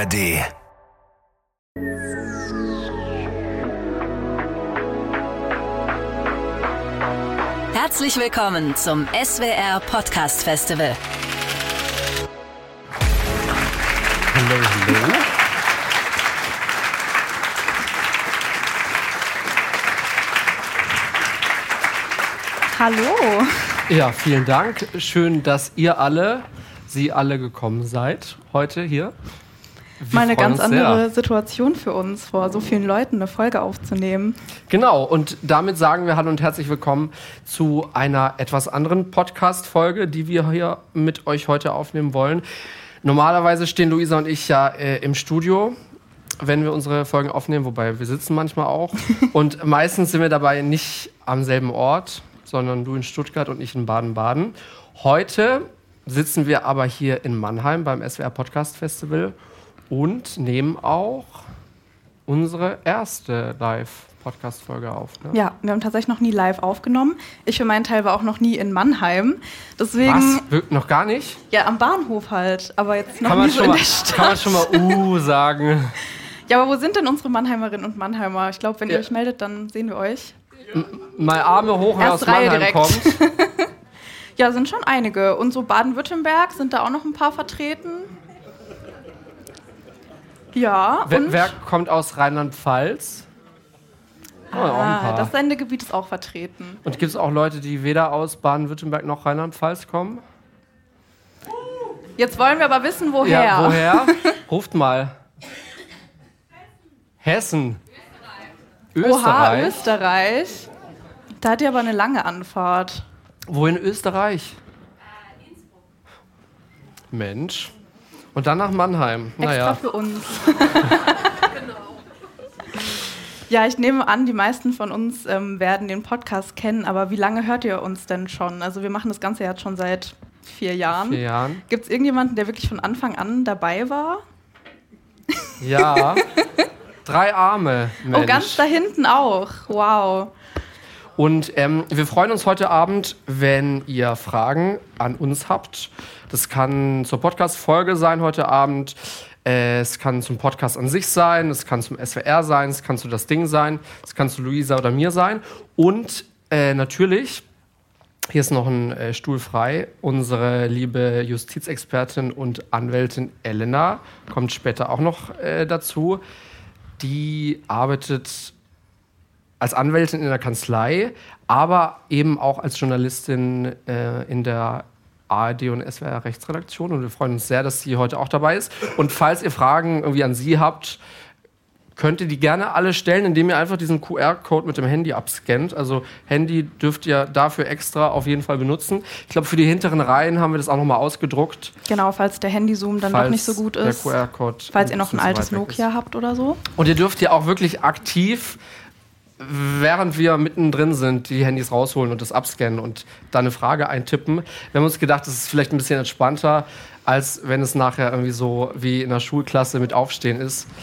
ARD. Herzlich willkommen zum SWR Podcast Festival. Hallo, hallo. Hallo. Ja, vielen Dank. Schön, dass ihr alle, Sie alle gekommen seid heute hier. Wir Mal eine ganz sehr. andere Situation für uns, vor so vielen Leuten eine Folge aufzunehmen. Genau, und damit sagen wir Hallo und herzlich willkommen zu einer etwas anderen Podcast-Folge, die wir hier mit euch heute aufnehmen wollen. Normalerweise stehen Luisa und ich ja äh, im Studio, wenn wir unsere Folgen aufnehmen, wobei wir sitzen manchmal auch. und meistens sind wir dabei nicht am selben Ort, sondern du in Stuttgart und ich in Baden-Baden. Heute sitzen wir aber hier in Mannheim beim SWR Podcast Festival und nehmen auch unsere erste Live-Podcast-Folge auf. Ne? Ja, wir haben tatsächlich noch nie live aufgenommen. Ich für meinen Teil war auch noch nie in Mannheim. Deswegen, Was? Noch gar nicht? ja, am Bahnhof halt, aber jetzt noch Kann nie so in mal, der Stadt. kann man schon mal uh sagen? Ja, aber wo sind denn unsere Mannheimerinnen und Mannheimer? Ich glaube, wenn ihr Ja. euch meldet, dann sehen wir euch. Mal Arme hoch, wer aus Reihe Mannheim direkt. kommt. Ja, sind schon einige. Und so Baden-Württemberg sind da auch noch ein paar vertreten. Ja, Wer, und wer kommt aus Rheinland-Pfalz? Oh, ah, das Sendegebiet ist auch vertreten. Und gibt es auch Leute, die weder aus Baden-Württemberg noch Rheinland-Pfalz kommen? Jetzt wollen wir aber wissen, woher. Ja, woher? Ruft mal. Hessen. Oha, Österreich. Österreich. Da hat ihr aber eine lange Anfahrt. Wo in Österreich? Mensch. Und dann nach Mannheim. Extra Naja. für uns. Ja, ich nehme an, die meisten von uns ähm, werden den Podcast kennen, aber wie lange hört ihr uns denn schon? Also wir machen das Ganze jetzt schon seit vier Jahren. Vier Jahren. Gibt es irgendjemanden, der wirklich von Anfang an dabei war? Ja. Drei Arme. Mensch. Oh, ganz da hinten auch. Wow. Und ähm, wir freuen uns heute Abend, wenn ihr Fragen an uns habt. Das kann zur Podcast-Folge sein heute Abend. Äh, es kann zum Podcast an sich sein. Es kann zum SWR sein. Es kann zu das Ding sein. Es kann zu Luisa oder mir sein. Und äh, natürlich, hier ist noch ein äh, Stuhl frei. Unsere liebe Justizexpertin und Anwältin Elena kommt später auch noch äh, dazu. Die arbeitet als Anwältin in der Kanzlei, aber eben auch als Journalistin äh, in der ARD und SWR Rechtsredaktion. Und wir freuen uns sehr, dass sie heute auch dabei ist. Und falls ihr Fragen irgendwie an sie habt, könnt ihr die gerne alle stellen, indem ihr einfach diesen QR-Code mit dem Handy abscannt. Also Handy dürft ihr dafür extra auf jeden Fall benutzen. Ich glaube, für die hinteren Reihen haben wir das auch nochmal ausgedruckt. Genau, falls der Handyzoom dann falls doch nicht so gut der ist. QR-Code Falls ihr noch ein altes Nokia habt oder so. Und ihr dürft ja auch wirklich aktiv, während wir mittendrin sind, die Handys rausholen und das abscannen und da eine Frage eintippen. Wir haben uns gedacht, das ist vielleicht ein bisschen entspannter, als wenn es nachher irgendwie so wie in der Schulklasse mit Aufstehen ist.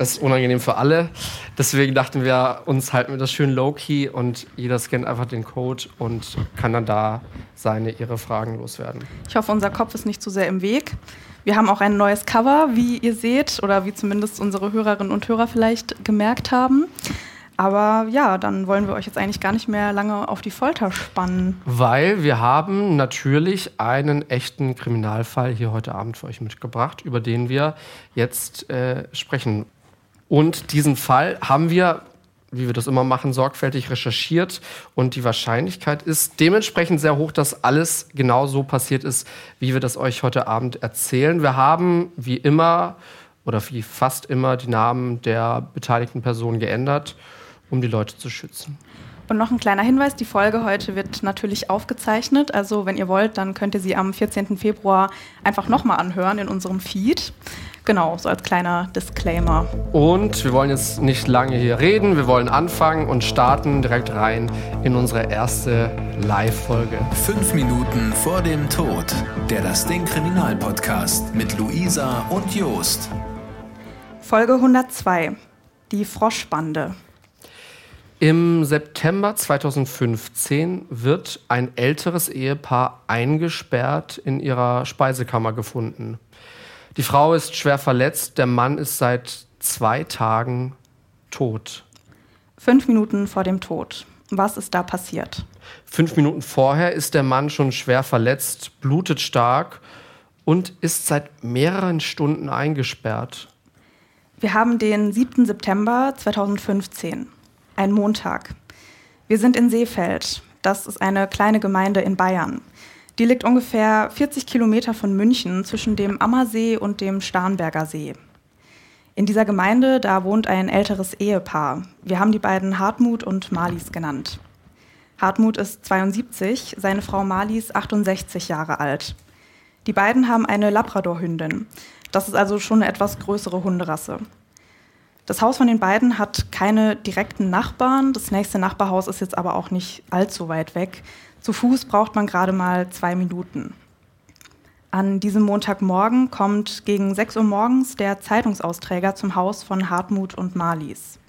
Das ist unangenehm für alle. Deswegen dachten wir uns, halten wir das schön low-key und jeder scannt einfach den Code und kann dann da seine, ihre Fragen loswerden. Ich hoffe, unser Kopf ist nicht zu sehr im Weg. Wir haben auch ein neues Cover, wie ihr seht, oder wie zumindest unsere Hörerinnen und Hörer vielleicht gemerkt haben. Aber ja, dann wollen wir euch jetzt eigentlich gar nicht mehr lange auf die Folter spannen. Weil wir haben natürlich einen echten Kriminalfall hier heute Abend für euch mitgebracht, über den wir jetzt äh, sprechen. Und diesen Fall haben wir, wie wir das immer machen, sorgfältig recherchiert. Und die Wahrscheinlichkeit ist dementsprechend sehr hoch, dass alles genau so passiert ist, wie wir das euch heute Abend erzählen. Wir haben wie immer oder wie fast immer die Namen der beteiligten Personen geändert, um die Leute zu schützen. Und noch ein kleiner Hinweis, die Folge heute wird natürlich aufgezeichnet. Also wenn ihr wollt, dann könnt ihr sie am 14. Februar einfach nochmal anhören in unserem Feed. Genau, so als kleiner Disclaimer. Und wir wollen jetzt nicht lange hier reden, wir wollen anfangen und starten direkt rein in unsere erste Live-Folge. Fünf Minuten vor dem Tod. Der Das Ding Kriminalpodcast mit Luisa und Jost. Folge 102. Die Froschbande. Im September 2015 wird ein älteres Ehepaar eingesperrt in ihrer Speisekammer gefunden. Die Frau ist schwer verletzt, der Mann ist seit zwei Tagen tot. Fünf Minuten vor dem Tod. Was ist da passiert? Fünf Minuten vorher ist der Mann schon schwer verletzt, blutet stark und ist seit mehreren Stunden eingesperrt. Wir haben den 7. September 2015, ein Montag. Wir sind in Seefeld. Das ist eine kleine Gemeinde in Bayern. Die liegt ungefähr 40 Kilometer von München zwischen dem Ammersee und dem Starnberger See. In dieser Gemeinde, da wohnt ein älteres Ehepaar. Wir haben die beiden Hartmut und Marlies genannt. Hartmut ist 72, seine Frau Marlies 68 Jahre alt. Die beiden haben eine Labradorhündin. Das ist also schon eine etwas größere Hunderasse. Das Haus von den beiden hat keine direkten Nachbarn. Das nächste Nachbarhaus ist jetzt aber auch nicht allzu weit weg. Zu Fuß braucht man gerade mal zwei Minuten. An diesem Montagmorgen kommt gegen 6 Uhr morgens der Zeitungsausträger zum Haus von Hartmut und Marlies.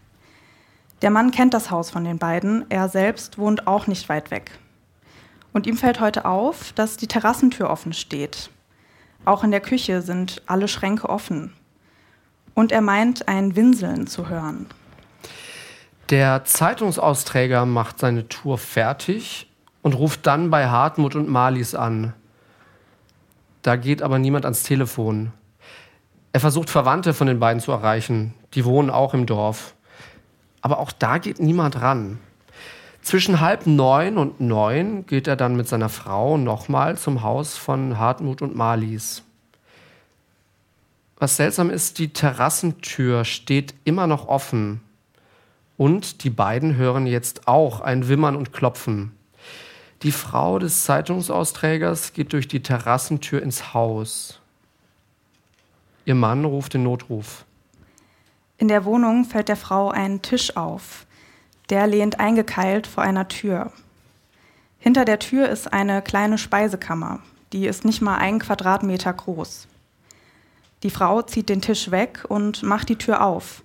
Der Mann kennt das Haus von den beiden, er selbst wohnt auch nicht weit weg. Und ihm fällt heute auf, dass die Terrassentür offen steht. Auch in der Küche sind alle Schränke offen. Und er meint, ein Winseln zu hören. Der Zeitungsausträger macht seine Tour fertig und ruft dann bei Hartmut und Marlies an. Da geht aber niemand ans Telefon. Er versucht Verwandte von den beiden zu erreichen. Die wohnen auch im Dorf. Aber auch da geht niemand ran. Zwischen halb neun und neun geht er dann mit seiner Frau nochmal zum Haus von Hartmut und Marlies. Was seltsam ist, die Terrassentür steht immer noch offen. Und die beiden hören jetzt auch ein Wimmern und Klopfen. Die Frau des Zeitungsausträgers geht durch die Terrassentür ins Haus. Ihr Mann ruft den Notruf. In der Wohnung fällt der Frau ein Tisch auf. Der lehnt eingekeilt vor einer Tür. Hinter der Tür ist eine kleine Speisekammer. Die ist nicht mal ein Quadratmeter groß. Die Frau zieht den Tisch weg und macht die Tür auf.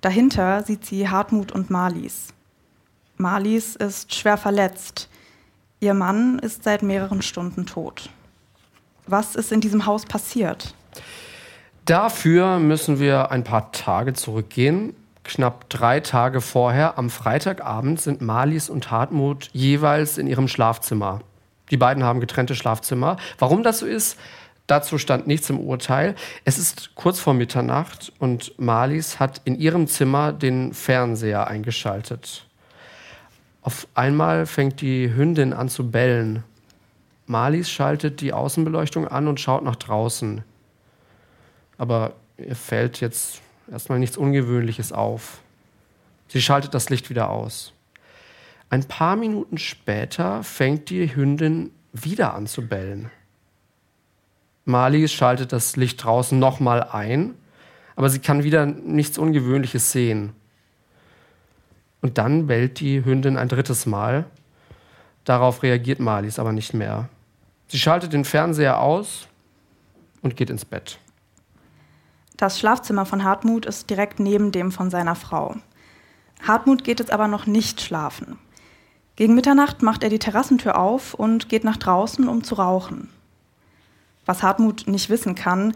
Dahinter sieht sie Hartmut und Marlies. Marlies ist schwer verletzt. Ihr Mann ist seit mehreren Stunden tot. Was ist in diesem Haus passiert? Dafür müssen wir ein paar Tage zurückgehen. Knapp drei Tage vorher, am Freitagabend, sind Marlies und Hartmut jeweils in ihrem Schlafzimmer. Die beiden haben getrennte Schlafzimmer. Warum das so ist, dazu stand nichts im Urteil. Es ist kurz vor Mitternacht und Marlies hat in ihrem Zimmer den Fernseher eingeschaltet. Auf einmal fängt die Hündin an zu bellen. Marlies schaltet die Außenbeleuchtung an und schaut nach draußen. Aber ihr fällt jetzt erstmal nichts Ungewöhnliches auf. Sie schaltet das Licht wieder aus. Ein paar Minuten später fängt die Hündin wieder an zu bellen. Marlies schaltet das Licht draußen nochmal ein, aber sie kann wieder nichts Ungewöhnliches sehen. Und dann bellt die Hündin ein drittes Mal. Darauf reagiert Marlies aber nicht mehr. Sie schaltet den Fernseher aus und geht ins Bett. Das Schlafzimmer von Hartmut ist direkt neben dem von seiner Frau. Hartmut geht jetzt aber noch nicht schlafen. Gegen Mitternacht macht er die Terrassentür auf und geht nach draußen, um zu rauchen. Was Hartmut nicht wissen kann,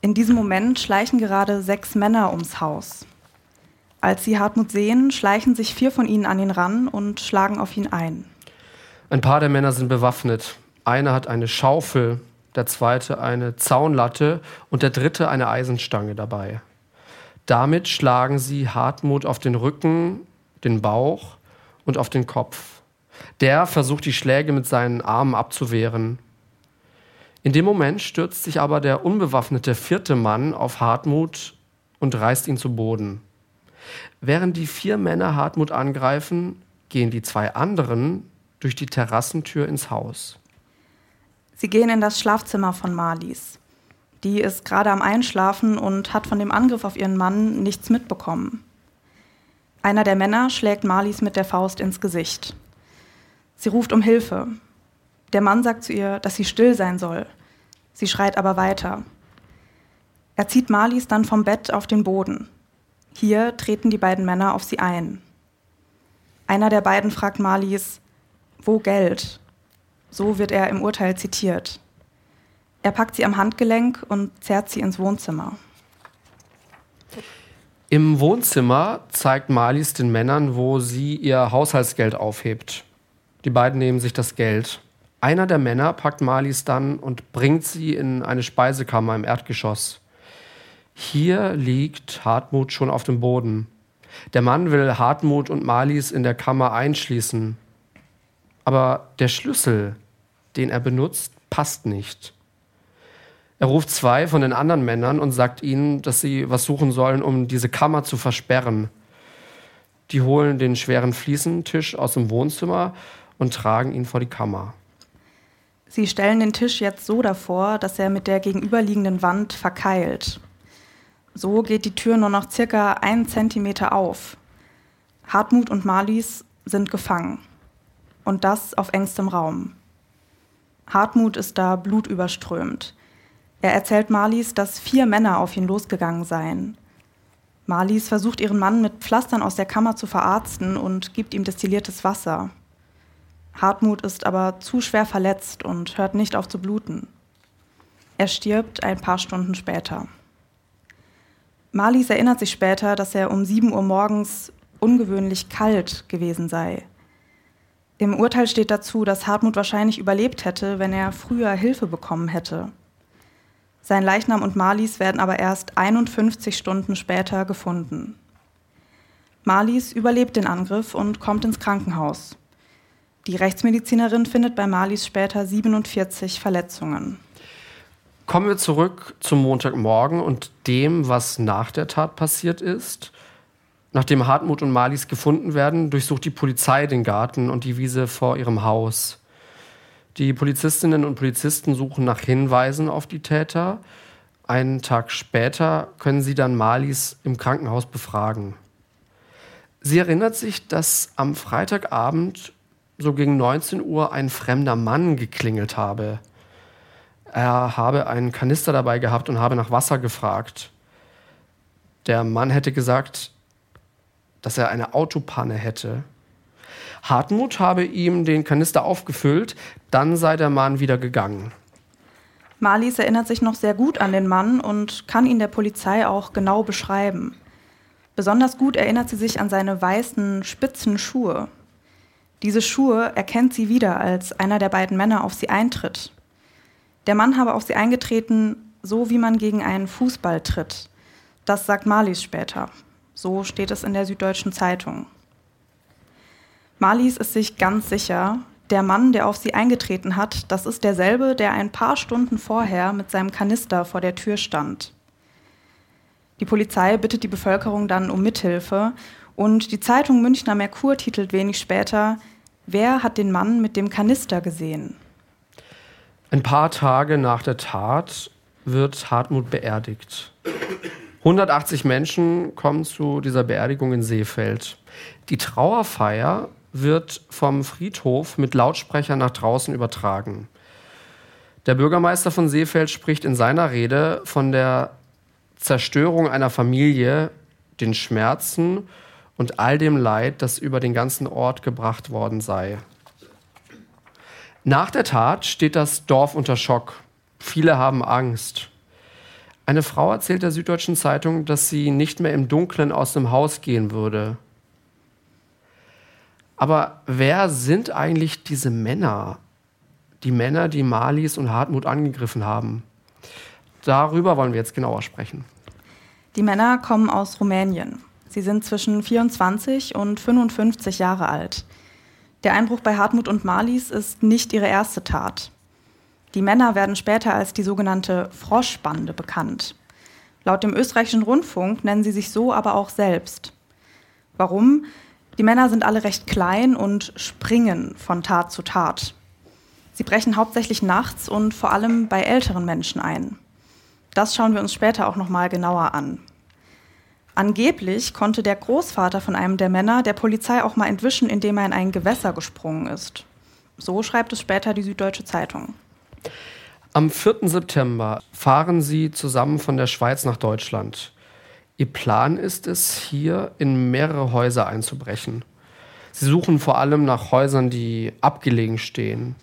in diesem Moment schleichen gerade sechs Männer ums Haus. Als sie Hartmut sehen, schleichen sich vier von ihnen an ihn ran und schlagen auf ihn ein. Ein paar der Männer sind bewaffnet. Einer hat eine Schaufel, der zweite eine Zaunlatte und der dritte eine Eisenstange dabei. Damit schlagen sie Hartmut auf den Rücken, den Bauch und auf den Kopf. Der versucht die Schläge mit seinen Armen abzuwehren. In dem Moment stürzt sich aber der unbewaffnete vierte Mann auf Hartmut und reißt ihn zu Boden. Während die vier Männer Hartmut angreifen, gehen die zwei anderen durch die Terrassentür ins Haus. Sie gehen in das Schlafzimmer von Marlies. Die ist gerade am Einschlafen und hat von dem Angriff auf ihren Mann nichts mitbekommen. Einer der Männer schlägt Marlies mit der Faust ins Gesicht. Sie ruft um Hilfe. Der Mann sagt zu ihr, dass sie still sein soll. Sie schreit aber weiter. Er zieht Marlies dann vom Bett auf den Boden. Hier treten die beiden Männer auf sie ein. Einer der beiden fragt Marlies, wo Geld? So wird er im Urteil zitiert. Er packt sie am Handgelenk und zerrt sie ins Wohnzimmer. Im Wohnzimmer zeigt Marlies den Männern, wo sie ihr Haushaltsgeld aufhebt. Die beiden nehmen sich das Geld. Einer der Männer packt Marlies dann und bringt sie in eine Speisekammer im Erdgeschoss. Hier liegt Hartmut schon auf dem Boden. Der Mann will Hartmut und Marlies in der Kammer einschließen. Aber der Schlüssel, den er benutzt, passt nicht. Er ruft zwei von den anderen Männern und sagt ihnen, dass sie was suchen sollen, um diese Kammer zu versperren. Die holen den schweren Fliesentisch aus dem Wohnzimmer und tragen ihn vor die Kammer. Sie stellen den Tisch jetzt so davor, dass er mit der gegenüberliegenden Wand verkeilt. So geht die Tür nur noch circa einen Zentimeter auf. Hartmut und Marlies sind gefangen. Und das auf engstem Raum. Hartmut ist da blutüberströmt. Er erzählt Marlies, dass vier Männer auf ihn losgegangen seien. Marlies versucht ihren Mann mit Pflastern aus der Kammer zu verarzten und gibt ihm destilliertes Wasser. Hartmut ist aber zu schwer verletzt und hört nicht auf zu bluten. Er stirbt ein paar Stunden später. Marlies erinnert sich später, dass er um 7 Uhr morgens ungewöhnlich kalt gewesen sei. Im Urteil steht dazu, dass Hartmut wahrscheinlich überlebt hätte, wenn er früher Hilfe bekommen hätte. Sein Leichnam und Marlies werden aber erst 51 Stunden später gefunden. Marlies überlebt den Angriff und kommt ins Krankenhaus. Die Rechtsmedizinerin findet bei Marlies später 47 Verletzungen. Kommen wir zurück zum Montagmorgen und dem, was nach der Tat passiert ist. Nachdem Hartmut und Marlies gefunden werden, durchsucht die Polizei den Garten und die Wiese vor ihrem Haus. Die Polizistinnen und Polizisten suchen nach Hinweisen auf die Täter. Einen Tag später können sie dann Marlies im Krankenhaus befragen. Sie erinnert sich, dass am Freitagabend so gegen 19 Uhr ein fremder Mann geklingelt habe. Er habe einen Kanister dabei gehabt und habe nach Wasser gefragt. Der Mann hätte gesagt, dass er eine Autopanne hätte. Hartmut habe ihm den Kanister aufgefüllt, dann sei der Mann wieder gegangen. Marlies erinnert sich noch sehr gut an den Mann und kann ihn der Polizei auch genau beschreiben. Besonders gut erinnert sie sich an seine weißen, spitzen Schuhe. Diese Schuhe erkennt sie wieder, als einer der beiden Männer auf sie eintritt. Der Mann habe auf sie eingetreten, so wie man gegen einen Fußball tritt. Das sagt Marlies später. So steht es in der Süddeutschen Zeitung. Marlies ist sich ganz sicher, der Mann, der auf sie eingetreten hat, das ist derselbe, der ein paar Stunden vorher mit seinem Kanister vor der Tür stand. Die Polizei bittet die Bevölkerung dann um Mithilfe und die Zeitung Münchner Merkur titelt wenig später, Wer hat den Mann mit dem Kanister gesehen? Ein paar Tage nach der Tat wird Hartmut beerdigt. 180 Menschen kommen zu dieser Beerdigung in Seefeld. Die Trauerfeier wird vom Friedhof mit Lautsprecher nach draußen übertragen. Der Bürgermeister von Seefeld spricht in seiner Rede von der Zerstörung einer Familie, den Schmerzen und all dem Leid, das über den ganzen Ort gebracht worden sei. Nach der Tat steht das Dorf unter Schock. Viele haben Angst. Eine Frau erzählt der Süddeutschen Zeitung, dass sie nicht mehr im Dunkeln aus dem Haus gehen würde. Aber wer sind eigentlich diese Männer? Die Männer, die Marlies und Hartmut angegriffen haben. Darüber wollen wir jetzt genauer sprechen. Die Männer kommen aus Rumänien. Sie sind zwischen 24 und 55 Jahre alt. Der Einbruch bei Hartmut und Marlies ist nicht ihre erste Tat. Die Männer werden später als die sogenannte Froschbande bekannt. Laut dem österreichischen Rundfunk nennen sie sich so aber auch selbst. Warum? Die Männer sind alle recht klein und springen von Tat zu Tat. Sie brechen hauptsächlich nachts und vor allem bei älteren Menschen ein. Das schauen wir uns später auch noch mal genauer an. Angeblich konnte der Großvater von einem der Männer der Polizei auch mal entwischen, indem er in ein Gewässer gesprungen ist. So schreibt es später die Süddeutsche Zeitung. Am 4. September fahren sie zusammen von der Schweiz nach Deutschland. Ihr Plan ist es, hier in mehrere Häuser einzubrechen. Sie suchen vor allem nach Häusern, die abgelegen stehen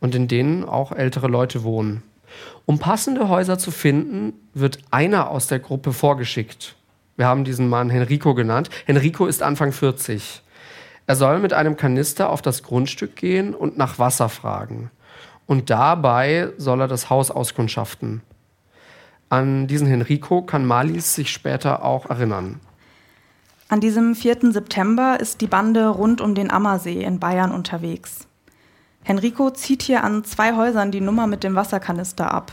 und in denen auch ältere Leute wohnen. Um passende Häuser zu finden, wird einer aus der Gruppe vorgeschickt. Wir haben diesen Mann Henrico genannt. Henrico ist Anfang 40. Er soll mit einem Kanister auf das Grundstück gehen und nach Wasser fragen. Und dabei soll er das Haus auskundschaften. An diesen Henrico kann Malis sich später auch erinnern. An diesem 4. September ist die Bande rund um den Ammersee in Bayern unterwegs. Henrico zieht hier an zwei Häusern die Nummer mit dem Wasserkanister ab,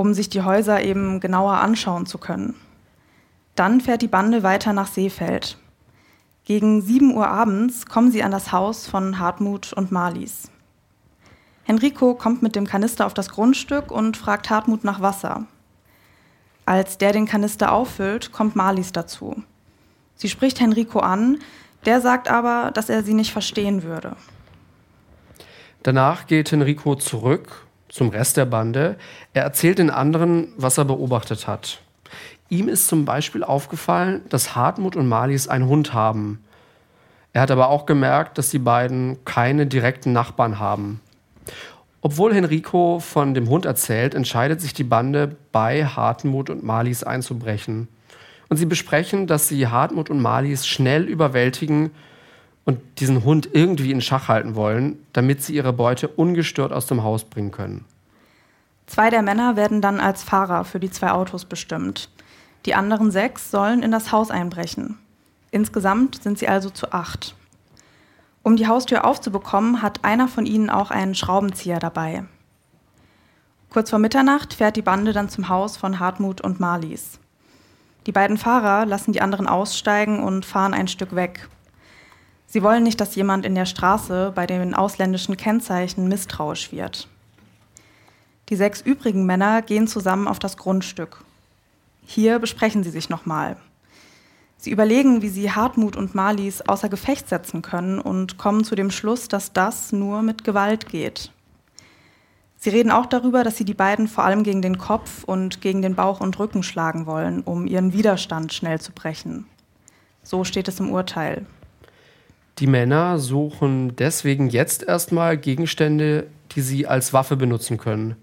um sich die Häuser eben genauer anschauen zu können. Dann fährt die Bande weiter nach Seefeld. Gegen 7 Uhr abends kommen sie an das Haus von Hartmut und Marlies. Henrico kommt mit dem Kanister auf das Grundstück und fragt Hartmut nach Wasser. Als der den Kanister auffüllt, kommt Marlies dazu. Sie spricht Henrico an, der sagt aber, dass er sie nicht verstehen würde. Danach geht Henrico zurück zum Rest der Bande. Er erzählt den anderen, was er beobachtet hat. Ihm ist zum Beispiel aufgefallen, dass Hartmut und Marlies einen Hund haben. Er hat aber auch gemerkt, dass die beiden keine direkten Nachbarn haben. Obwohl Henrico von dem Hund erzählt, entscheidet sich die Bande, bei Hartmut und Marlies einzubrechen. Und sie besprechen, dass sie Hartmut und Marlies schnell überwältigen und diesen Hund irgendwie in Schach halten wollen, damit sie ihre Beute ungestört aus dem Haus bringen können. Zwei der Männer werden dann als Fahrer für die zwei Autos bestimmt. Die anderen sechs sollen in das Haus einbrechen. Insgesamt sind sie also zu acht. Um die Haustür aufzubekommen, hat einer von ihnen auch einen Schraubenzieher dabei. Kurz vor Mitternacht fährt die Bande dann zum Haus von Hartmut und Marlies. Die beiden Fahrer lassen die anderen aussteigen und fahren ein Stück weg. Sie wollen nicht, dass jemand in der Straße bei den ausländischen Kennzeichen misstrauisch wird. Die sechs übrigen Männer gehen zusammen auf das Grundstück. Hier besprechen sie sich nochmal. Sie überlegen, wie sie Hartmut und Marlies außer Gefecht setzen können und kommen zu dem Schluss, dass das nur mit Gewalt geht. Sie reden auch darüber, dass sie die beiden vor allem gegen den Kopf und gegen den Bauch und Rücken schlagen wollen, um ihren Widerstand schnell zu brechen. So steht es im Urteil. Die Männer suchen deswegen jetzt erstmal Gegenstände, die sie als Waffe benutzen können.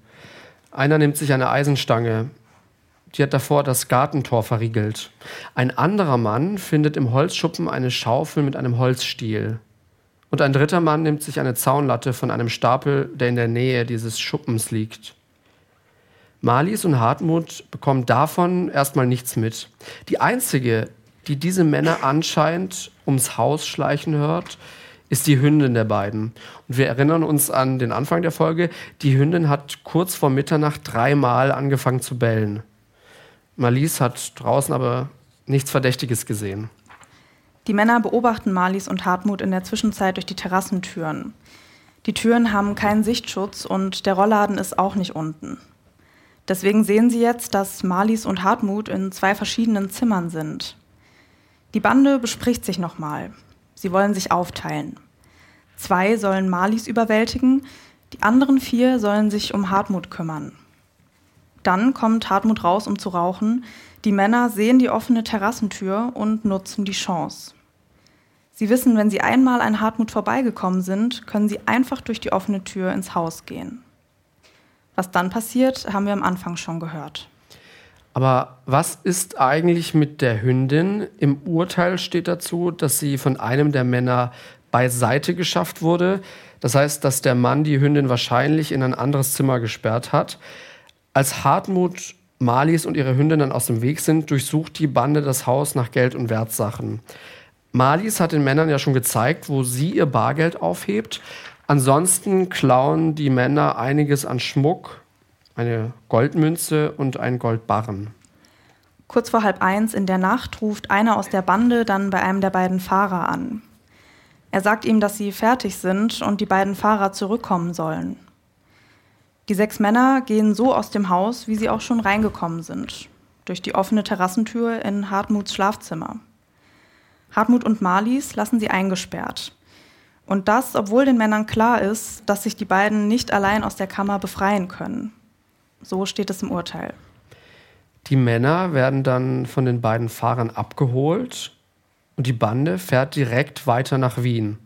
Einer nimmt sich eine Eisenstange, die hat davor das Gartentor verriegelt. Ein anderer Mann findet im Holzschuppen eine Schaufel mit einem Holzstiel. Und ein dritter Mann nimmt sich eine Zaunlatte von einem Stapel, der in der Nähe dieses Schuppens liegt. Marlies und Hartmut bekommen davon erstmal nichts mit. Die einzige, die diese Männer anscheinend ums Haus schleichen hört, ist die Hündin der beiden. Und wir erinnern uns an den Anfang der Folge. Die Hündin hat kurz vor Mitternacht dreimal angefangen zu bellen. Marlies hat draußen aber nichts Verdächtiges gesehen. Die Männer beobachten Marlies und Hartmut in der Zwischenzeit durch die Terrassentüren. Die Türen haben keinen Sichtschutz und der Rollladen ist auch nicht unten. Deswegen sehen sie jetzt, dass Marlies und Hartmut in zwei verschiedenen Zimmern sind. Die Bande bespricht sich nochmal. Sie wollen sich aufteilen. Zwei sollen Marlies überwältigen, die anderen vier sollen sich um Hartmut kümmern. Dann kommt Hartmut raus, um zu rauchen. Die Männer sehen die offene Terrassentür und nutzen die Chance. Sie wissen, wenn sie einmal an Hartmut vorbeigekommen sind, können sie einfach durch die offene Tür ins Haus gehen. Was dann passiert, haben wir am Anfang schon gehört. Aber was ist eigentlich mit der Hündin? Im Urteil steht dazu, dass sie von einem der Männer beiseite geschafft wurde. Das heißt, dass der Mann die Hündin wahrscheinlich in ein anderes Zimmer gesperrt hat. Als Hartmut, Marlies und ihre Hündin dann aus dem Weg sind, durchsucht die Bande das Haus nach Geld und Wertsachen. Marlies hat den Männern ja schon gezeigt, wo sie ihr Bargeld aufhebt. Ansonsten klauen die Männer einiges an Schmuck, eine Goldmünze und einen Goldbarren. Kurz vor halb eins in der Nacht ruft einer aus der Bande dann bei einem der beiden Fahrer an. Er sagt ihm, dass sie fertig sind und die beiden Fahrer zurückkommen sollen. Die sechs Männer gehen so aus dem Haus, wie sie auch schon reingekommen sind, durch die offene Terrassentür in Hartmuts Schlafzimmer. Hartmut und Marlies lassen sie eingesperrt. Und das, obwohl den Männern klar ist, dass sich die beiden nicht allein aus der Kammer befreien können. So steht es im Urteil. Die Männer werden dann von den beiden Fahrern abgeholt und die Bande fährt direkt weiter nach Wien.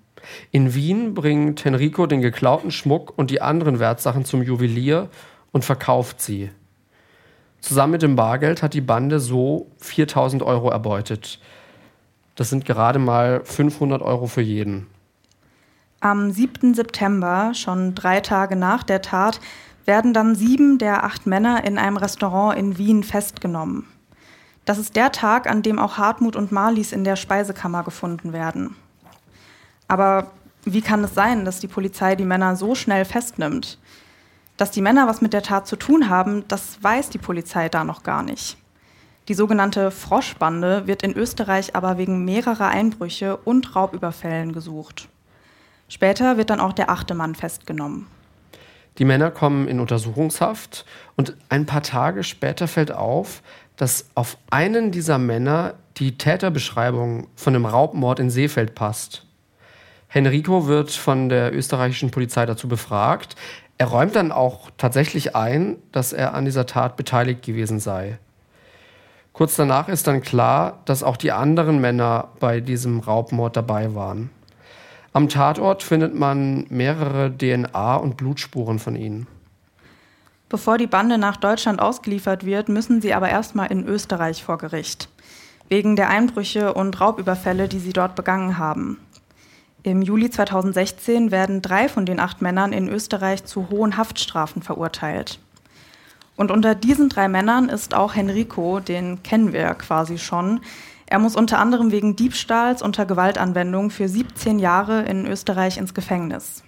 In Wien bringt Henrico den geklauten Schmuck und die anderen Wertsachen zum Juwelier und verkauft sie. Zusammen mit dem Bargeld hat die Bande so 4000 Euro erbeutet. Das sind gerade mal 500 Euro für jeden. Am 7. September, schon drei Tage nach der Tat, werden dann sieben der acht Männer in einem Restaurant in Wien festgenommen. Das ist der Tag, an dem auch Hartmut und Marlies in der Speisekammer gefunden werden. Aber wie kann es sein, dass die Polizei die Männer so schnell festnimmt? Dass die Männer was mit der Tat zu tun haben, das weiß die Polizei da noch gar nicht. Die sogenannte Froschbande wird in Österreich aber wegen mehrerer Einbrüche und Raubüberfällen gesucht. Später wird dann auch der achte Mann festgenommen. Die Männer kommen in Untersuchungshaft und ein paar Tage später fällt auf, dass auf einen dieser Männer die Täterbeschreibung von dem Raubmord in Seefeld passt. Henrico wird von der österreichischen Polizei dazu befragt. Er räumt dann auch tatsächlich ein, dass er an dieser Tat beteiligt gewesen sei. Kurz danach ist dann klar, dass auch die anderen Männer bei diesem Raubmord dabei waren. Am Tatort findet man mehrere DNA- und Blutspuren von ihnen. Bevor die Bande nach Deutschland ausgeliefert wird, müssen sie aber erstmal in Österreich vor Gericht. Wegen der Einbrüche und Raubüberfälle, die sie dort begangen haben. Im Juli 2016 werden drei von den acht Männern in Österreich zu hohen Haftstrafen verurteilt. Und unter diesen drei Männern ist auch Henrico, den kennen wir quasi schon. Er muss unter anderem wegen Diebstahls unter Gewaltanwendung für 17 Jahre in Österreich ins Gefängnis.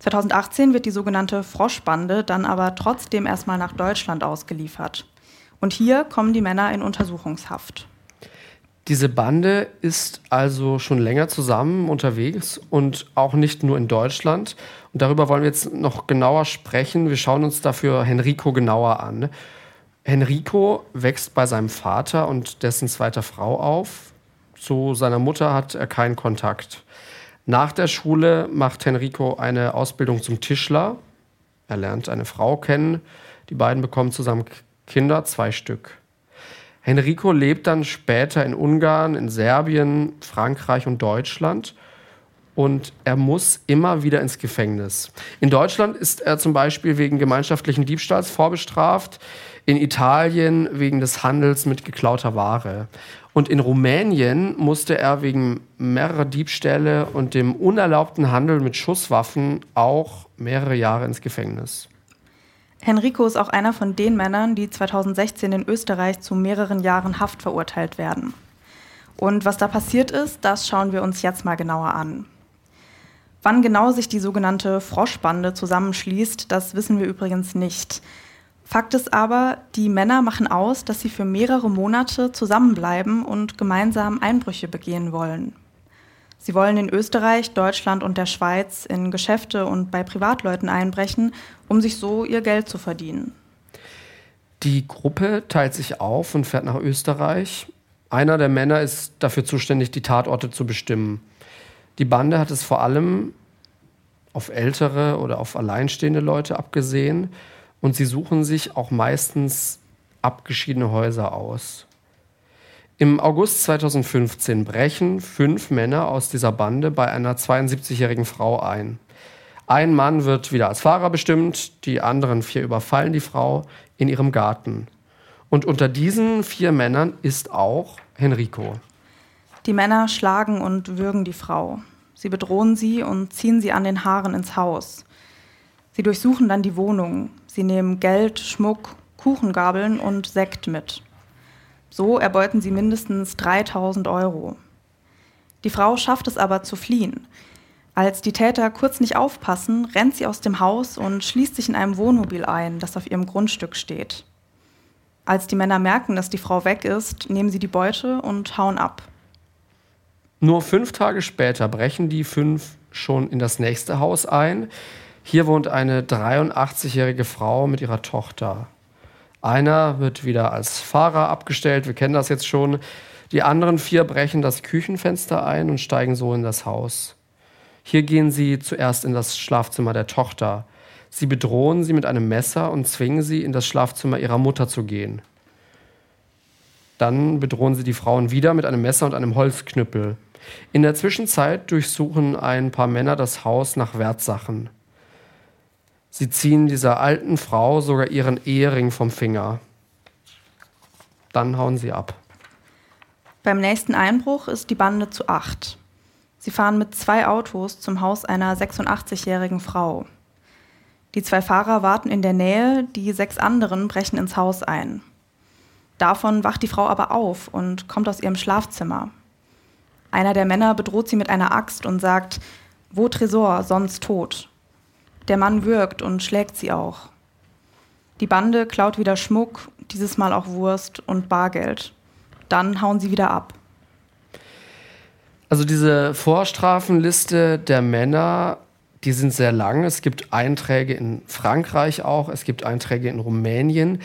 2018 wird die sogenannte Froschbande dann aber trotzdem erstmal nach Deutschland ausgeliefert. Und hier kommen die Männer in Untersuchungshaft. Diese Bande ist also schon länger zusammen unterwegs und auch nicht nur in Deutschland. Und darüber wollen wir jetzt noch genauer sprechen. Wir schauen uns dafür Henrico genauer an. Henrico wächst bei seinem Vater und dessen zweiter Frau auf. Zu seiner Mutter hat er keinen Kontakt. Nach der Schule macht Henrico eine Ausbildung zum Tischler. Er lernt eine Frau kennen. Die beiden bekommen zusammen Kinder, zwei Stück. Henrico lebt dann später in Ungarn, in Serbien, Frankreich und Deutschland. Und er muss immer wieder ins Gefängnis. In Deutschland ist er zum Beispiel wegen gemeinschaftlichen Diebstahls vorbestraft, in Italien wegen des Handels mit geklauter Ware. Und in Rumänien musste er wegen mehrerer Diebstähle und dem unerlaubten Handel mit Schusswaffen auch mehrere Jahre ins Gefängnis. Henrico ist auch einer von den Männern, die 2016 in Österreich zu mehreren Jahren Haft verurteilt werden. Und was da passiert ist, das schauen wir uns jetzt mal genauer an. Wann genau sich die sogenannte Froschbande zusammenschließt, das wissen wir übrigens nicht. Fakt ist aber, die Männer machen aus, dass sie für mehrere Monate zusammenbleiben und gemeinsam Einbrüche begehen wollen. Sie wollen in Österreich, Deutschland und der Schweiz in Geschäfte und bei Privatleuten einbrechen, um sich so ihr Geld zu verdienen. Die Gruppe teilt sich auf und fährt nach Österreich. Einer der Männer ist dafür zuständig, die Tatorte zu bestimmen. Die Bande hat es vor allem auf ältere oder auf alleinstehende Leute abgesehen und sie suchen sich auch meistens abgeschiedene Häuser aus. Im August 2015 brechen fünf Männer aus dieser Bande bei einer 72-jährigen Frau ein. Ein Mann wird wieder als Fahrer bestimmt, die anderen vier überfallen die Frau in ihrem Garten. Und unter diesen vier Männern ist auch Henrico. Die Männer schlagen und würgen die Frau. Sie bedrohen sie und ziehen sie an den Haaren ins Haus. Sie durchsuchen dann die Wohnung. Sie nehmen Geld, Schmuck, Kuchengabeln und Sekt mit. So erbeuten sie mindestens 3000 Euro. Die Frau schafft es aber zu fliehen. Als die Täter kurz nicht aufpassen, rennt sie aus dem Haus und schließt sich in einem Wohnmobil ein, das auf ihrem Grundstück steht. Als die Männer merken, dass die Frau weg ist, nehmen sie die Beute und hauen ab. Nur fünf Tage später brechen die fünf schon in das nächste Haus ein. Hier wohnt eine 83-jährige Frau mit ihrer Tochter. Einer wird wieder als Fahrer abgestellt, wir kennen das jetzt schon. Die anderen vier brechen das Küchenfenster ein und steigen so in das Haus. Hier gehen sie zuerst in das Schlafzimmer der Tochter. Sie bedrohen sie mit einem Messer und zwingen sie, in das Schlafzimmer ihrer Mutter zu gehen. Dann bedrohen sie die Frauen wieder mit einem Messer und einem Holzknüppel. In der Zwischenzeit durchsuchen ein paar Männer das Haus nach Wertsachen. Sie ziehen dieser alten Frau sogar ihren Ehering vom Finger. Dann hauen sie ab. Beim nächsten Einbruch ist die Bande zu acht. Sie fahren mit zwei Autos zum Haus einer 86-jährigen Frau. Die zwei Fahrer warten in der Nähe, die sechs anderen brechen ins Haus ein. Davon wacht die Frau aber auf und kommt aus ihrem Schlafzimmer. Einer der Männer bedroht sie mit einer Axt und sagt, wo Tresor, sonst tot. Der Mann würgt und schlägt sie auch. Die Bande klaut wieder Schmuck, dieses Mal auch Wurst und Bargeld. Dann hauen sie wieder ab. Also diese Vorstrafenliste der Männer, die sind sehr lang. Es gibt Einträge in Frankreich auch, es gibt Einträge in Rumänien.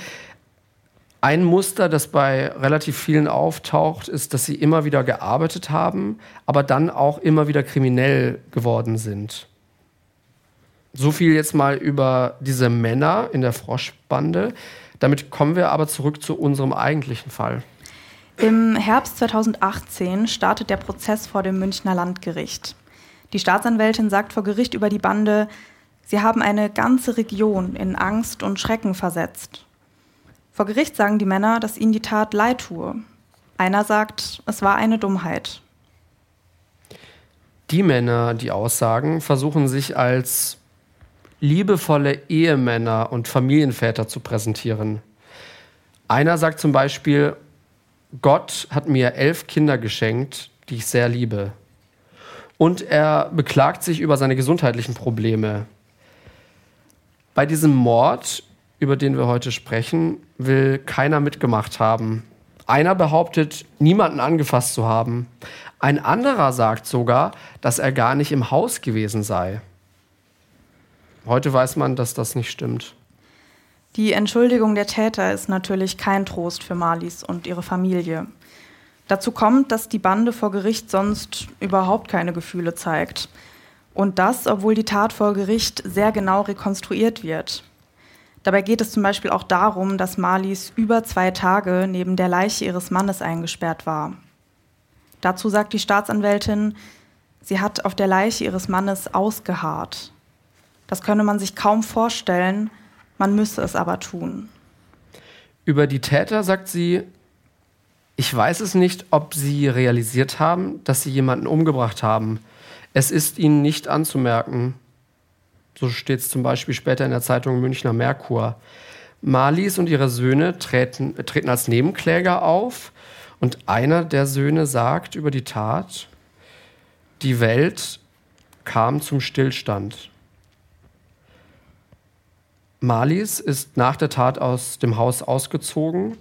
Ein Muster, das bei relativ vielen auftaucht, ist, dass sie immer wieder gearbeitet haben, aber dann auch immer wieder kriminell geworden sind. So viel jetzt mal über diese Männer in der Froschbande. Damit kommen wir aber zurück zu unserem eigentlichen Fall. Im Herbst 2018 startet der Prozess vor dem Münchner Landgericht. Die Staatsanwältin sagt vor Gericht über die Bande, sie haben eine ganze Region in Angst und Schrecken versetzt. Vor Gericht sagen die Männer, dass ihnen die Tat leid tue. Einer sagt, es war eine Dummheit. Die Männer, die aussagen, versuchen sich als liebevolle Ehemänner und Familienväter zu präsentieren. Einer sagt zum Beispiel, Gott hat mir elf Kinder geschenkt, die ich sehr liebe. Und er beklagt sich über seine gesundheitlichen Probleme. Bei diesem Mord, über den wir heute sprechen, will keiner mitgemacht haben. Einer behauptet, niemanden angefasst zu haben. Ein anderer sagt sogar, dass er gar nicht im Haus gewesen sei. Heute weiß man, dass das nicht stimmt. Die Entschuldigung der Täter ist natürlich kein Trost für Marlies und ihre Familie. Dazu kommt, dass die Bande vor Gericht sonst überhaupt keine Gefühle zeigt. Und das, obwohl die Tat vor Gericht sehr genau rekonstruiert wird. Dabei geht es zum Beispiel auch darum, dass Marlies über zwei Tage neben der Leiche ihres Mannes eingesperrt war. Dazu sagt die Staatsanwältin, sie hat auf der Leiche ihres Mannes ausgeharrt. Das könne man sich kaum vorstellen, man müsse es aber tun. Über die Täter sagt sie, ich weiß es nicht, ob sie realisiert haben, dass sie jemanden umgebracht haben. Es ist ihnen nicht anzumerken. So steht es zum Beispiel später in der Zeitung Münchner Merkur. Marlies und ihre Söhne treten, treten als Nebenkläger auf und einer der Söhne sagt über die Tat, die Welt kam zum Stillstand. Marlies ist nach der Tat aus dem Haus ausgezogen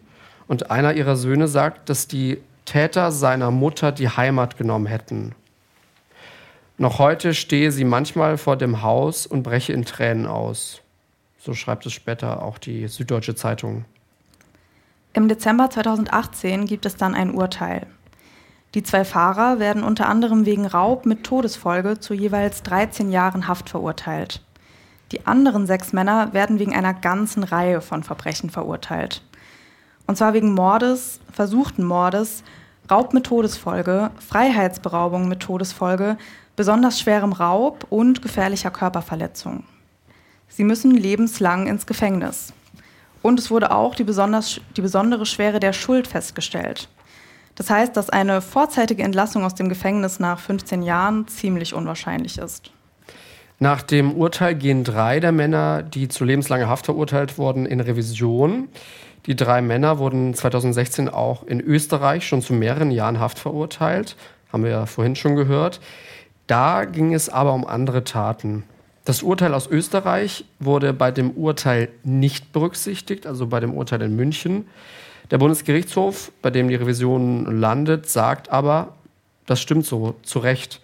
und einer ihrer Söhne sagt, dass die Täter seiner Mutter die Heimat genommen hätten. Noch heute stehe sie manchmal vor dem Haus und breche in Tränen aus. So schreibt es später auch die Süddeutsche Zeitung. Im Dezember 2018 gibt es dann ein Urteil. Die zwei Fahrer werden unter anderem wegen Raub mit Todesfolge zu jeweils 13 Jahren Haft verurteilt. Die anderen sechs Männer werden wegen einer ganzen Reihe von Verbrechen verurteilt. Und zwar wegen Mordes, versuchten Mordes, Raub mit Todesfolge, Freiheitsberaubung mit Todesfolge, besonders schwerem Raub und gefährlicher Körperverletzung. Sie müssen lebenslang ins Gefängnis. Und es wurde auch die, besonders, die besondere Schwere der Schuld festgestellt. Das heißt, dass eine vorzeitige Entlassung aus dem Gefängnis nach 15 Jahren ziemlich unwahrscheinlich ist. Nach dem Urteil gehen drei der Männer, die zu lebenslanger Haft verurteilt wurden, in Revision. Die drei Männer wurden 2016 auch in Österreich schon zu mehreren Jahren Haft verurteilt. Haben wir ja vorhin schon gehört. Da ging es aber um andere Taten. Das Urteil aus Österreich wurde bei dem Urteil nicht berücksichtigt, also bei dem Urteil in München. Der Bundesgerichtshof, bei dem die Revision landet, sagt aber, das stimmt so, zu Recht.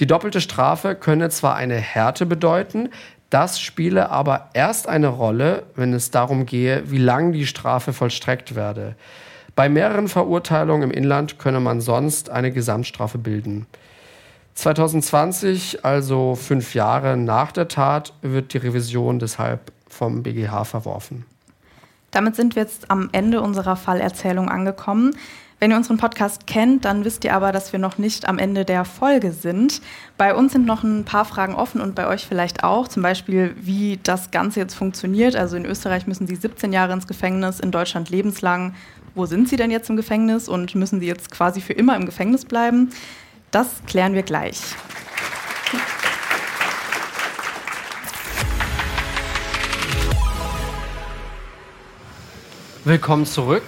Die doppelte Strafe könne zwar eine Härte bedeuten, das spiele aber erst eine Rolle, wenn es darum gehe, wie lang die Strafe vollstreckt werde. Bei mehreren Verurteilungen im Inland könne man sonst eine Gesamtstrafe bilden. 2020, also fünf Jahre nach der Tat, wird die Revision deshalb vom BGH verworfen. Damit sind wir jetzt am Ende unserer Fallerzählung angekommen. Wenn ihr unseren Podcast kennt, dann wisst ihr aber, dass wir noch nicht am Ende der Folge sind. Bei uns sind noch ein paar Fragen offen und bei euch vielleicht auch. Zum Beispiel, wie das Ganze jetzt funktioniert. Also in Österreich müssen sie 17 Jahre ins Gefängnis, in Deutschland lebenslang. Wo sind sie denn jetzt im Gefängnis und müssen sie jetzt quasi für immer im Gefängnis bleiben? Das klären wir gleich. Willkommen zurück.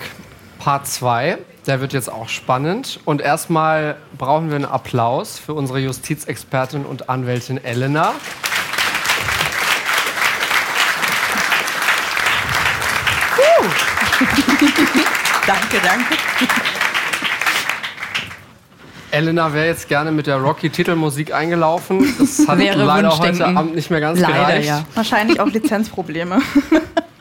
Part 2. Der wird jetzt auch spannend. Und erstmal brauchen wir einen Applaus für unsere Justizexpertin und Anwältin Elena. danke, danke. Elena wäre jetzt gerne mit der Rocky-Titelmusik eingelaufen. Das hat Wäre leider heute Abend nicht mehr ganz Leider, gereicht. ja. Wahrscheinlich auch Lizenzprobleme.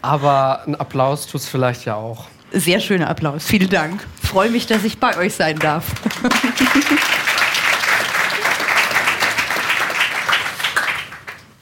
Aber ein Applaus tut es vielleicht ja auch. Sehr schöner Applaus. Vielen Dank. Freue mich, dass ich bei euch sein darf.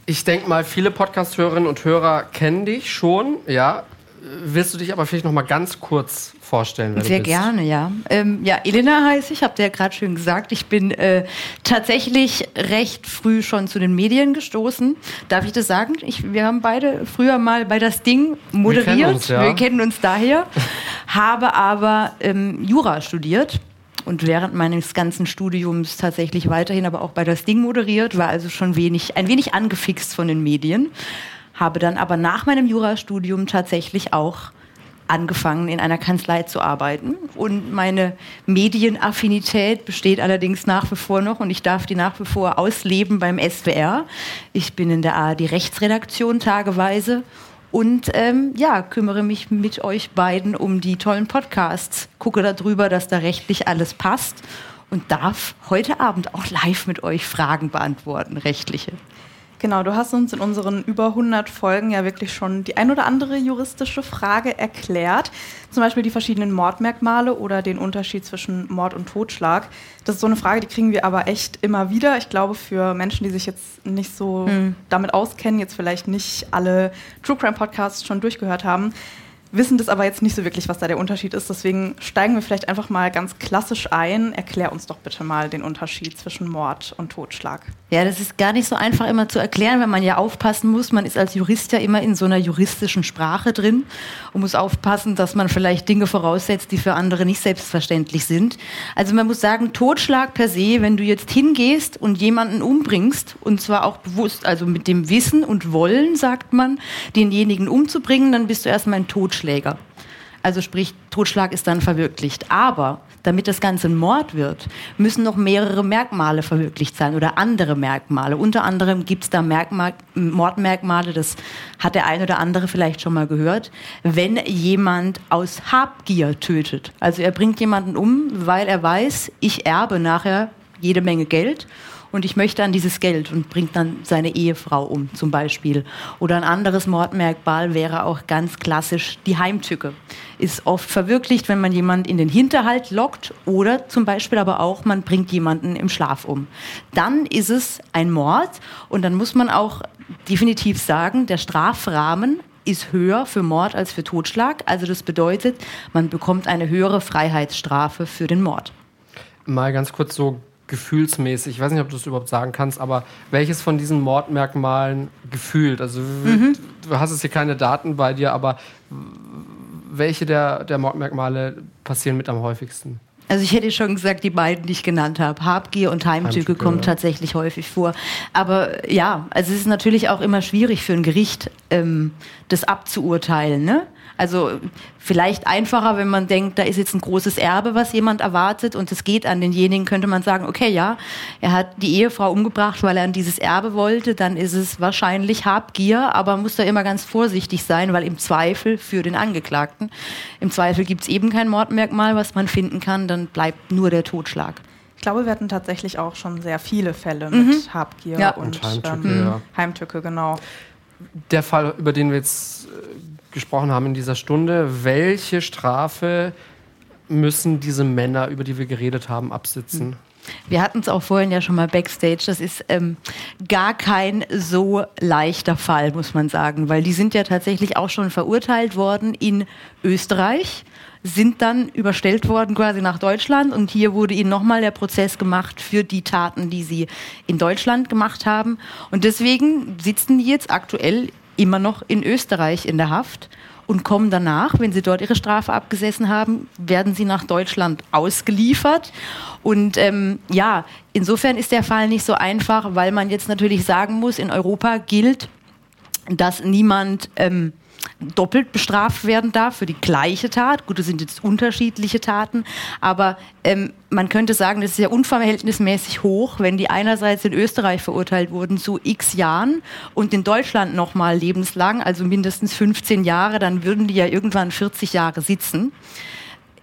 Ich denke mal, viele Podcast-Hörerinnen und Hörer kennen dich schon, ja. Willst du dich aber vielleicht noch mal ganz kurz vorstellen? Wer Sehr gerne, ja. Ähm, ja, Elena heiße ich, habt ihr ja gerade schön gesagt. Ich bin äh, tatsächlich recht früh schon zu den Medien gestoßen. Darf ich das sagen? Ich, wir haben beide früher mal bei das Ding moderiert. kennen uns, ja. Wir kennen uns daher. habe aber ähm, Jura studiert und während meines ganzen Studiums tatsächlich weiterhin aber auch bei das Ding moderiert, war also schon wenig, ein wenig angefixt von den Medien. Habe dann aber nach meinem Jurastudium tatsächlich auch angefangen, in einer Kanzlei zu arbeiten. Und meine Medienaffinität besteht allerdings nach wie vor noch und ich darf die nach wie vor ausleben beim SWR. Ich bin in der ARD Rechtsredaktion tageweise und ähm, ja, kümmere mich mit euch beiden um die tollen Podcasts. Gucke darüber, dass da rechtlich alles passt und darf heute Abend auch live mit euch Fragen beantworten, rechtliche. Genau, du hast uns in unseren über 100 Folgen ja wirklich schon die ein oder andere juristische Frage erklärt. Zum Beispiel die verschiedenen Mordmerkmale oder den Unterschied zwischen Mord und Totschlag. Das ist so eine Frage, die kriegen wir aber echt immer wieder. Ich glaube, für Menschen, die sich jetzt nicht so damit auskennen, jetzt vielleicht nicht alle True Crime Podcasts schon durchgehört haben, wissen das aber jetzt nicht so wirklich, was da der Unterschied ist. Deswegen steigen wir vielleicht einfach mal ganz klassisch ein. Erklär uns doch bitte mal den Unterschied zwischen Mord und Totschlag. Ja, das ist gar nicht so einfach immer zu erklären, wenn man ja aufpassen muss. Man ist als Jurist ja immer in so einer juristischen Sprache drin und muss aufpassen, dass man vielleicht Dinge voraussetzt, die für andere nicht selbstverständlich sind. Also man muss sagen, Totschlag per se, wenn du jetzt hingehst und jemanden umbringst, und zwar auch bewusst, also mit dem Wissen und Wollen, sagt man, denjenigen umzubringen, dann bist du erstmal ein Totschläger. Also sprich, Totschlag ist dann verwirklicht. Aber damit das Ganze ein Mord wird, müssen noch mehrere Merkmale verwirklicht sein oder andere Merkmale. Unter anderem gibt es da Merkmal, Mordmerkmale, das hat der ein oder andere vielleicht schon mal gehört, wenn jemand aus Habgier tötet. Also er bringt jemanden um, weil er weiß, ich erbe nachher jede Menge Geld und ich möchte an dieses Geld und bringt dann seine Ehefrau um zum Beispiel. Oder ein anderes Mordmerkmal wäre auch ganz klassisch die Heimtücke. Ist oft verwirklicht, wenn man jemanden in den Hinterhalt lockt oder zum Beispiel aber auch, man bringt jemanden im Schlaf um. Dann ist es ein Mord und dann muss man auch definitiv sagen, der Strafrahmen ist höher für Mord als für Totschlag. Also das bedeutet, man bekommt eine höhere Freiheitsstrafe für den Mord. Mal ganz kurz so gefühlsmäßig, ich weiß nicht, ob du es überhaupt sagen kannst, aber welches von diesen Mordmerkmalen gefühlt? Also Mhm. du hast jetzt hier keine Daten bei dir, aber welche der, der Mordmerkmale passieren mit am häufigsten? Also ich hätte schon gesagt, die beiden, die ich genannt habe, Habgier und Heimtücke, Heimtücke, kommen ja. tatsächlich häufig vor. Aber ja, also es ist natürlich auch immer schwierig für ein Gericht, ähm, das abzuurteilen. Ne? Also vielleicht einfacher, wenn man denkt, da ist jetzt ein großes Erbe, was jemand erwartet und es geht an denjenigen, könnte man sagen, okay, ja, er hat die Ehefrau umgebracht, weil er an dieses Erbe wollte, dann ist es wahrscheinlich Habgier, aber man muss da immer ganz vorsichtig sein, weil im Zweifel für den Angeklagten, im Zweifel gibt es eben kein Mordmerkmal, was man finden kann, dann bleibt nur der Totschlag. Ich glaube, wir hatten tatsächlich auch schon sehr viele Fälle mit Habgier Ja. und, Und Heimtücke, ähm, ja. Heimtücke, genau. Der Fall, über den wir jetzt äh, gesprochen haben in dieser Stunde, welche Strafe müssen diese Männer, über die wir geredet haben, absitzen? Wir hatten es auch vorhin ja schon mal backstage. Das ist ähm, gar kein so leichter Fall, muss man sagen, weil die sind ja tatsächlich auch schon verurteilt worden in Österreich, sind dann überstellt worden quasi nach Deutschland und hier wurde ihnen nochmal der Prozess gemacht für die Taten, die sie in Deutschland gemacht haben. Und deswegen sitzen die jetzt aktuell immer noch in Österreich in der Haft und kommen danach, wenn sie dort ihre Strafe abgesessen haben, werden sie nach Deutschland ausgeliefert. Und ähm, ja, insofern ist der Fall nicht so einfach, weil man jetzt natürlich sagen muss, in Europa gilt, dass niemand ähm, doppelt bestraft werden darf für die gleiche Tat. Gut, das sind jetzt unterschiedliche Taten, aber ähm, man könnte sagen, das ist ja unverhältnismäßig hoch, wenn die einerseits in Österreich verurteilt wurden zu x Jahren und in Deutschland nochmal lebenslang, also mindestens 15 Jahre, dann würden die ja irgendwann 40 Jahre sitzen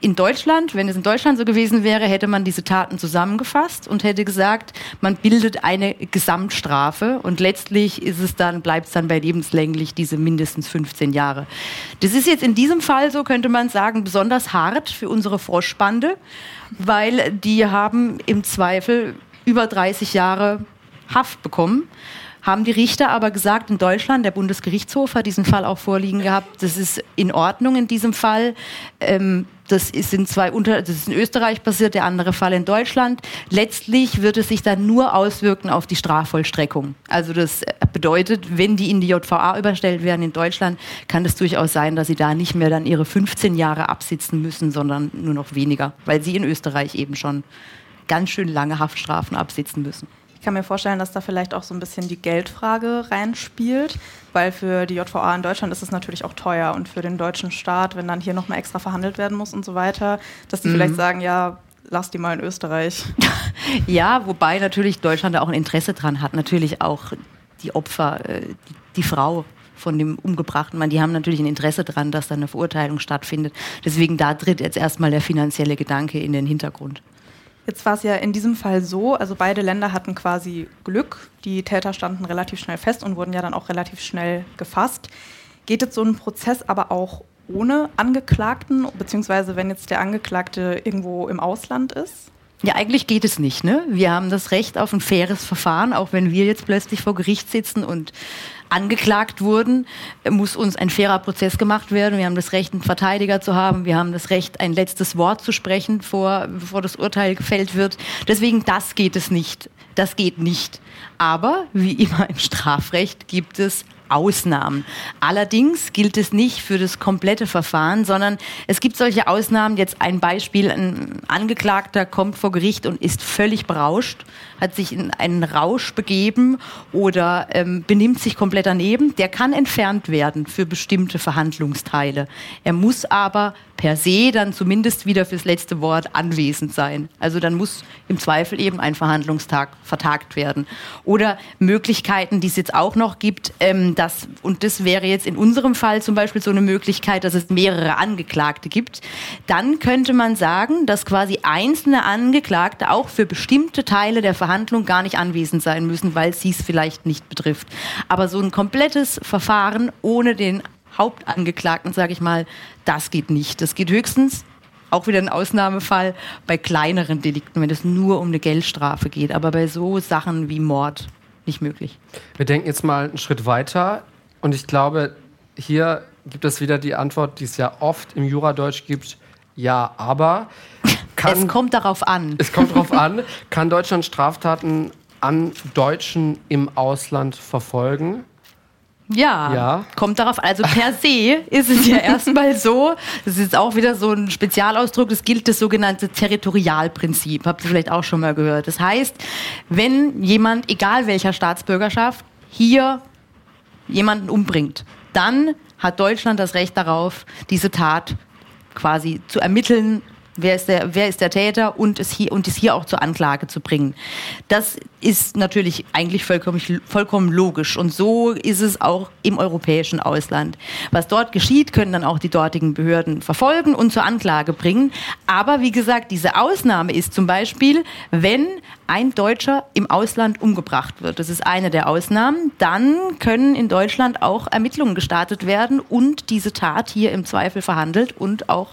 in Deutschland, wenn es in Deutschland so gewesen wäre, hätte man diese Taten zusammengefasst und hätte gesagt, man bildet eine Gesamtstrafe und letztlich ist es dann, bleibt es dann bei lebenslänglich diese mindestens 15 Jahre. Das ist jetzt in diesem Fall so, könnte man sagen, besonders hart für unsere Froschbande, weil die haben im Zweifel über 30 Jahre Haft bekommen haben die Richter aber gesagt, in Deutschland, der Bundesgerichtshof hat diesen Fall auch vorliegen gehabt, das ist in Ordnung in diesem Fall. Ähm, das ist in zwei unter, das ist in Österreich passiert, der andere Fall in Deutschland. Letztlich wird es sich dann nur auswirken auf die Strafvollstreckung. Also das bedeutet, wenn die in die JVA überstellt werden in Deutschland, kann es durchaus sein, dass sie da nicht mehr dann ihre 15 Jahre absitzen müssen, sondern nur noch weniger, weil sie in Österreich eben schon ganz schön lange Haftstrafen absitzen müssen. Ich kann mir vorstellen, dass da vielleicht auch so ein bisschen die Geldfrage reinspielt, weil für die JVA in Deutschland ist es natürlich auch teuer und für den deutschen Staat, wenn dann hier nochmal extra verhandelt werden muss und so weiter, dass die mhm. vielleicht sagen, ja, lass die mal in Österreich. ja, wobei natürlich Deutschland da auch ein Interesse dran hat, natürlich auch die Opfer, äh, die, die Frau von dem umgebrachten Mann, die haben natürlich ein Interesse daran, dass da eine Verurteilung stattfindet. Deswegen da tritt jetzt erstmal der finanzielle Gedanke in den Hintergrund. Jetzt war es ja in diesem Fall so, also beide Länder hatten quasi Glück. Die Täter standen relativ schnell fest und wurden ja dann auch relativ schnell gefasst. Geht jetzt so ein Prozess aber auch ohne Angeklagten, beziehungsweise wenn jetzt der Angeklagte irgendwo im Ausland ist? Ja, eigentlich geht es nicht. Ne? Wir haben das Recht auf ein faires Verfahren, auch wenn wir jetzt plötzlich vor Gericht sitzen und angeklagt wurden, muss uns ein fairer Prozess gemacht werden. Wir haben das Recht, einen Verteidiger zu haben. Wir haben das Recht, ein letztes Wort zu sprechen, vor, bevor das Urteil gefällt wird. Deswegen, das geht es nicht. Das geht nicht. Aber wie immer im Strafrecht gibt es Ausnahmen. Allerdings gilt es nicht für das komplette Verfahren, sondern es gibt solche Ausnahmen. Jetzt ein Beispiel, ein Angeklagter kommt vor Gericht und ist völlig berauscht, hat sich in einen Rausch begeben oder ähm, benimmt sich komplett daneben. Der kann entfernt werden für bestimmte Verhandlungsteile. Er muss aber per se dann zumindest wieder fürs letzte Wort anwesend sein. Also dann muss im Zweifel eben ein Verhandlungstag vertagt werden. Oder Möglichkeiten, die es jetzt auch noch gibt, ähm, das, und das wäre jetzt in unserem Fall zum Beispiel so eine Möglichkeit, dass es mehrere Angeklagte gibt. Dann könnte man sagen, dass quasi einzelne Angeklagte auch für bestimmte Teile der Verhandlung gar nicht anwesend sein müssen, weil sie es vielleicht nicht betrifft. Aber so ein komplettes Verfahren ohne den Hauptangeklagten, sage ich mal, das geht nicht. Das geht höchstens, auch wieder ein Ausnahmefall, bei kleineren Delikten, wenn es nur um eine Geldstrafe geht. Aber bei so Sachen wie Mord nicht möglich. Wir denken jetzt mal einen Schritt weiter und ich glaube, hier gibt es wieder die Antwort, die es ja oft im Juradeutsch gibt. Ja, aber. Kann, es kommt darauf an. Es kommt darauf an. Kann Deutschland Straftaten an Deutschen im Ausland verfolgen? Ja, ja, kommt darauf. Also per se ist es ja erstmal so, das ist auch wieder so ein Spezialausdruck, das gilt das sogenannte Territorialprinzip. Habt ihr vielleicht auch schon mal gehört. Das heißt, wenn jemand, egal welcher Staatsbürgerschaft, hier jemanden umbringt, dann hat Deutschland das Recht darauf, diese Tat quasi zu ermitteln wer ist der, wer ist der Täter und es, hier, und es hier auch zur Anklage zu bringen. Das ist natürlich eigentlich vollkommen, vollkommen logisch und so ist es auch im europäischen Ausland. Was dort geschieht, können dann auch die dortigen Behörden verfolgen und zur Anklage bringen. Aber wie gesagt, diese Ausnahme ist zum Beispiel, wenn ein Deutscher im Ausland umgebracht wird. Das ist eine der Ausnahmen. Dann können in Deutschland auch Ermittlungen gestartet werden und diese Tat hier im Zweifel verhandelt und auch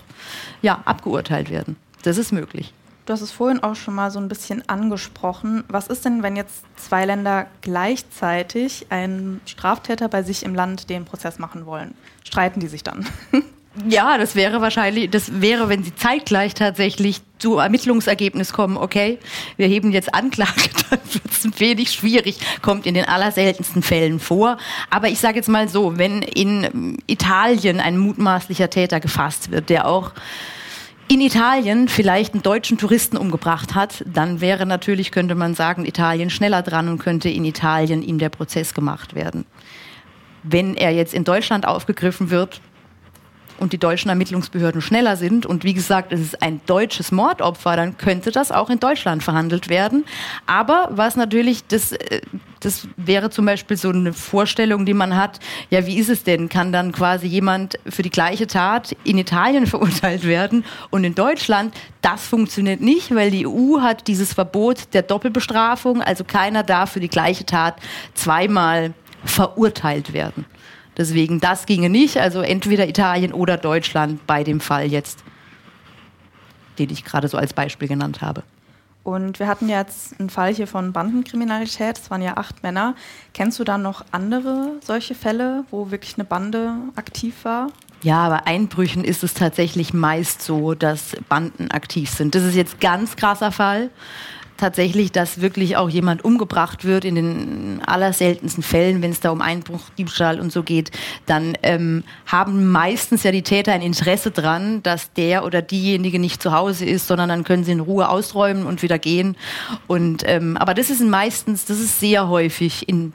ja, abgeurteilt werden. Das ist möglich. Du hast es vorhin auch schon mal so ein bisschen angesprochen. Was ist denn, wenn jetzt zwei Länder gleichzeitig einen Straftäter bei sich im Land den Prozess machen wollen? Streiten die sich dann? Ja, das wäre wahrscheinlich, das wäre, wenn sie zeitgleich tatsächlich zu Ermittlungsergebnis kommen, okay, wir heben jetzt Anklage, dann wird es ein wenig schwierig, kommt in den allerseltensten Fällen vor. Aber ich sage jetzt mal so, wenn in Italien ein mutmaßlicher Täter gefasst wird, der auch in Italien vielleicht einen deutschen Touristen umgebracht hat, dann wäre natürlich, könnte man sagen, Italien schneller dran und könnte in Italien ihm der Prozess gemacht werden. Wenn er jetzt in Deutschland aufgegriffen wird, und die deutschen Ermittlungsbehörden schneller sind und wie gesagt, es ist ein deutsches Mordopfer, dann könnte das auch in Deutschland verhandelt werden. Aber was natürlich, das, äh, das wäre zum Beispiel so eine Vorstellung, die man hat, ja, wie ist es denn? Kann dann quasi jemand für die gleiche Tat in Italien verurteilt werden und in Deutschland? Das funktioniert nicht, weil die EU hat dieses Verbot der Doppelbestrafung, also keiner darf für die gleiche Tat zweimal verurteilt werden. Deswegen, das ginge nicht. Also entweder Italien oder Deutschland bei dem Fall jetzt, den ich gerade so als Beispiel genannt habe. Und wir hatten jetzt einen Fall hier von Bandenkriminalität. Es waren ja acht Männer. Kennst du da noch andere solche Fälle, wo wirklich eine Bande aktiv war? Ja, bei Einbrüchen ist es tatsächlich meist so, dass Banden aktiv sind. Das ist jetzt ganz krasser Fall tatsächlich, dass wirklich auch jemand umgebracht wird. In den allerseltensten Fällen, wenn es da um Einbruch, Diebstahl und so geht, dann ähm, haben meistens ja die Täter ein Interesse dran, dass der oder diejenige nicht zu Hause ist, sondern dann können sie in Ruhe ausräumen und wieder gehen. Und ähm, aber das ist meistens, das ist sehr häufig in,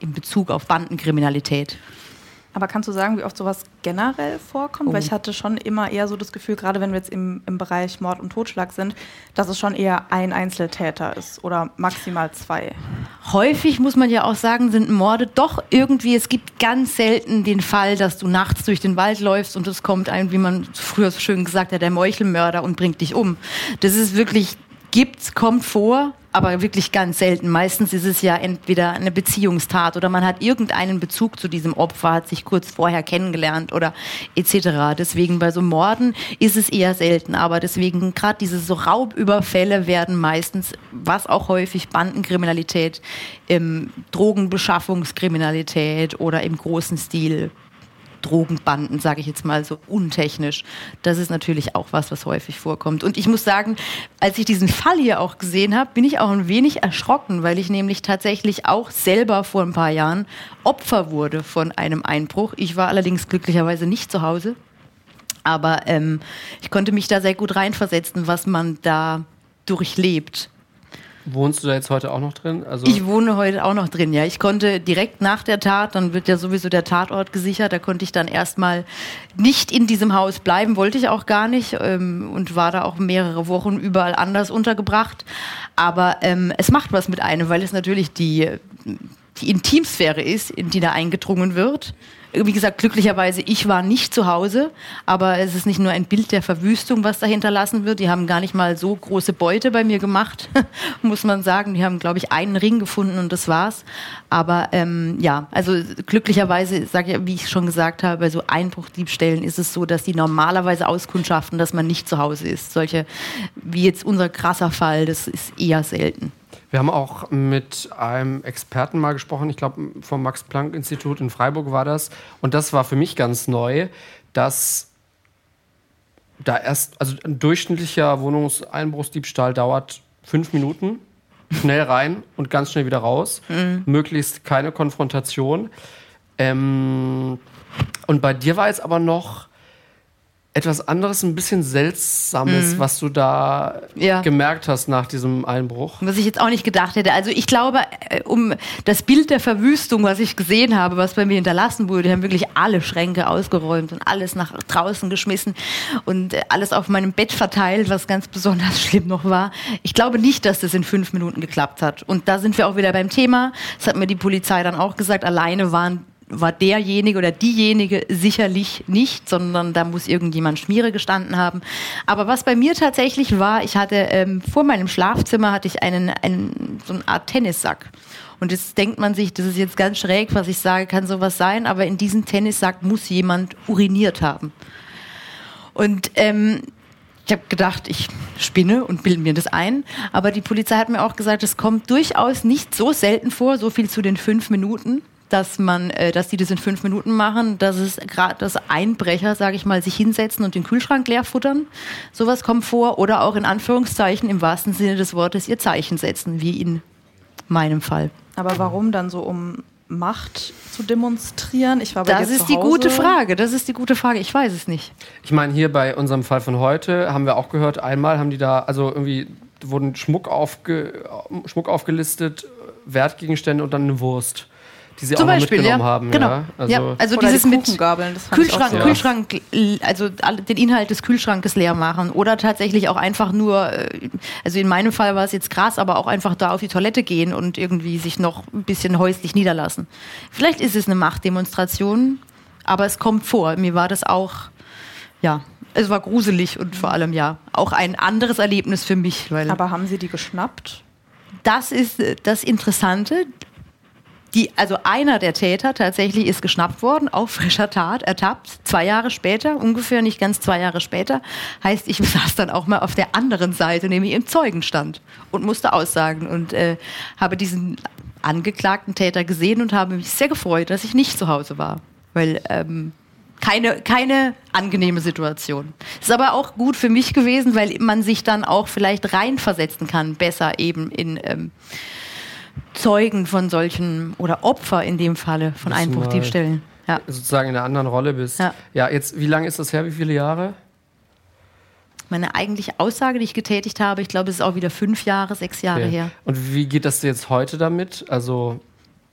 in Bezug auf Bandenkriminalität. Aber kannst du sagen, wie oft sowas generell vorkommt? Oh. Weil ich hatte schon immer eher so das Gefühl, gerade wenn wir jetzt im, im Bereich Mord und Totschlag sind, dass es schon eher ein Einzeltäter ist oder maximal zwei. Häufig muss man ja auch sagen, sind Morde doch irgendwie, es gibt ganz selten den Fall, dass du nachts durch den Wald läufst und es kommt ein, wie man früher so schön gesagt hat, der Meuchelmörder und bringt dich um. Das ist wirklich gibt's, kommt vor, aber wirklich ganz selten. Meistens ist es ja entweder eine Beziehungstat oder man hat irgendeinen Bezug zu diesem Opfer, hat sich kurz vorher kennengelernt oder etc. Deswegen bei so Morden ist es eher selten, aber deswegen gerade diese so Raubüberfälle werden meistens, was auch häufig Bandenkriminalität, ähm, Drogenbeschaffungskriminalität oder im großen Stil Drogenbanden, sage ich jetzt mal so untechnisch. Das ist natürlich auch was, was häufig vorkommt. Und ich muss sagen, als ich diesen Fall hier auch gesehen habe, bin ich auch ein wenig erschrocken, weil ich nämlich tatsächlich auch selber vor ein paar Jahren Opfer wurde von einem Einbruch. Ich war allerdings glücklicherweise nicht zu Hause. Aber ähm, ich konnte mich da sehr gut reinversetzen, was man da durchlebt. Wohnst du da jetzt heute auch noch drin? Also ich wohne heute auch noch drin, ja. Ich konnte direkt nach der Tat, dann wird ja sowieso der Tatort gesichert, da konnte ich dann erstmal nicht in diesem Haus bleiben, wollte ich auch gar nicht ähm, und war da auch mehrere Wochen überall anders untergebracht. Aber ähm, es macht was mit einem, weil es natürlich die, die Intimsphäre ist, in die da eingedrungen wird wie gesagt, glücklicherweise, ich war nicht zu Hause, aber es ist nicht nur ein Bild der Verwüstung, was da hinterlassen wird. Die haben gar nicht mal so große Beute bei mir gemacht, muss man sagen. Die haben, glaube ich, einen Ring gefunden und das war's. Aber ähm, ja, also glücklicherweise, sage ich, wie ich schon gesagt habe, bei so Einbruchdiebstellen ist es so, dass die normalerweise auskundschaften, dass man nicht zu Hause ist. Solche, wie jetzt unser krasser Fall, das ist eher selten. Wir haben auch mit einem Experten mal gesprochen, ich glaube vom Max-Planck-Institut in Freiburg war das. Und das war für mich ganz neu, dass da erst, also ein durchschnittlicher Wohnungseinbruchsdiebstahl dauert fünf Minuten, schnell rein und ganz schnell wieder raus. Mhm. Möglichst keine Konfrontation. Ähm, und bei dir war jetzt aber noch etwas anderes, ein bisschen Seltsames, mhm. was du da ja. gemerkt hast nach diesem Einbruch. Was ich jetzt auch nicht gedacht hätte. Also ich glaube, äh, um das Bild der Verwüstung, was ich gesehen habe, was bei mir hinterlassen wurde, die haben wirklich alle Schränke ausgeräumt und alles nach draußen geschmissen und äh, alles auf meinem Bett verteilt, was ganz besonders schlimm noch war. Ich glaube nicht, dass das in fünf Minuten geklappt hat. Und da sind wir auch wieder beim Thema. Das hat mir die Polizei dann auch gesagt. Alleine waren war derjenige oder diejenige sicherlich nicht, sondern da muss irgendjemand Schmiere gestanden haben. Aber was bei mir tatsächlich war, ich hatte ähm, vor meinem Schlafzimmer hatte ich einen, einen so eine Art Tennissack. Und jetzt denkt man sich, das ist jetzt ganz schräg, was ich sage, kann sowas sein, aber in diesem Tennissack muss jemand uriniert haben. Und ähm, ich habe gedacht, ich spinne und bilde mir das ein. Aber die Polizei hat mir auch gesagt, es kommt durchaus nicht so selten vor, so viel zu den fünf Minuten, dass man, äh, dass die das in fünf Minuten machen, dass es gerade das Einbrecher, sage ich mal, sich hinsetzen und den Kühlschrank leer futtern. Sowas kommt vor. Oder auch in Anführungszeichen im wahrsten Sinne des Wortes ihr Zeichen setzen, wie in meinem Fall. Aber warum dann so um Macht zu demonstrieren? Ich war bei Das dir ist zu die gute. Frage. Das ist die gute Frage. Ich weiß es nicht. Ich meine, hier bei unserem Fall von heute haben wir auch gehört, einmal haben die da, also irgendwie wurden Schmuck, aufge, Schmuck aufgelistet, Wertgegenstände und dann eine Wurst, die sie Zum auch Beispiel, mitgenommen ja. haben. genau. Ja, also, ja, also Oder dieses die mit Kühlschrank. Kühlschrank, also den Inhalt des Kühlschrankes leer machen oder tatsächlich auch einfach nur, äh, also in meinem Fall war es jetzt krass, aber auch einfach da auf die Toilette gehen und irgendwie sich noch ein bisschen häuslich niederlassen. Vielleicht ist es eine Machtdemonstration, aber es kommt vor. Mir war das auch, ja, es war gruselig und vor allem ja auch ein anderes Erlebnis für mich, weil Aber haben sie die geschnappt? das ist äh, das Interessante. Die, also einer der Täter tatsächlich ist geschnappt worden, auf frischer Tat, ertappt, zwei Jahre später, ungefähr nicht ganz zwei Jahre später. Heißt, ich saß dann auch mal auf der anderen Seite, nämlich im Zeugenstand und musste aussagen und äh, habe diesen angeklagten Täter gesehen und habe mich sehr gefreut, dass ich nicht zu Hause war. Weil ähm, keine, keine angenehme Situation. Ist aber auch gut für mich gewesen, weil man sich dann auch vielleicht reinversetzen kann, besser eben in ähm, Zeugen von solchen oder Opfer in dem Falle von Einbruchdiebstählen. Ja. sozusagen in einer anderen Rolle bist. Ja. ja, jetzt, wie lange ist das her? Wie viele Jahre? Meine eigentliche Aussage, die ich getätigt habe, ich glaube, es ist auch wieder fünf Jahre, sechs Jahre Okay. her. Und wie geht das jetzt heute damit? Also,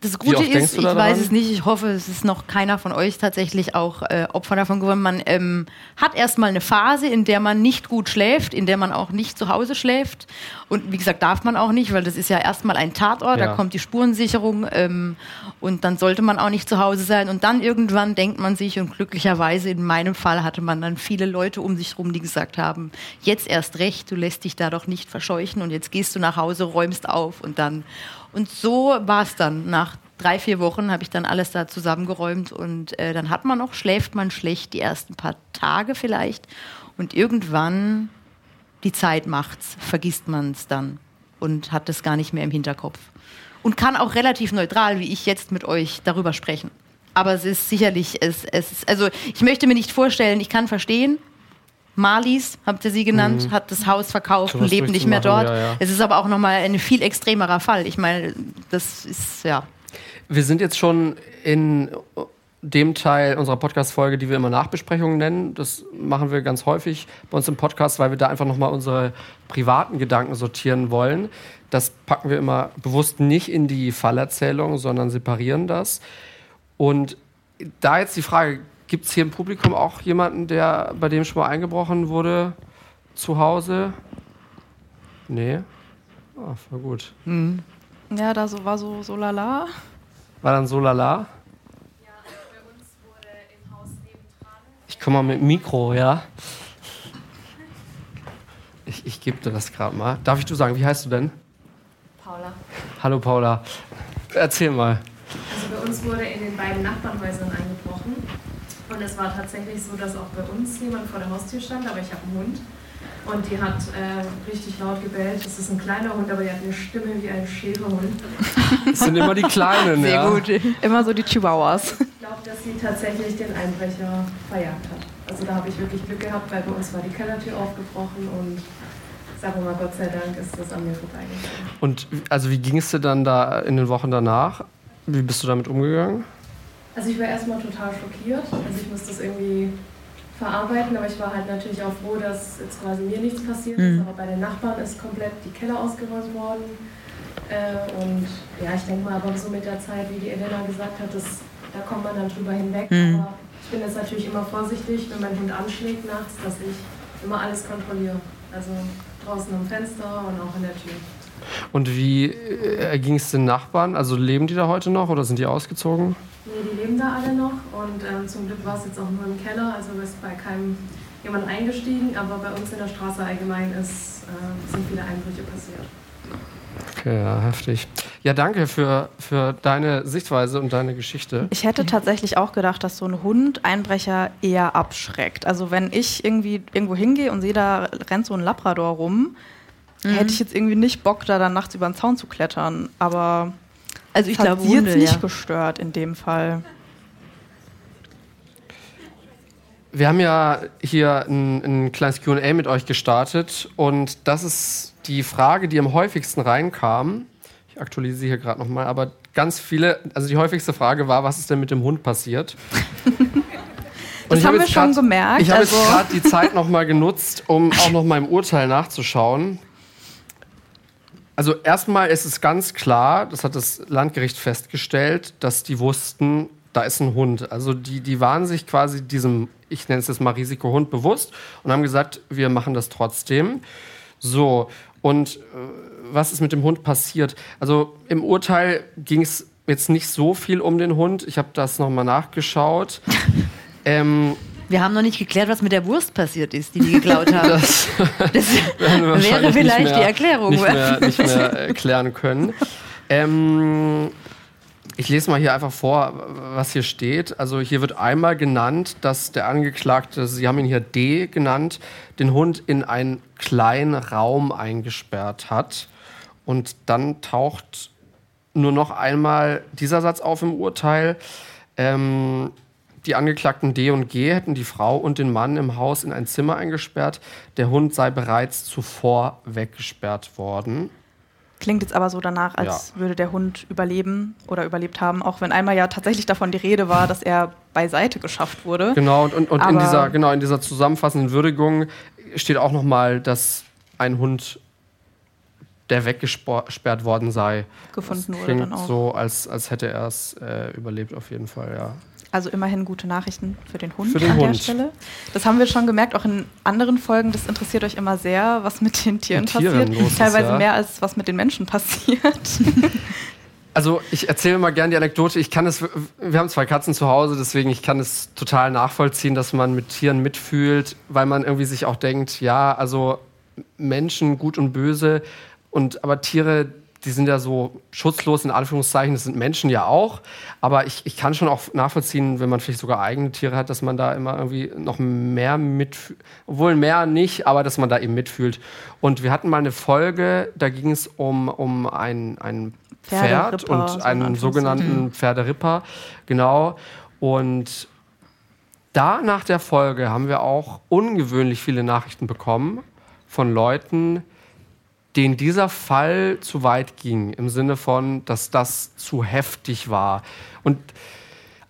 Das Gute ist, ich da weiß es nicht, ich hoffe, es ist noch keiner von euch tatsächlich auch äh, Opfer davon geworden. Man ähm, hat erstmal eine Phase, in der man nicht gut schläft, in der man auch nicht zu Hause schläft. Und wie gesagt, darf man auch nicht, weil das ist ja erstmal ein Tatort, Ja. da kommt die Spurensicherung ähm, und dann sollte man auch nicht zu Hause sein. Und dann irgendwann denkt man sich, und glücklicherweise in meinem Fall hatte man dann viele Leute um sich rum, die gesagt haben, jetzt erst recht, du lässt dich da doch nicht verscheuchen und jetzt gehst du nach Hause, räumst auf und dann. Und so war es dann. Nach drei, vier Wochen habe ich dann alles da zusammengeräumt und äh, dann hat man noch, schläft man schlecht die ersten paar Tage vielleicht und irgendwann die Zeit macht's, vergisst man es dann und hat es gar nicht mehr im Hinterkopf. Und kann auch relativ neutral, wie ich jetzt mit euch, darüber sprechen. Aber es ist sicherlich, es, es ist, also ich möchte mir nicht vorstellen, ich kann verstehen, Marlies, habt ihr sie genannt, hat das Haus verkauft und lebt nicht mehr dort. ja, ja. Es ist aber auch nochmal ein viel extremerer Fall. Ich meine, das ist, ja. wir sind jetzt schon in dem Teil unserer Podcast-Folge, die wir immer Nachbesprechungen nennen. Das machen wir ganz häufig bei uns im Podcast, weil wir da einfach nochmal unsere privaten Gedanken sortieren wollen. Das packen wir immer bewusst nicht in die Fallerzählung, sondern separieren das. Und da jetzt die Frage, gibt es hier im Publikum auch jemanden, der bei dem schon mal eingebrochen wurde zu Hause? Nee. Ah, voll gut. Ja, da so, war so, so lala. War dann so lala? Ich komme mal mit Mikro, ja? Ich, ich gebe dir das gerade mal. Darf ich du sagen, wie heißt du denn? Paula. Hallo Paula. Erzähl mal. Also bei uns wurde in den beiden Nachbarnhäusern eingebrochen. Und es war tatsächlich so, dass auch bei uns jemand vor der Haustür stand, aber ich habe einen Hund. Und die hat äh, richtig laut gebellt. Das ist ein kleiner Hund, aber die hat eine Stimme wie ein Schäferhund. Das sind immer die Kleinen, Sehr ja. gut. Immer so die Chihuahuas. Ich glaube, dass sie tatsächlich den Einbrecher verjagt hat. Also da habe ich wirklich Glück gehabt, weil bei uns war die Kellertür aufgebrochen und sagen wir mal, Gott sei Dank ist das an mir vorbeigegangen. Und also wie ging es dir dann da in den Wochen danach? Wie bist du damit umgegangen? Also ich war erstmal total schockiert. Also ich musste das irgendwie verarbeiten, aber ich war halt natürlich auch froh, dass jetzt quasi mir nichts passiert ist. Aber bei den Nachbarn ist komplett die Keller ausgeräumt worden. Äh, und ja, ich denke mal, aber so mit der Zeit, wie die Elena gesagt hat, das, da kommt man dann drüber hinweg. Aber ich bin jetzt natürlich immer vorsichtig, wenn mein Hund anschlägt nachts, dass ich immer alles kontrolliere. Also draußen am Fenster und auch in der Tür. Und wie äh, ging es den Nachbarn? Also leben die da heute noch oder sind die ausgezogen? Nee, die leben da alle noch und ähm, zum Glück war es jetzt auch nur im Keller, also ist bei keinem jemand eingestiegen, aber bei uns in der Straße allgemein ist, äh, sind viele Einbrüche passiert. Okay, ja, heftig. Ja, danke für, für deine Sichtweise und deine Geschichte. Ich hätte tatsächlich auch gedacht, dass so ein Hund Einbrecher eher abschreckt. Also wenn ich irgendwie irgendwo hingehe und sehe, da rennt so ein Labrador rum, Mhm. hätte ich jetzt irgendwie nicht Bock, da dann nachts über den Zaun zu klettern. Aber Also ich glaube, sie jetzt nicht ja. gestört in dem Fall. Wir haben ja hier ein, ein kleines QA mit euch gestartet und das ist die Frage, die am häufigsten reinkam. Ich aktualisiere hier gerade nochmal, aber ganz viele, also die häufigste Frage war, was ist denn mit dem Hund passiert? Und Das ich haben wir jetzt schon grad- gemerkt, Ich habe also- jetzt gerade die Zeit nochmal genutzt, um auch nochmal im Urteil nachzuschauen. Also erstmal ist es ganz klar, das hat das Landgericht festgestellt, dass die wussten, da ist ein Hund. Also die, die waren sich quasi diesem, ich nenne es jetzt mal Risikohund, bewusst und haben gesagt, wir machen das trotzdem. So, und äh, was ist mit dem Hund passiert? Also im Urteil ging es jetzt nicht so viel um den Hund. Ich habe das nochmal nachgeschaut. ähm, Wir haben noch nicht geklärt, was mit der Wurst passiert ist, die die geklaut haben. das Das wäre vielleicht mehr, die Erklärung. Nicht mehr, nicht mehr erklären können. Ähm, ich lese mal hier einfach vor, was hier steht. Also hier wird einmal genannt, dass der Angeklagte, Sie haben ihn hier D genannt, den Hund in einen kleinen Raum eingesperrt hat. Und dann taucht nur noch einmal dieser Satz auf im Urteil. Ähm, die Angeklagten D und G hätten die Frau und den Mann im Haus in ein Zimmer eingesperrt. Der Hund sei bereits zuvor weggesperrt worden. Klingt jetzt aber so danach, als würde der Hund überleben oder überlebt haben, auch wenn einmal ja tatsächlich davon die Rede war, dass er beiseite geschafft wurde. Genau, und, und, und in, dieser, genau, in dieser zusammenfassenden Würdigung steht auch nochmal, dass ein Hund, der weggesperrt worden sei, Gefunden das wurde klingt dann auch. so, als, als hätte er es äh, überlebt auf jeden Fall, ja. Also immerhin gute Nachrichten für den Hund Für den an der Hund. Stelle. Das haben wir schon gemerkt, auch in anderen Folgen. Das interessiert euch immer sehr, was mit den Tieren Mit Tieren passiert. los ist, Teilweise ja. mehr als was mit den Menschen passiert. Also ich erzähle mal gerne die Anekdote. Ich kann es, wir haben zwei Katzen zu Hause, deswegen ich kann es total nachvollziehen, dass man mit Tieren mitfühlt, weil man irgendwie sich auch denkt, ja, also Menschen gut und böse und aber Tiere, die sind ja so schutzlos in Anführungszeichen. Das sind Menschen ja auch, aber ich, ich kann schon auch nachvollziehen, wenn man vielleicht sogar eigene Tiere hat, dass man da immer irgendwie noch mehr mitfühlt, obwohl mehr nicht, aber dass man da eben mitfühlt. Und wir hatten mal eine Folge, da ging es um, um ein, ein Pferd und in einen sogenannten Pferderipper, genau. Und da nach der Folge haben wir auch ungewöhnlich viele Nachrichten bekommen von Leuten, denen dieser Fall zu weit ging, im Sinne von, dass das zu heftig war. Und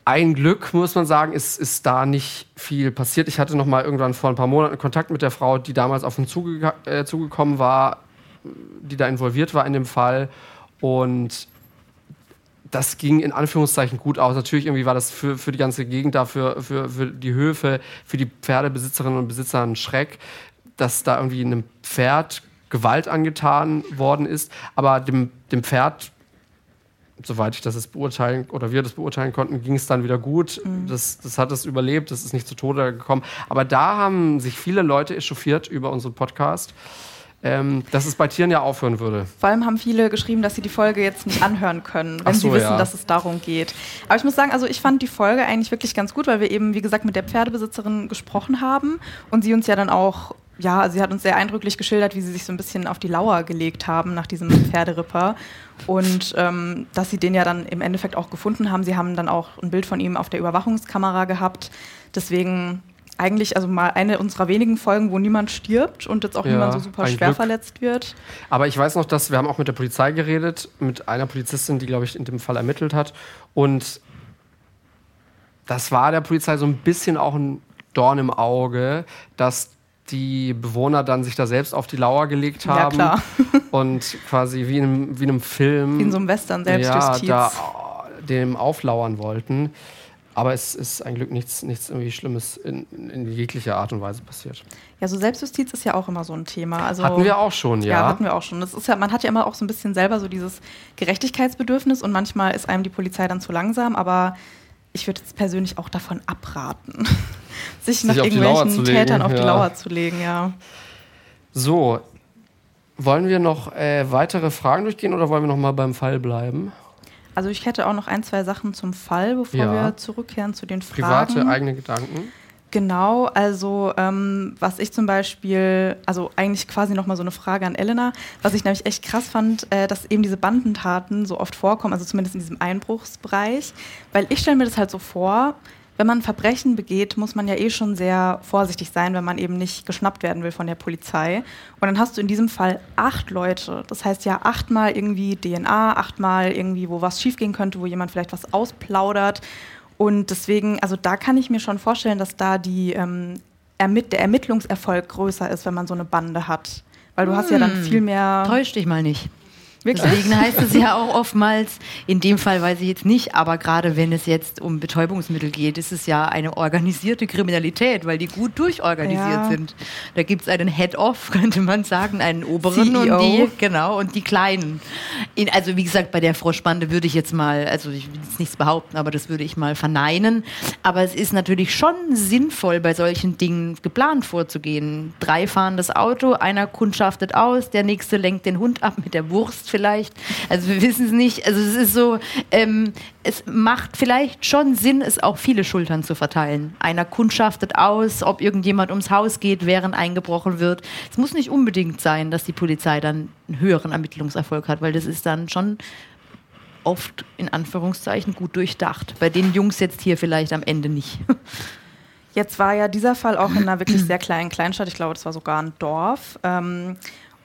ein Glück, muss man sagen, ist, ist da nicht viel passiert. Ich hatte noch mal irgendwann vor ein paar Monaten Kontakt mit der Frau, die damals auf uns zuge äh, zugekommen war, die da involviert war in dem Fall. Und das ging in Anführungszeichen gut aus. Natürlich irgendwie war das für, für die ganze Gegend da, für, für, für die Höfe, für die Pferdebesitzerinnen und Besitzer ein Schreck, dass da irgendwie einem Pferd Gewalt angetan worden ist. Aber dem, dem Pferd, soweit ich das jetzt beurteilen oder wir das beurteilen konnten, ging es dann wieder gut. Das, das hat es überlebt, das ist nicht zu Tode gekommen. Aber da haben sich viele Leute echauffiert über unseren Podcast, ähm, dass es bei Tieren ja aufhören würde. Vor allem haben viele geschrieben, dass sie die Folge jetzt nicht anhören können, wenn so, sie wissen, ja. dass es darum geht. Aber ich muss sagen, also ich fand die Folge eigentlich wirklich ganz gut, weil wir eben, wie gesagt, mit der Pferdebesitzerin gesprochen haben und sie uns ja dann auch, ja, also sie hat uns sehr eindrücklich geschildert, wie sie sich so ein bisschen auf die Lauer gelegt haben nach diesem Pferderipper und ähm, dass sie den ja dann im Endeffekt auch gefunden haben. Sie haben dann auch ein Bild von ihm auf der Überwachungskamera gehabt. Deswegen eigentlich also mal eine unserer wenigen Folgen, wo niemand stirbt und jetzt auch Ja, niemand so super schwer Glück. verletzt wird. Aber ich weiß noch, dass wir haben auch mit der Polizei geredet, mit einer Polizistin, die, glaube ich, in dem Fall ermittelt hat. Und das war der Polizei so ein bisschen auch ein Dorn im Auge, dass die Bewohner dann sich da selbst auf die Lauer gelegt Ja, haben klar. und quasi wie in einem, wie in einem Film Wie in so einem Western ja, Selbstjustiz. da äh, dem auflauern wollten. Aber es ist ein Glück nichts, nichts irgendwie Schlimmes in, in jeglicher Art und Weise passiert. Ja, so Selbstjustiz ist ja auch immer so ein Thema. Also, Hatten wir auch schon, ja. Ja, hatten wir auch schon. Das ist ja, man hat ja immer auch so ein bisschen selber so dieses Gerechtigkeitsbedürfnis und manchmal ist einem die Polizei dann zu langsam, aber ich würde jetzt persönlich auch davon abraten, sich, nach auf die Lauer irgendwelchen Tätern auf die ja. Lauer zu legen, ja. So, wollen wir noch äh, weitere Fragen durchgehen oder wollen wir noch mal beim Fall bleiben? Also ich hätte auch noch ein, zwei Sachen zum Fall, bevor Ja. wir zurückkehren zu den Fragen. Private, eigene Gedanken. Genau, also ähm, was ich zum Beispiel, also eigentlich quasi nochmal so eine Frage an Elena, was ich nämlich echt krass fand, äh, dass eben diese Bandentaten so oft vorkommen, also zumindest in diesem Einbruchsbereich, weil ich stelle mir das halt so vor, wenn man Verbrechen begeht, muss man ja eh schon sehr vorsichtig sein, wenn man eben nicht geschnappt werden will von der Polizei. Und dann hast du in diesem Fall acht Leute. Das heißt ja achtmal irgendwie DNA, achtmal irgendwie, wo was schiefgehen könnte, wo jemand vielleicht was ausplaudert. Und deswegen, also da kann ich mir schon vorstellen, dass da die, ähm, Ermitt der Ermittlungserfolg größer ist, wenn man so eine Bande hat. Weil du hast ja dann viel mehr. Täusch dich mal nicht. Wirklich? Deswegen heißt es ja auch oftmals, in dem Fall weiß ich jetzt nicht, aber gerade wenn es jetzt um Betäubungsmittel geht, ist es ja eine organisierte Kriminalität, weil die gut durchorganisiert Ja. sind. Da gibt es einen Head-Off, könnte man sagen, einen oberen CEO. und die, genau, und die kleinen. In, also wie gesagt, bei der Froschbande würde ich jetzt mal, also ich will jetzt nichts behaupten, aber das würde ich mal verneinen. Aber es ist natürlich schon sinnvoll, bei solchen Dingen geplant vorzugehen. Drei fahren das Auto, einer kundschaftet aus, der nächste lenkt den Hund ab mit der Wurst vielleicht. Also wir wissen es nicht. Also es ist so, ähm, es macht vielleicht schon Sinn, es auf viele Schultern zu verteilen. Einer kundschaftet aus, ob irgendjemand ums Haus geht, während eingebrochen wird. Es muss nicht unbedingt sein, dass die Polizei dann einen höheren Ermittlungserfolg hat, weil das ist dann schon oft in Anführungszeichen gut durchdacht. Bei den Jungs jetzt hier vielleicht am Ende nicht. Jetzt war ja dieser Fall auch in einer wirklich sehr kleinen Kleinstadt. Ich glaube, das war sogar ein Dorf. Ähm,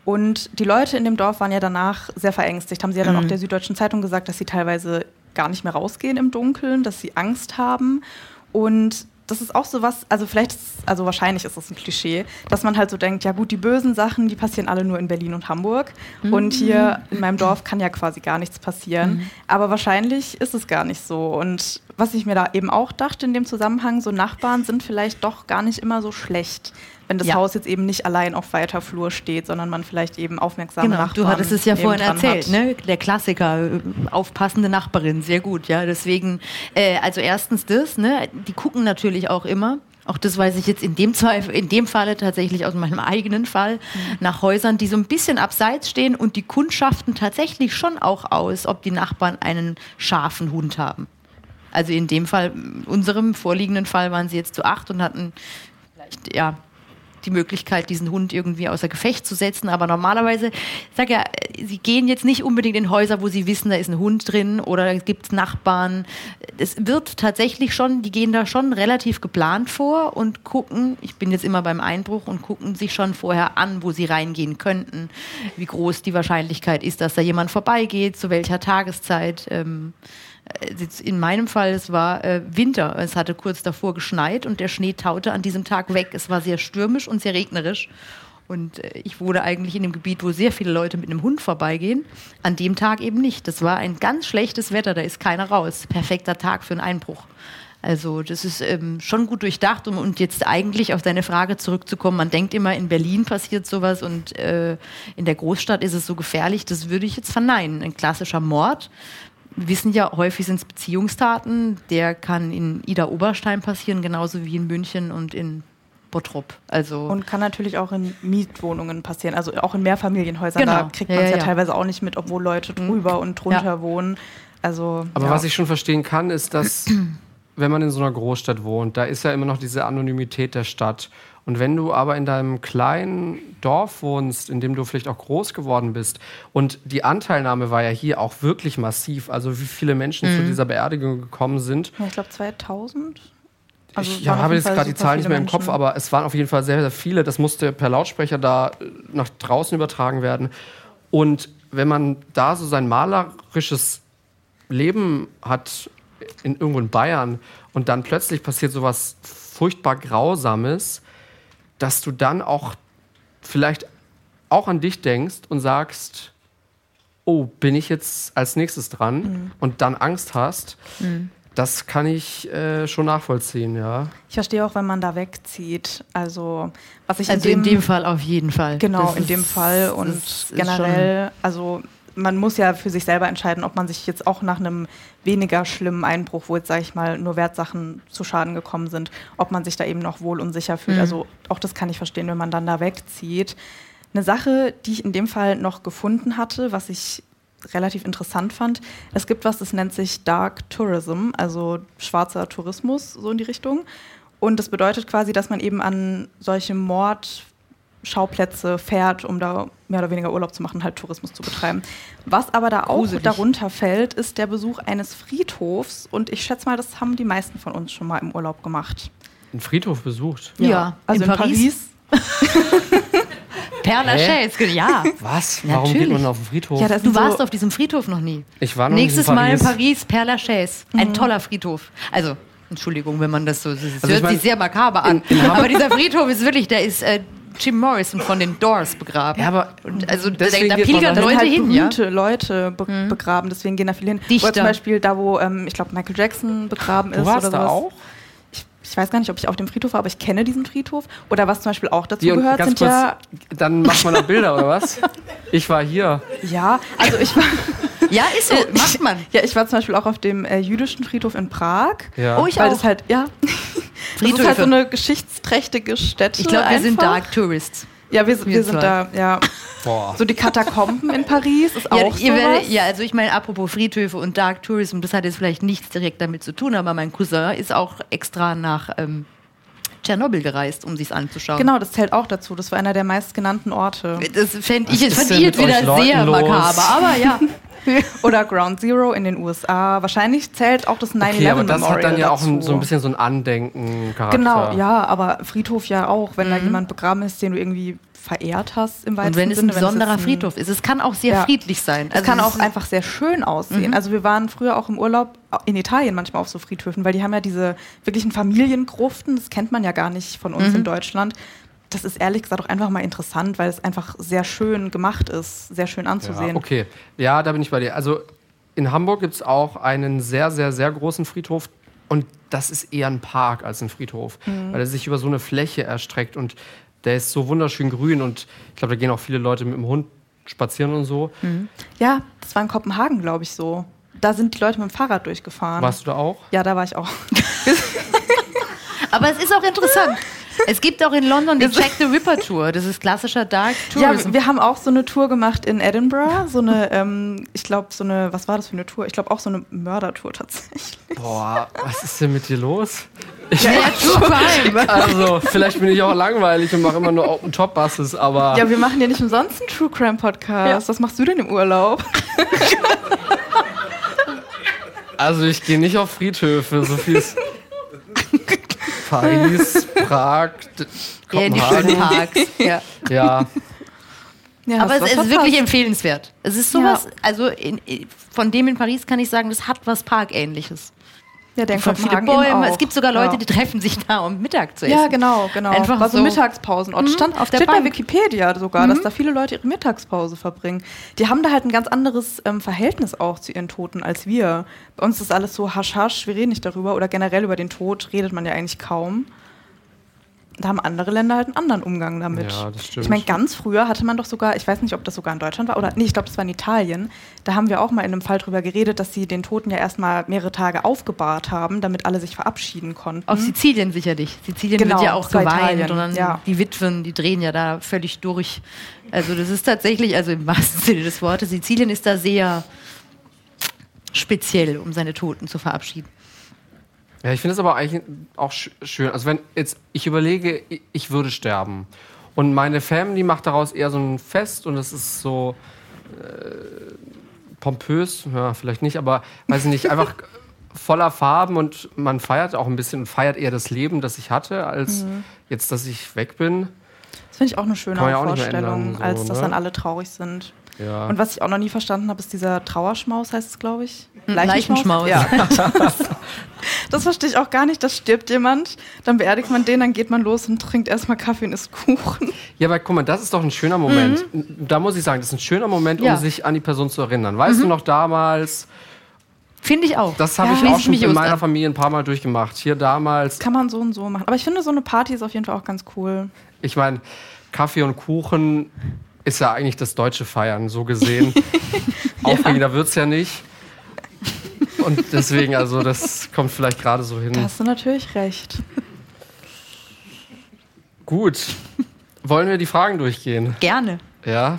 und die Leute in dem Dorf waren ja danach sehr verängstigt. Haben sie ja dann auch der Süddeutschen Zeitung gesagt, dass sie teilweise gar nicht mehr rausgehen im Dunkeln, dass sie Angst haben. Und das ist auch so was, also vielleicht, ist, also wahrscheinlich ist es ein Klischee, dass man halt so denkt, ja gut, die bösen Sachen, die passieren alle nur in Berlin und Hamburg. Und hier in meinem Dorf kann ja quasi gar nichts passieren. Aber wahrscheinlich ist es gar nicht so. Und was ich mir da eben auch dachte in dem Zusammenhang, so Nachbarn sind vielleicht doch gar nicht immer so schlecht, wenn das Ja. Haus jetzt eben nicht allein auf weiter Flur steht, sondern man vielleicht eben aufmerksame Genau, Nachbarn du hattest es ja vorhin erzählt, hat. ne? Der Klassiker, äh, aufpassende Nachbarin, sehr gut, ja. Deswegen, äh, also erstens das, ne? Die gucken natürlich auch immer. Auch das weiß ich jetzt in dem, Zweifel, in dem Falle tatsächlich aus meinem eigenen Fall, nach Häusern, die so ein bisschen abseits stehen und die kundschaften tatsächlich schon auch aus, ob die Nachbarn einen scharfen Hund haben. Also in dem Fall, in unserem vorliegenden Fall waren sie jetzt zu acht und hatten vielleicht, ja, die Möglichkeit, diesen Hund irgendwie außer Gefecht zu setzen. Aber normalerweise, ich sag ja, sie gehen jetzt nicht unbedingt in Häuser, wo sie wissen, da ist ein Hund drin oder es gibt Nachbarn. Es wird tatsächlich schon, die gehen da schon relativ geplant vor und gucken, ich bin jetzt immer beim Einbruch und gucken sich schon vorher an, wo sie reingehen könnten, wie groß die Wahrscheinlichkeit ist, dass da jemand vorbeigeht, zu welcher Tageszeit. Ähm, äh, in meinem Fall, es war äh, Winter. Es hatte kurz davor geschneit und der Schnee taute an diesem Tag weg. Es war sehr stürmisch und sehr regnerisch. Und äh, ich wohne eigentlich in einem Gebiet, wo sehr viele Leute mit einem Hund vorbeigehen. An dem Tag eben nicht. Das war ein ganz schlechtes Wetter, da ist keiner raus. Perfekter Tag für einen Einbruch. Also das ist ähm, schon gut durchdacht und, und jetzt eigentlich auf deine Frage zurückzukommen. Man denkt immer, in Berlin passiert sowas und äh, in der Großstadt ist es so gefährlich. Das würde ich jetzt verneinen. Ein klassischer Mord. Wir wissen ja, häufig sind es Beziehungstaten. Der kann in Ida Oberstein passieren, genauso wie in München und in Bottrop. Also Und kann natürlich auch in Mietwohnungen passieren, also auch in Mehrfamilienhäusern. Genau. Da kriegt man es ja, ja, ja. teilweise auch nicht mit, obwohl Leute drüber und drunter Ja. wohnen. Also, Aber ja. was ich schon verstehen kann, ist, dass wenn man in so einer Großstadt wohnt, da ist ja immer noch diese Anonymität der Stadt. Und wenn du aber in deinem kleinen Dorf wohnst, in dem du vielleicht auch groß geworden bist, und die Anteilnahme war ja hier auch wirklich massiv, also wie viele Menschen Mhm. zu dieser Beerdigung gekommen sind. Ich glaube 2000. Also ich habe jetzt gerade die Zahlen nicht mehr im Kopf, Menschen. aber es waren auf jeden Fall sehr, sehr viele. Das musste per Lautsprecher da äh, nach draußen übertragen werden. Und wenn man da so sein malerisches Leben hat, in, irgendwo in Bayern, und dann plötzlich passiert sowas furchtbar Grausames, dass du dann auch vielleicht auch an dich denkst und sagst, oh, bin ich jetzt als nächstes dran Mhm. und dann Angst hast, das kann ich äh, schon nachvollziehen, ja. Ich verstehe auch, wenn man da wegzieht. Also, was ich also in dem Fall auf jeden Fall. Genau, Das in dem Fall und generell, also man muss ja für sich selber entscheiden, ob man sich jetzt auch nach einem weniger schlimmen Einbruch, wo jetzt, sage ich mal, nur Wertsachen zu Schaden gekommen sind, ob man sich da eben noch wohl und sicher fühlt. Mhm. Also auch das kann ich verstehen, wenn man dann da wegzieht. Eine Sache, die ich in dem Fall noch gefunden hatte, was ich relativ interessant fand, es gibt was, das nennt sich Dark Tourism, also schwarzer Tourismus, so in die Richtung. Und das bedeutet quasi, dass man eben an solche Mordschauplätze fährt, um da mehr oder weniger Urlaub zu machen, halt Tourismus zu betreiben. Was aber da auch Gruselig. darunter fällt, ist der Besuch eines Friedhofs. Und ich schätze mal, das haben die meisten von uns schon mal im Urlaub gemacht. Einen Friedhof besucht. Ja, also in in, Paris. Paris. Père Lachaise, ja. Was? Warum Natürlich. geht man auf den Friedhof? Ja, Du warst so, auf diesem Friedhof noch nie. ich war noch Nächstes in Mal in Paris. Père Lachaise. Ein toller Friedhof. Also, Entschuldigung, wenn man das so. Das Also hört ich mein, sich sehr makaber an. in- in aber dieser Friedhof ist wirklich, der ist äh, Jim Morrison von den Doors begraben. Ja, aber Und also da, deswegen da pilgern da sind Leute halt hin, ja. Leute be begraben, deswegen gehen da viele hin. Dichter. Oder zum Beispiel da, wo, ähm, ich glaube, Michael Jackson begraben ist du warst oder da sowas. auch? Ich, ich weiß gar nicht, ob ich auf dem Friedhof war, aber ich kenne diesen Friedhof. Oder was zum Beispiel auch dazu und gehört, ganz sind kurz, ja, dann macht man da Bilder oder was? Ich war hier. ja, also ich war, Ja, ist so, macht man. ja, ich war zum Beispiel auch auf dem äh, jüdischen Friedhof in Prag. Ja. Oh, ich weil auch. das halt, ja, das ist halt so eine geschichtsträchtige Stätte. Ich glaube, wir sind. Dark Tourists. Ja, wir, wir Wir sind da, ja. Boah. So die Katakomben in Paris ist Ja, auch ihr sowas. werdet, ja, also ich meine, apropos Friedhöfe und Dark Tourism, das hat jetzt vielleicht nichts direkt damit zu tun, aber mein Cousin ist auch extra nach ähm, Tschernobyl gereist, um sich's anzuschauen. Genau, das zählt auch dazu. Das war einer der meistgenannten Orte. Das fände ich, jetzt- ich wieder Leuten sehr los? makaber, aber ja. Oder Ground Zero in den USA. Wahrscheinlich zählt auch das 9-11 Okay, aber das Memorial hat dann ja auch ein, dazu. so ein bisschen so ein Andenken-Charakter. Genau, ja, aber Friedhof ja auch, wenn da jemand begraben ist, den du irgendwie verehrt hast im weitesten Und wenn es ein Sinne. besonderer Friedhof ist, es kann auch sehr Ja. friedlich sein. Es Also kann es auch einfach sehr schön aussehen. Also wir waren früher auch im Urlaub in Italien manchmal auf so Friedhöfen, weil die haben ja diese wirklichen Familiengruften, das kennt man ja gar nicht von uns in Deutschland. Das ist ehrlich gesagt auch einfach mal interessant, weil es einfach sehr schön gemacht ist, sehr schön anzusehen. Ja, okay. Ja, da bin ich bei dir. Also in Hamburg gibt es auch einen sehr, sehr, sehr großen Friedhof. Und das ist eher ein Park als ein Friedhof, Mhm. weil er sich über so eine Fläche erstreckt und der ist so wunderschön grün und ich glaube, da gehen auch viele Leute mit dem Hund spazieren und so. Ja, das war in Kopenhagen, glaube ich, so. Da sind die Leute mit dem Fahrrad durchgefahren. Warst du da auch? Ja, da war ich auch. Aber es ist auch interessant. Es gibt auch in London die Jack the Ripper Tour. Das ist klassischer Dark Ja, Tourism. wir haben auch so eine Tour gemacht in Edinburgh. So eine, ähm, ich glaube, so eine, was war das für eine Tour? Ich glaube auch so eine Mördertour tatsächlich. Boah, was ist denn mit dir los? ja, True Crime. Also, vielleicht bin ich auch langweilig und mache immer nur Open-Top-Buses, aber Ja, wir machen ja nicht umsonst einen True Crime Podcast. Was machst du denn im Urlaub? also ich gehe nicht auf Friedhöfe, so viel ist Paris, Prag, D- Ja, in die schönen Kopenhagen. Parks. Ja. Ja, Ja, Aber es ist verpasst. wirklich empfehlenswert. Es ist sowas, also in, in- von dem in Paris kann ich sagen, das hat was Parkähnliches. Ja, der Voll viele Bäume. Es gibt sogar Leute, ja. die treffen sich da, um Mittag zu essen. Ja, genau, genau. Einfach War so. Mittagspausenort. Mhm, Stand, auf der steht bei Bank. Wikipedia sogar, dass da viele Leute ihre Mittagspause verbringen. Die haben da halt ein ganz anderes ähm, Verhältnis auch zu ihren Toten als wir. Bei uns ist alles so hasch hasch, wir reden nicht darüber. Oder generell über den Tod redet man ja eigentlich kaum. Da haben andere Länder halt einen anderen Umgang damit. Ja, das stimmt. Ich meine, ganz früher hatte man doch sogar, ich weiß nicht, ob das sogar in Deutschland war, oder nee, ich glaube, das war in Italien. Da haben wir auch mal in einem Fall drüber geredet, dass sie den Toten ja erstmal mehrere Tage aufgebahrt haben, damit alle sich verabschieden konnten. Auf Sizilien sicherlich. Sizilien Genau, wird ja auch geweint Italien, und dann ja. die Witwen, die drehen ja da völlig durch. Also das ist tatsächlich, also im wahrsten Sinne des Wortes, Sizilien ist da sehr speziell, um seine Toten zu verabschieden. Ja, ich finde es aber eigentlich auch sch schön. Also wenn jetzt ich überlege, ich, würde sterben und meine Family macht daraus eher so ein Fest und es ist so äh, pompös, ja, vielleicht nicht, aber weiß ich nicht, einfach voller Farben und man feiert auch ein bisschen feiert eher das Leben, das ich hatte, als jetzt, dass ich weg bin. Das finde ich auch eine schöne Vorstellung, ändern, so, als dass ne? dann alle traurig sind. Ja. Und was ich auch noch nie verstanden habe, ist dieser Trauerschmaus, heißt es, glaube ich. Leichenschmaus. Ja. das verstehe ich auch gar nicht. Da stirbt jemand, dann beerdigt man den, dann geht man los und trinkt erstmal Kaffee und isst Kuchen. Ja, aber guck mal, das ist doch ein schöner Moment. Da muss ich sagen, das ist ein schöner Moment, Ja. um sich an die Person zu erinnern. Weißt du noch damals, Finde ich auch. das habe Ja. ich auch ich schon mich in meiner an. Familie ein paar Mal durchgemacht. Hier damals, Kann man so und so machen. Aber ich finde, so eine Party ist auf jeden Fall auch ganz cool. ich meine, Kaffee und Kuchen ist ja eigentlich das deutsche Feiern, so gesehen. Aufregender wird es ja nicht. Und deswegen, also, das kommt vielleicht gerade so hin. Da hast du natürlich recht. Gut. wollen wir die Fragen durchgehen? Gerne. Ja,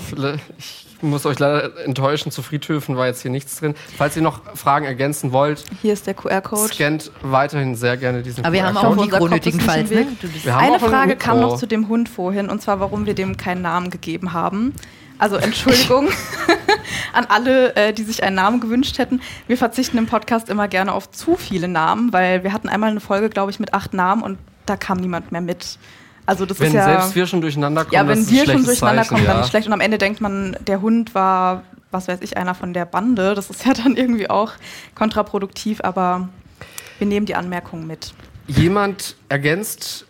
ich muss euch leider enttäuschen, zu Friedhöfen war jetzt hier nichts drin. Falls ihr noch Fragen ergänzen wollt, Hier ist der QR-Code. scannt weiterhin sehr gerne diesen Aber wir haben QR-Code. auch ein Unser Mikro nötigenfalls. Ne? Haben Eine auch ein Frage kam noch zu dem Hund vorhin, und zwar, warum wir dem keinen Namen gegeben haben. Also Entschuldigung an alle, äh, die sich einen Namen gewünscht hätten. Wir verzichten im Podcast immer gerne auf zu viele Namen, weil wir hatten einmal eine Folge, glaube ich, mit acht Namen und da kam niemand mehr mit. Also das Wenn ist ja, selbst wir schon durcheinander kommen, ja, das wenn wir schon durcheinander Zeichen, kommen, dann ja. ist schlecht. Und am Ende denkt man, der Hund war, was weiß ich, einer von der Bande. Das ist ja dann irgendwie auch kontraproduktiv, aber wir nehmen die Anmerkungen mit. Jemand ergänzt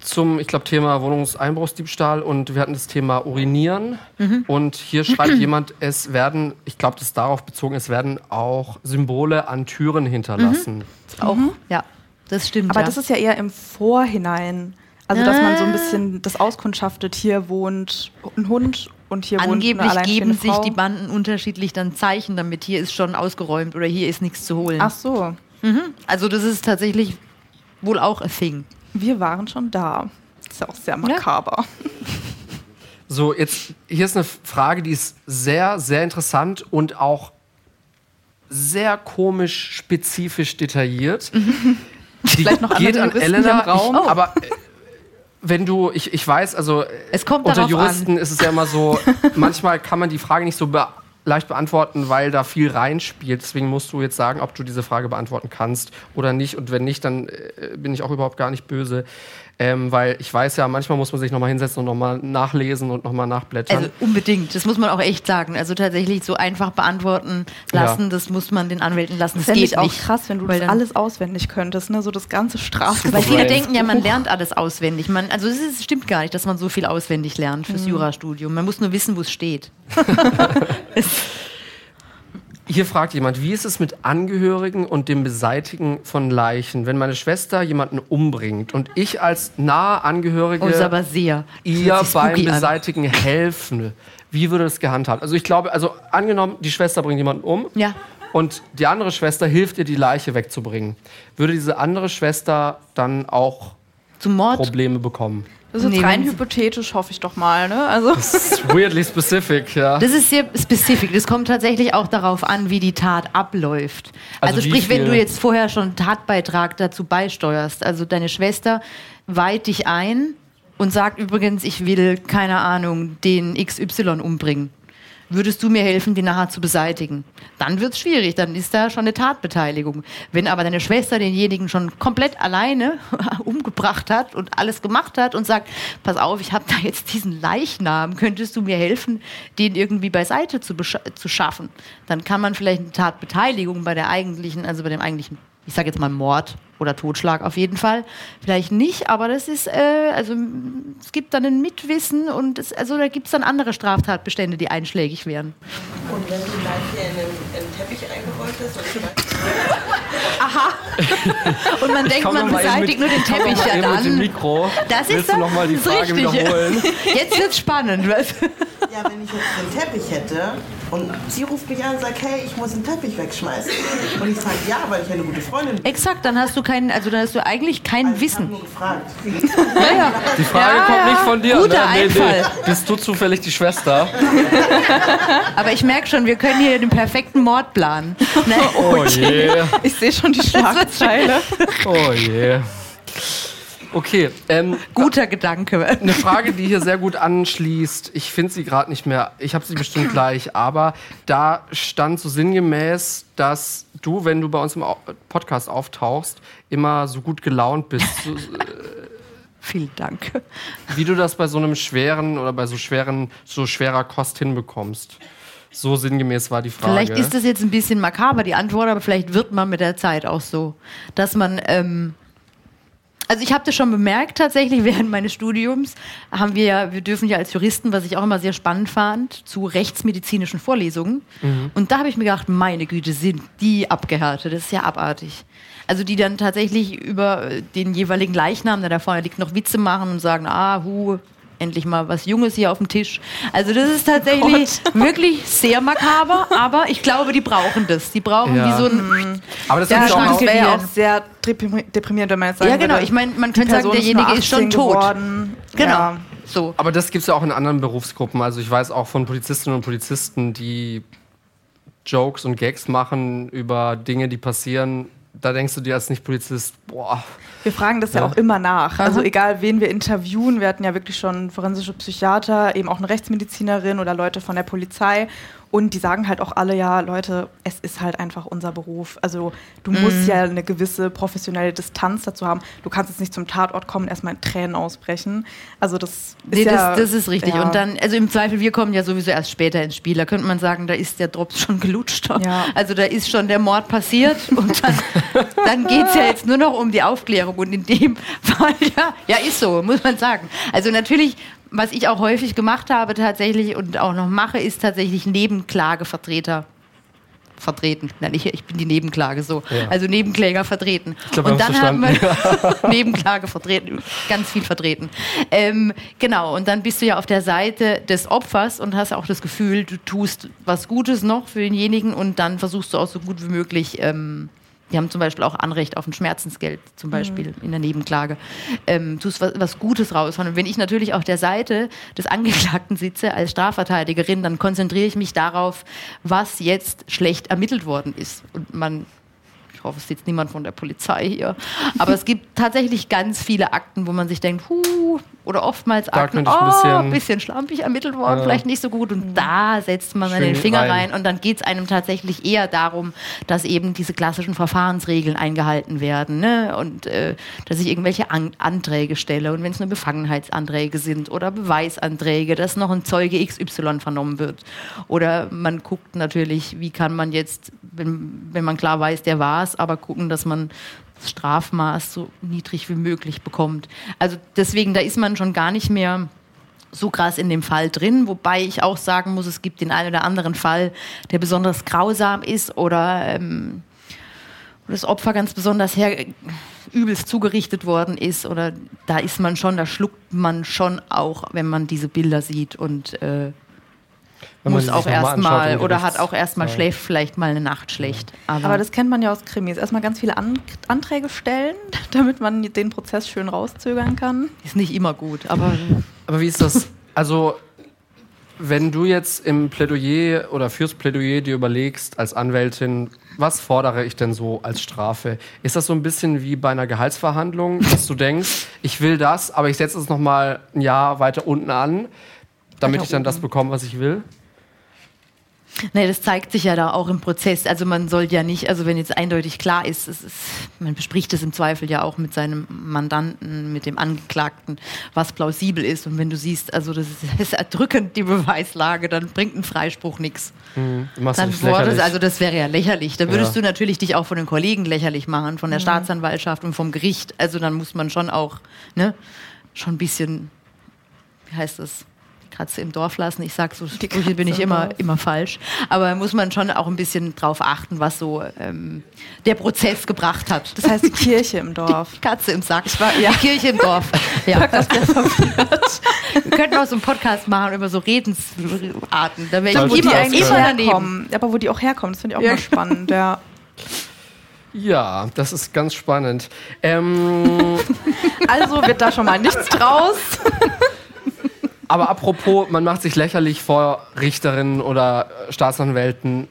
zum, ich glaube, Thema Wohnungseinbruchsdiebstahl und wir hatten das Thema Urinieren. Mhm. Und hier schreibt jemand, es werden, ich glaube, das ist darauf bezogen, es werden auch Symbole an Türen hinterlassen. Auch, ja, das stimmt. Aber ja. das ist ja eher im Vorhinein. Also, dass man so ein Ah. bisschen das auskundschaftet, hier wohnt ein Hund und hier wohnt eine Angeblich geben sich Frau. die Banden unterschiedlich dann Zeichen, damit hier ist schon ausgeräumt oder hier ist nichts zu holen. Ach so, Also das ist tatsächlich wohl auch a thing. wir waren schon da. Ist ja auch sehr makaber. So, jetzt, hier ist eine Frage, die ist sehr, sehr interessant und auch sehr komisch, spezifisch detailliert. Die Mhm. Vielleicht noch geht an Elena, Raum? Ich, aber wenn du, ich, ich weiß, also Es kommt unter Juristen an. ist es ja immer so, manchmal kann man die Frage nicht so be leicht beantworten, weil da viel reinspielt. Deswegen musst du jetzt sagen, ob du diese Frage beantworten kannst oder nicht. Und wenn nicht, dann äh, bin ich auch überhaupt gar nicht böse. Ähm, weil ich weiß ja, manchmal muss man sich nochmal hinsetzen und nochmal nachlesen und nochmal nachblättern. Also unbedingt, das muss man auch echt sagen. Also tatsächlich so einfach beantworten lassen, Ja. das muss man den Anwälten lassen. Das Fände geht ich auch nicht. krass, wenn du Weil das alles auswendig könntest, ne? So das ganze Strafgesetz. Weil viele denken ja, man lernt alles auswendig. Man, also es ist, stimmt gar nicht, dass man so viel auswendig lernt fürs Jurastudium. Man muss nur wissen, wo es steht. Hier fragt jemand, wie ist es mit Angehörigen und dem Beseitigen von Leichen, wenn meine Schwester jemanden umbringt und ich als nahe Angehörige Oh, sehr. ihr beim spooky an. Beseitigen helfen? Wie würde das gehandhabt? Also ich glaube, also angenommen, die Schwester bringt jemanden um Ja. und die andere Schwester hilft ihr, die Leiche wegzubringen. Würde diese andere Schwester dann auch. Probleme bekommen? Das ist jetzt rein hypothetisch, hoffe ich doch mal, ne? Also, Das ist weirdly specific, ja. Das ist sehr spezifisch. Das kommt tatsächlich auch darauf an, wie die Tat abläuft. Also Also, sprich, wenn du jetzt vorher schon Tatbeitrag dazu beisteuerst, also deine Schwester weiht dich ein und sagt übrigens, ich will, keine Ahnung, den XY umbringen. Würdest du mir helfen, den nachher zu beseitigen? Dann wird es schwierig, dann ist da schon eine Tatbeteiligung. Wenn aber deine Schwester denjenigen schon komplett alleine umgebracht hat und alles gemacht hat und sagt, pass auf, ich habe da jetzt diesen Leichnam, könntest du mir helfen, den irgendwie beiseite zu, zu schaffen? Dann kann man vielleicht eine Tatbeteiligung bei der eigentlichen, also bei dem eigentlichen, ich sage jetzt mal Mord oder Totschlag auf jeden Fall, vielleicht nicht, aber das ist, äh, also es gibt dann ein Mitwissen und es, also da gibt es dann andere Straftatbestände, die einschlägig wären. Und wenn die Leiche in einen, in einen Teppich eingerollt ist und Und man denkt, man beseitigt nur den Teppich ja dann. Mikro. Das ist Willst du dann- noch mal die das ist Frage richtig. wiederholen? Jetzt wird's spannend. Was? ja, wenn ich jetzt einen Teppich hätte und sie ruft mich an und sagt, hey, ich muss einen Teppich wegschmeißen. Und ich sage, ja, weil ich eine gute Freundin bin. Exakt, dann hast du keinen, also dann hast du eigentlich kein Also Ich Wissen. nur gefragt. Ja, ja. Die Frage Ja, kommt ja. nicht von dir. Guter ne? Einfall. Bist du zufällig die Schwester? Aber ich merke schon, wir können hier den perfekten Mord planen. Ne? Oh je. ich sehe schon die Schlagzeile. Oh je. Okay, ähm, Guter Gedanke. eine Frage, die hier sehr gut anschließt. Ich finde sie gerade nicht mehr. Ich habe sie bestimmt gleich. Aber da stand so sinngemäß, dass du, wenn du bei uns im Podcast auftauchst, immer so gut gelaunt bist. So, Vielen Dank. wie du das bei so einem schweren oder bei so schweren, so schwerer Kost hinbekommst. So sinngemäß war die Frage. Vielleicht ist das jetzt ein bisschen makaber, die Antwort, aber vielleicht wird man mit der Zeit auch so, dass man. Ähm, also ich habe das schon bemerkt tatsächlich während meines Studiums haben wir ja, wir dürfen ja als Juristen, was ich auch immer sehr spannend fand, zu rechtsmedizinischen Vorlesungen. Und da habe ich mir gedacht, meine Güte, sind die abgehärtet, das ist ja abartig. Also die dann tatsächlich über den jeweiligen Leichnam, der da vorne liegt, noch Witze machen und sagen, ah, hu, endlich mal was Junges hier auf dem Tisch. Also das ist tatsächlich wirklich sehr makaber, aber ich glaube, die brauchen das. Die brauchen Ja. wie so ein Aber das Ja, ist das auch wäre ja auch sehr deprimi- deprimierend, wenn man jetzt sagen Ja, genau. Ich meine, man könnte sagen, derjenige nur ist schon 18 tot. Geworden. Genau. Ja. So. Aber das gibt es ja auch in anderen Berufsgruppen. Also ich weiß auch von Polizistinnen und Polizisten, die Jokes und Gags machen über Dinge, die passieren. Da denkst du dir als Nicht-Polizist, boah, Wir fragen das ja, Ja. auch immer nach. Aha. Also egal, wen wir interviewen, wir hatten ja wirklich schon forensische Psychiater, eben auch eine Rechtsmedizinerin oder Leute von der Polizei. Und die sagen halt auch alle, ja, Leute, es ist halt einfach unser Beruf. Also du Mhm. musst ja eine gewisse professionelle Distanz dazu haben. Du kannst jetzt nicht zum Tatort kommen erstmal in Tränen ausbrechen. Also das ist Nee, ja, das, das ist richtig. Ja. Und dann, also im Zweifel, wir kommen ja sowieso erst später ins Spiel. Da könnte man sagen, da ist der Drops schon gelutscht. Ja. Also da ist schon der Mord passiert und dann, dann geht es ja jetzt nur noch um die Aufklärung. Und in dem Fall, ja, ja, ist so, muss man sagen. Also natürlich, was ich auch häufig gemacht habe tatsächlich und auch noch mache, ist tatsächlich Nebenklagevertreter vertreten. Nein, ich, ich bin die Nebenklage so. Ja. Also Nebenkläger vertreten. glaub, wir und dann hat man Nebenklage vertreten, ganz viel vertreten. Ähm, genau, und dann bist du ja auf der Seite des Opfers und hast auch das Gefühl, du tust was Gutes noch für denjenigen und dann versuchst du auch so gut wie möglich. Ähm, die haben zum Beispiel auch Anrecht auf ein Schmerzensgeld, zum Beispiel in der Nebenklage. Ähm, tust was, was Gutes raus. Und wenn ich natürlich auf der Seite des Angeklagten sitze als Strafverteidigerin, dann konzentriere ich mich darauf, was jetzt schlecht ermittelt worden ist. Und man ich hoffe, es sitzt niemand von der Polizei hier. Aber es gibt tatsächlich ganz viele Akten, wo man sich denkt, huh, oder oftmals Da Akten, könnte ich ein oh, bisschen- bisschen schlampig ermittelt worden, Ja. vielleicht nicht so gut. Und da setzt man dann den Finger rein. rein. Und dann geht es einem tatsächlich eher darum, dass eben diese klassischen Verfahrensregeln eingehalten werden. Ne? Und äh, dass ich irgendwelche An Anträge stelle. Und wenn es nur Befangenheitsanträge sind oder Beweisanträge, dass noch ein Zeuge XY vernommen wird. Oder man guckt natürlich, wie kann man jetzt, wenn, wenn man klar weiß, der war es, aber gucken, dass man das Strafmaß so niedrig wie möglich bekommt. Also deswegen, da ist man schon gar nicht mehr so krass in dem Fall drin, wobei ich auch sagen muss, es gibt den einen oder anderen Fall, der besonders grausam ist oder ähm, das Opfer ganz besonders her übelst zugerichtet worden ist oder da ist man schon, da schluckt man schon auch, wenn man diese Bilder sieht und äh, muss auch erstmal oder hat auch erstmal Ja. schläft vielleicht mal eine Nacht schlecht. Aber, Aber das kennt man ja aus Krimis. Erstmal ganz viele An Anträge stellen, damit man den Prozess schön rauszögern kann. ist nicht immer gut. Aber Aber wie ist das? Also, wenn du jetzt im Plädoyer oder fürs Plädoyer dir überlegst, als Anwältin, was fordere ich denn so als Strafe? Ist das so ein bisschen wie bei einer Gehaltsverhandlung, dass du denkst, ich will das, aber ich setze es noch mal ein Jahr weiter unten an, damit ich dann das bekomme, was ich will? Nee, das zeigt sich ja da auch im Prozess. Also man soll ja nicht, also wenn jetzt eindeutig klar ist, es ist, man bespricht es im Zweifel ja auch mit seinem Mandanten, mit dem Angeklagten, was plausibel ist. Und wenn du siehst, also das ist, das ist erdrückend, die Beweislage, dann bringt ein Freispruch nichts. Machst Dann dich wurde es, lächerlich. also das wäre ja lächerlich. Da würdest Ja. du natürlich dich auch von den Kollegen lächerlich machen, von der Staatsanwaltschaft und vom Gericht. Also dann muss man schon auch, ne, schon ein bisschen, wie heißt das? Katze im Dorf lassen. Ich sag so Sprüche bin ich im immer, Dorf. immer falsch. Aber muss man schon auch ein bisschen drauf achten, was so ähm, der Prozess gebracht hat. Das heißt die Kirche im Dorf. Die Katze im Sack. ja. Die Kirche im Dorf. Ja. Wir könnten auch so einen Podcast machen über so Redensarten. Da wäre ich immer, eigentlich immer daneben. Aber wo die auch herkommen, das finde ich auch Ja. mal spannend. Ja. Ja, das ist ganz spannend. Ähm, Also wird da schon mal nichts draus. Aber apropos, man macht sich lächerlich vor Richterinnen oder äh, Staatsanwälten.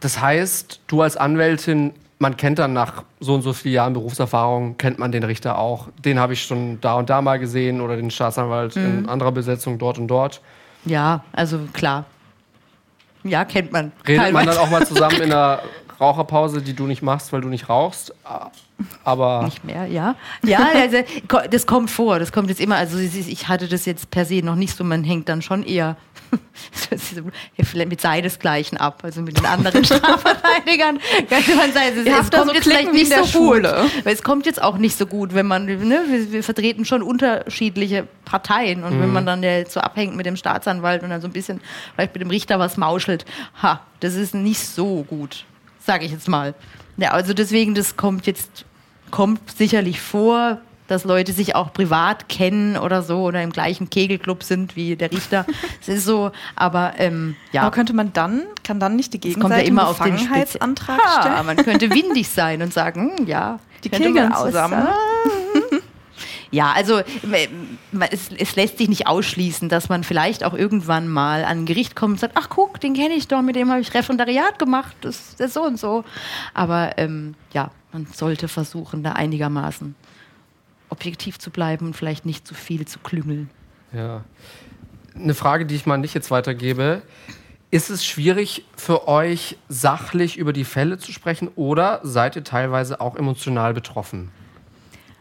Das heißt, du als Anwältin, man kennt dann nach so und so vielen Jahren Berufserfahrung, kennt man den Richter auch. Den habe ich schon da und da mal gesehen oder den Staatsanwalt in anderer Besetzung dort und dort. Ja, also klar. Ja, kennt man. Redet man dann Teilweise. auch mal zusammen in einer Raucherpause, die du nicht machst, weil du nicht rauchst. Aber Nicht mehr, ja. Ja, also, das kommt vor. Das kommt jetzt immer. Also es ich hatte das jetzt per se noch nicht so. Man hängt dann schon eher vielleicht mit seinesgleichen ab. Also mit den anderen Strafverteidigern könnte man sagen, es, Ihr es habt da kommt so jetzt vielleicht nicht so gut. Schule. Weil es kommt jetzt auch nicht so gut, wenn man, ne, wir, wir vertreten schon unterschiedliche Parteien. Und wenn man dann ja so abhängt mit dem Staatsanwalt und dann so ein bisschen vielleicht mit dem Richter was mauschelt, ha, das ist nicht so gut, sage ich jetzt mal. Ja, also deswegen, das kommt jetzt, kommt sicherlich vor, dass Leute sich auch privat kennen oder so oder im gleichen Kegelclub sind wie der Richter. Es ist so, aber ähm, ja. Aber könnte man dann, kann dann nicht die Es kommt Gegenseite ja immer auf den Spitz- Ha, stellen? man könnte windig sein und sagen, hm, ja, Die kegeln man zusammen. Ja, also äh, es, es, lässt sich nicht ausschließen, dass man vielleicht auch irgendwann mal an ein Gericht kommt und sagt, ach guck, den kenne ich doch, mit dem habe ich Referendariat gemacht, das, das ist so und so. Aber ähm, ja, man sollte versuchen, da einigermaßen objektiv zu bleiben und vielleicht nicht zu viel zu klüngeln. Ja. Eine Frage, die ich mal nicht jetzt weitergebe. Ist es schwierig für euch, sachlich über die Fälle zu sprechen oder seid ihr teilweise auch emotional betroffen?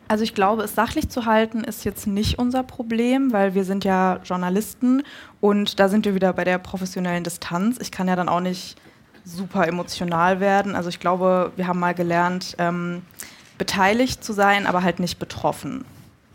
Also ich glaube, es sachlich zu halten ist jetzt nicht unser Problem, weil wir sind ja Journalisten und da sind wir wieder bei der professionellen Distanz. Ich kann ja dann auch nicht super emotional werden. Also ich glaube, wir haben mal gelernt, ähm, beteiligt zu sein, aber halt nicht betroffen.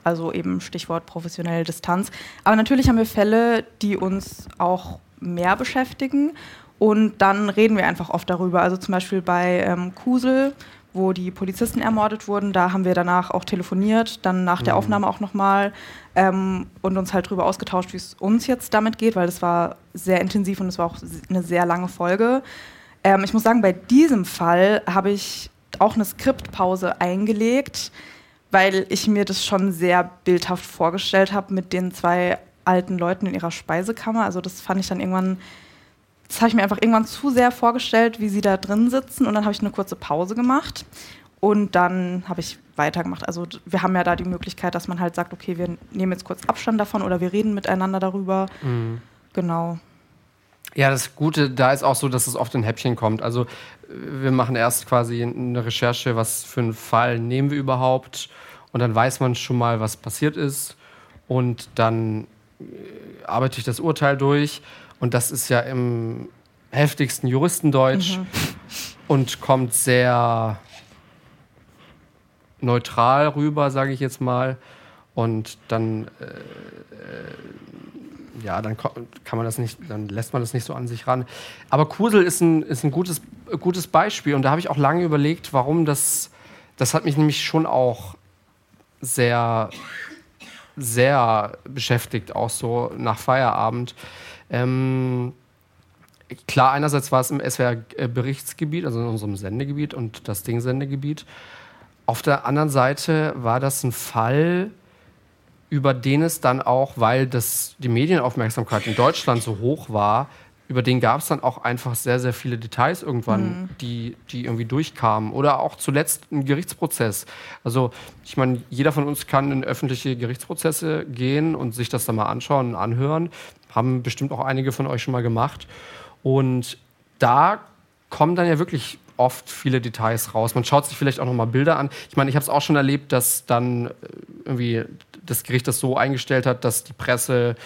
Also eben Stichwort professionelle Distanz. Aber natürlich haben wir Fälle, die uns auch mehr beschäftigen. Und dann reden wir einfach oft darüber. Also zum Beispiel bei ähm, Kusel, wo die Polizisten ermordet wurden, da haben wir danach auch telefoniert, dann nach der mhm. Aufnahme auch nochmal ähm, und uns halt darüber ausgetauscht, wie es uns jetzt damit geht, weil das war sehr intensiv und es war auch eine sehr lange Folge. Ähm, ich muss sagen, bei diesem Fall habe ich auch eine Skriptpause eingelegt, weil ich mir das schon sehr bildhaft vorgestellt habe mit den zwei alten Leuten in ihrer Speisekammer. Also das fand ich dann irgendwann, das habe ich mir einfach irgendwann zu sehr vorgestellt, wie sie da drin sitzen. Und dann habe ich eine kurze Pause gemacht und dann habe ich weitergemacht. Also wir haben ja da die Möglichkeit, dass man halt sagt, okay, wir nehmen jetzt kurz Abstand davon oder wir reden miteinander darüber. Mhm. Genau. Ja, das Gute da ist auch so, dass es oft in Häppchen kommt. Also wir machen erst quasi eine Recherche, was für einen Fall nehmen wir überhaupt. Und dann weiß man schon mal, was passiert ist. Und dann äh, arbeite ich das Urteil durch. Und das ist ja im heftigsten Juristendeutsch mhm. und kommt sehr neutral rüber, sage ich jetzt mal. Und dann äh, äh ja, dann kann man das nicht, dann lässt man das nicht so an sich ran. Aber Kusel ist ein, ist ein gutes, gutes Beispiel und da habe ich auch lange überlegt, warum das, das hat mich nämlich schon auch sehr, sehr beschäftigt, auch so nach Feierabend. Ähm, klar, einerseits war es im SWR-Berichtsgebiet, also in unserem Sendegebiet und das Ding-Sendegebiet. Auf der anderen Seite war das ein Fall, über den es dann auch, weil das, die Medienaufmerksamkeit in Deutschland so hoch war, über den gab es dann auch einfach sehr, sehr viele Details irgendwann, mhm. die, die irgendwie durchkamen. Oder auch zuletzt ein Gerichtsprozess. Also ich meine, jeder von uns kann in öffentliche Gerichtsprozesse gehen und sich das dann mal anschauen und anhören. Haben bestimmt auch einige von euch schon mal gemacht. Und da kommen dann ja wirklich oft viele Details raus. Man schaut sich vielleicht auch noch mal Bilder an. Ich meine, ich habe es auch schon erlebt, dass dann äh, irgendwie das Gericht das so eingestellt hat, dass die Presse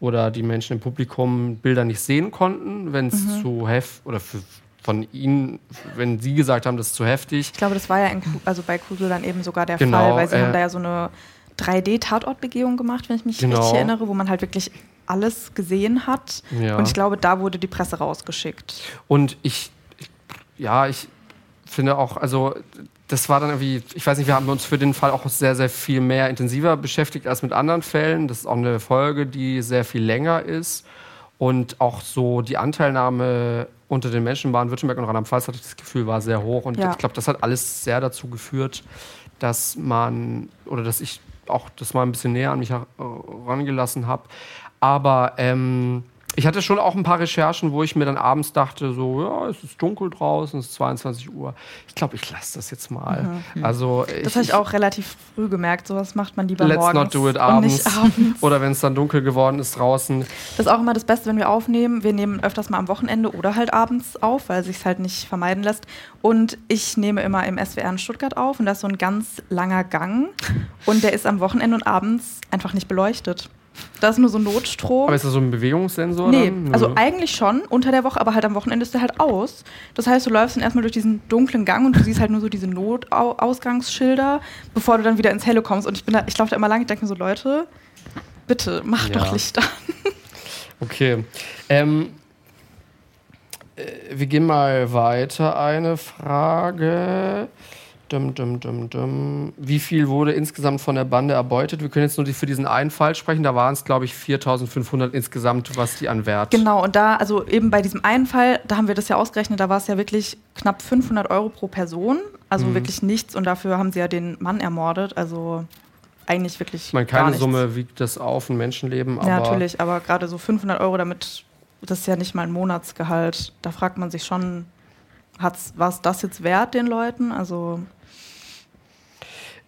oder die Menschen im Publikum Bilder nicht sehen konnten, wenn es mhm. zu heftig oder für, von Ihnen, wenn Sie gesagt haben, das ist zu heftig. Ich glaube, das war ja in, also bei Kusel dann eben sogar der genau, Fall, weil Sie äh, haben da ja so eine 3D-Tatortbegehung gemacht, wenn ich mich genau. richtig erinnere, wo man halt wirklich alles gesehen hat. Ja. Und ich glaube, da wurde die Presse rausgeschickt. Und ich, ich ja, ich finde auch, also das war dann irgendwie, ich weiß nicht, wir haben uns für den Fall auch sehr, sehr viel mehr intensiver beschäftigt als mit anderen Fällen. Das ist auch eine Folge, die sehr viel länger ist. Und auch so die Anteilnahme unter den Menschen Baden-Württemberg und Rheinland-Pfalz, hatte ich das Gefühl, war sehr hoch. Und ja. ich glaube, das hat alles sehr dazu geführt, dass man, oder dass ich auch das mal ein bisschen näher an mich herangelassen habe. Aber ähm, ich hatte schon auch ein paar Recherchen, wo ich mir dann abends dachte, so, ja, es ist dunkel draußen, es ist 22 Uhr. Ich glaube, ich lasse das jetzt mal. Mhm. Also, das habe ich auch relativ früh gemerkt. Sowas macht man lieber let's morgens. Let's not do it abends. abends. Oder wenn es dann dunkel geworden ist draußen. Das ist auch immer das Beste, wenn wir aufnehmen. Wir nehmen öfters mal am Wochenende oder halt abends auf, weil sich es halt nicht vermeiden lässt. Und ich nehme immer im SWR in Stuttgart auf und da ist so ein ganz langer Gang. Und der ist am Wochenende und abends einfach nicht beleuchtet. Da ist nur so Notstrom. Aber ist das so ein Bewegungssensor? Nee, dann? also eigentlich schon unter der Woche, aber halt am Wochenende ist der halt aus. Das heißt, du läufst dann erstmal durch diesen dunklen Gang und du siehst halt nur so diese Notausgangsschilder, bevor du dann wieder ins Helle kommst. Und ich bin da, ich laufe da immer lang, ich denke mir so, Leute, bitte, mach ja. doch Licht an. Okay. Ähm, äh, wir gehen mal weiter. Eine Frage. Dum, dum, dum, dum. Wie viel wurde insgesamt von der Bande erbeutet? Wir können jetzt nur für diesen einen Fall sprechen. Da waren es, glaube ich, 4.500 insgesamt, was die an Wert. Genau, und da, also eben bei diesem einen Fall, da haben wir das ja ausgerechnet, da war es ja wirklich knapp 500 Euro pro Person. Also mhm. wirklich nichts. Und dafür haben sie ja den Mann ermordet. Also eigentlich wirklich Ich meine, keine. Summe wiegt das auf, ein Menschenleben, aber Ja, natürlich, aber gerade so 500 Euro damit, das ist ja nicht mal ein Monatsgehalt. Da fragt man sich schon, war es das jetzt wert den Leuten? Also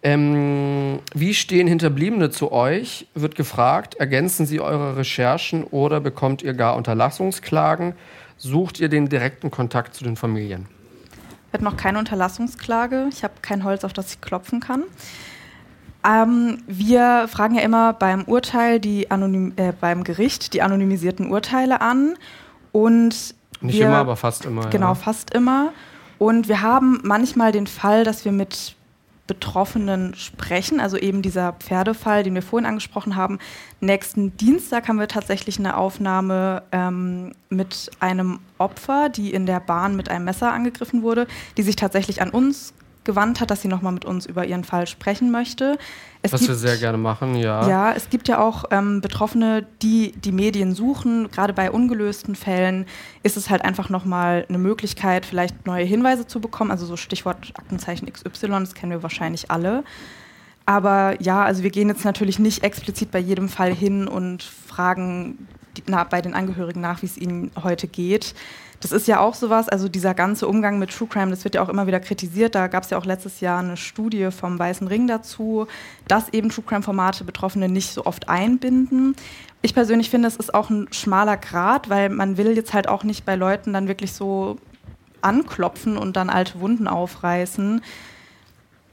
Ähm, wie stehen Hinterbliebene zu euch? Wird gefragt. Ergänzen Sie eure Recherchen oder bekommt ihr gar Unterlassungsklagen? Sucht ihr den direkten Kontakt zu den Familien? Wir hatten noch keine Unterlassungsklage. Ich habe kein Holz, auf das ich klopfen kann. Ähm, wir fragen ja immer beim Urteil, die anonym, äh, beim Gericht die anonymisierten Urteile an. Und Nicht wir, immer, aber fast immer. Genau, ja. fast immer. Und wir haben manchmal den Fall, dass wir mit Betroffenen sprechen, also eben dieser Pferdefall, den wir vorhin angesprochen haben. Nächsten Dienstag haben wir tatsächlich eine Aufnahme ähm, mit einem Opfer, die in der Bahn mit einem Messer angegriffen wurde, die sich tatsächlich an uns gewandt hat, dass sie nochmal mit uns über ihren Fall sprechen möchte. Es Was wir sehr gerne machen, ja. ja, es gibt ja auch ähm, Betroffene, die die Medien suchen. Gerade bei ungelösten Fällen ist es halt einfach nochmal eine Möglichkeit, vielleicht neue Hinweise zu bekommen. Also so Stichwort Aktenzeichen XY, das kennen wir wahrscheinlich alle. Aber ja, also wir gehen jetzt natürlich nicht explizit bei jedem Fall hin und fragen die, na, bei den Angehörigen nach, wie es ihnen heute geht. Das ist ja auch sowas, also dieser ganze Umgang mit True Crime, das wird ja auch immer wieder kritisiert. Da gab es ja auch letztes Jahr eine Studie vom Weißen Ring dazu, dass eben True Crime-Formate Betroffene nicht so oft einbinden. Ich persönlich finde, es ist auch ein schmaler Grad, weil man will jetzt halt auch nicht bei Leuten dann wirklich so anklopfen und dann alte Wunden aufreißen,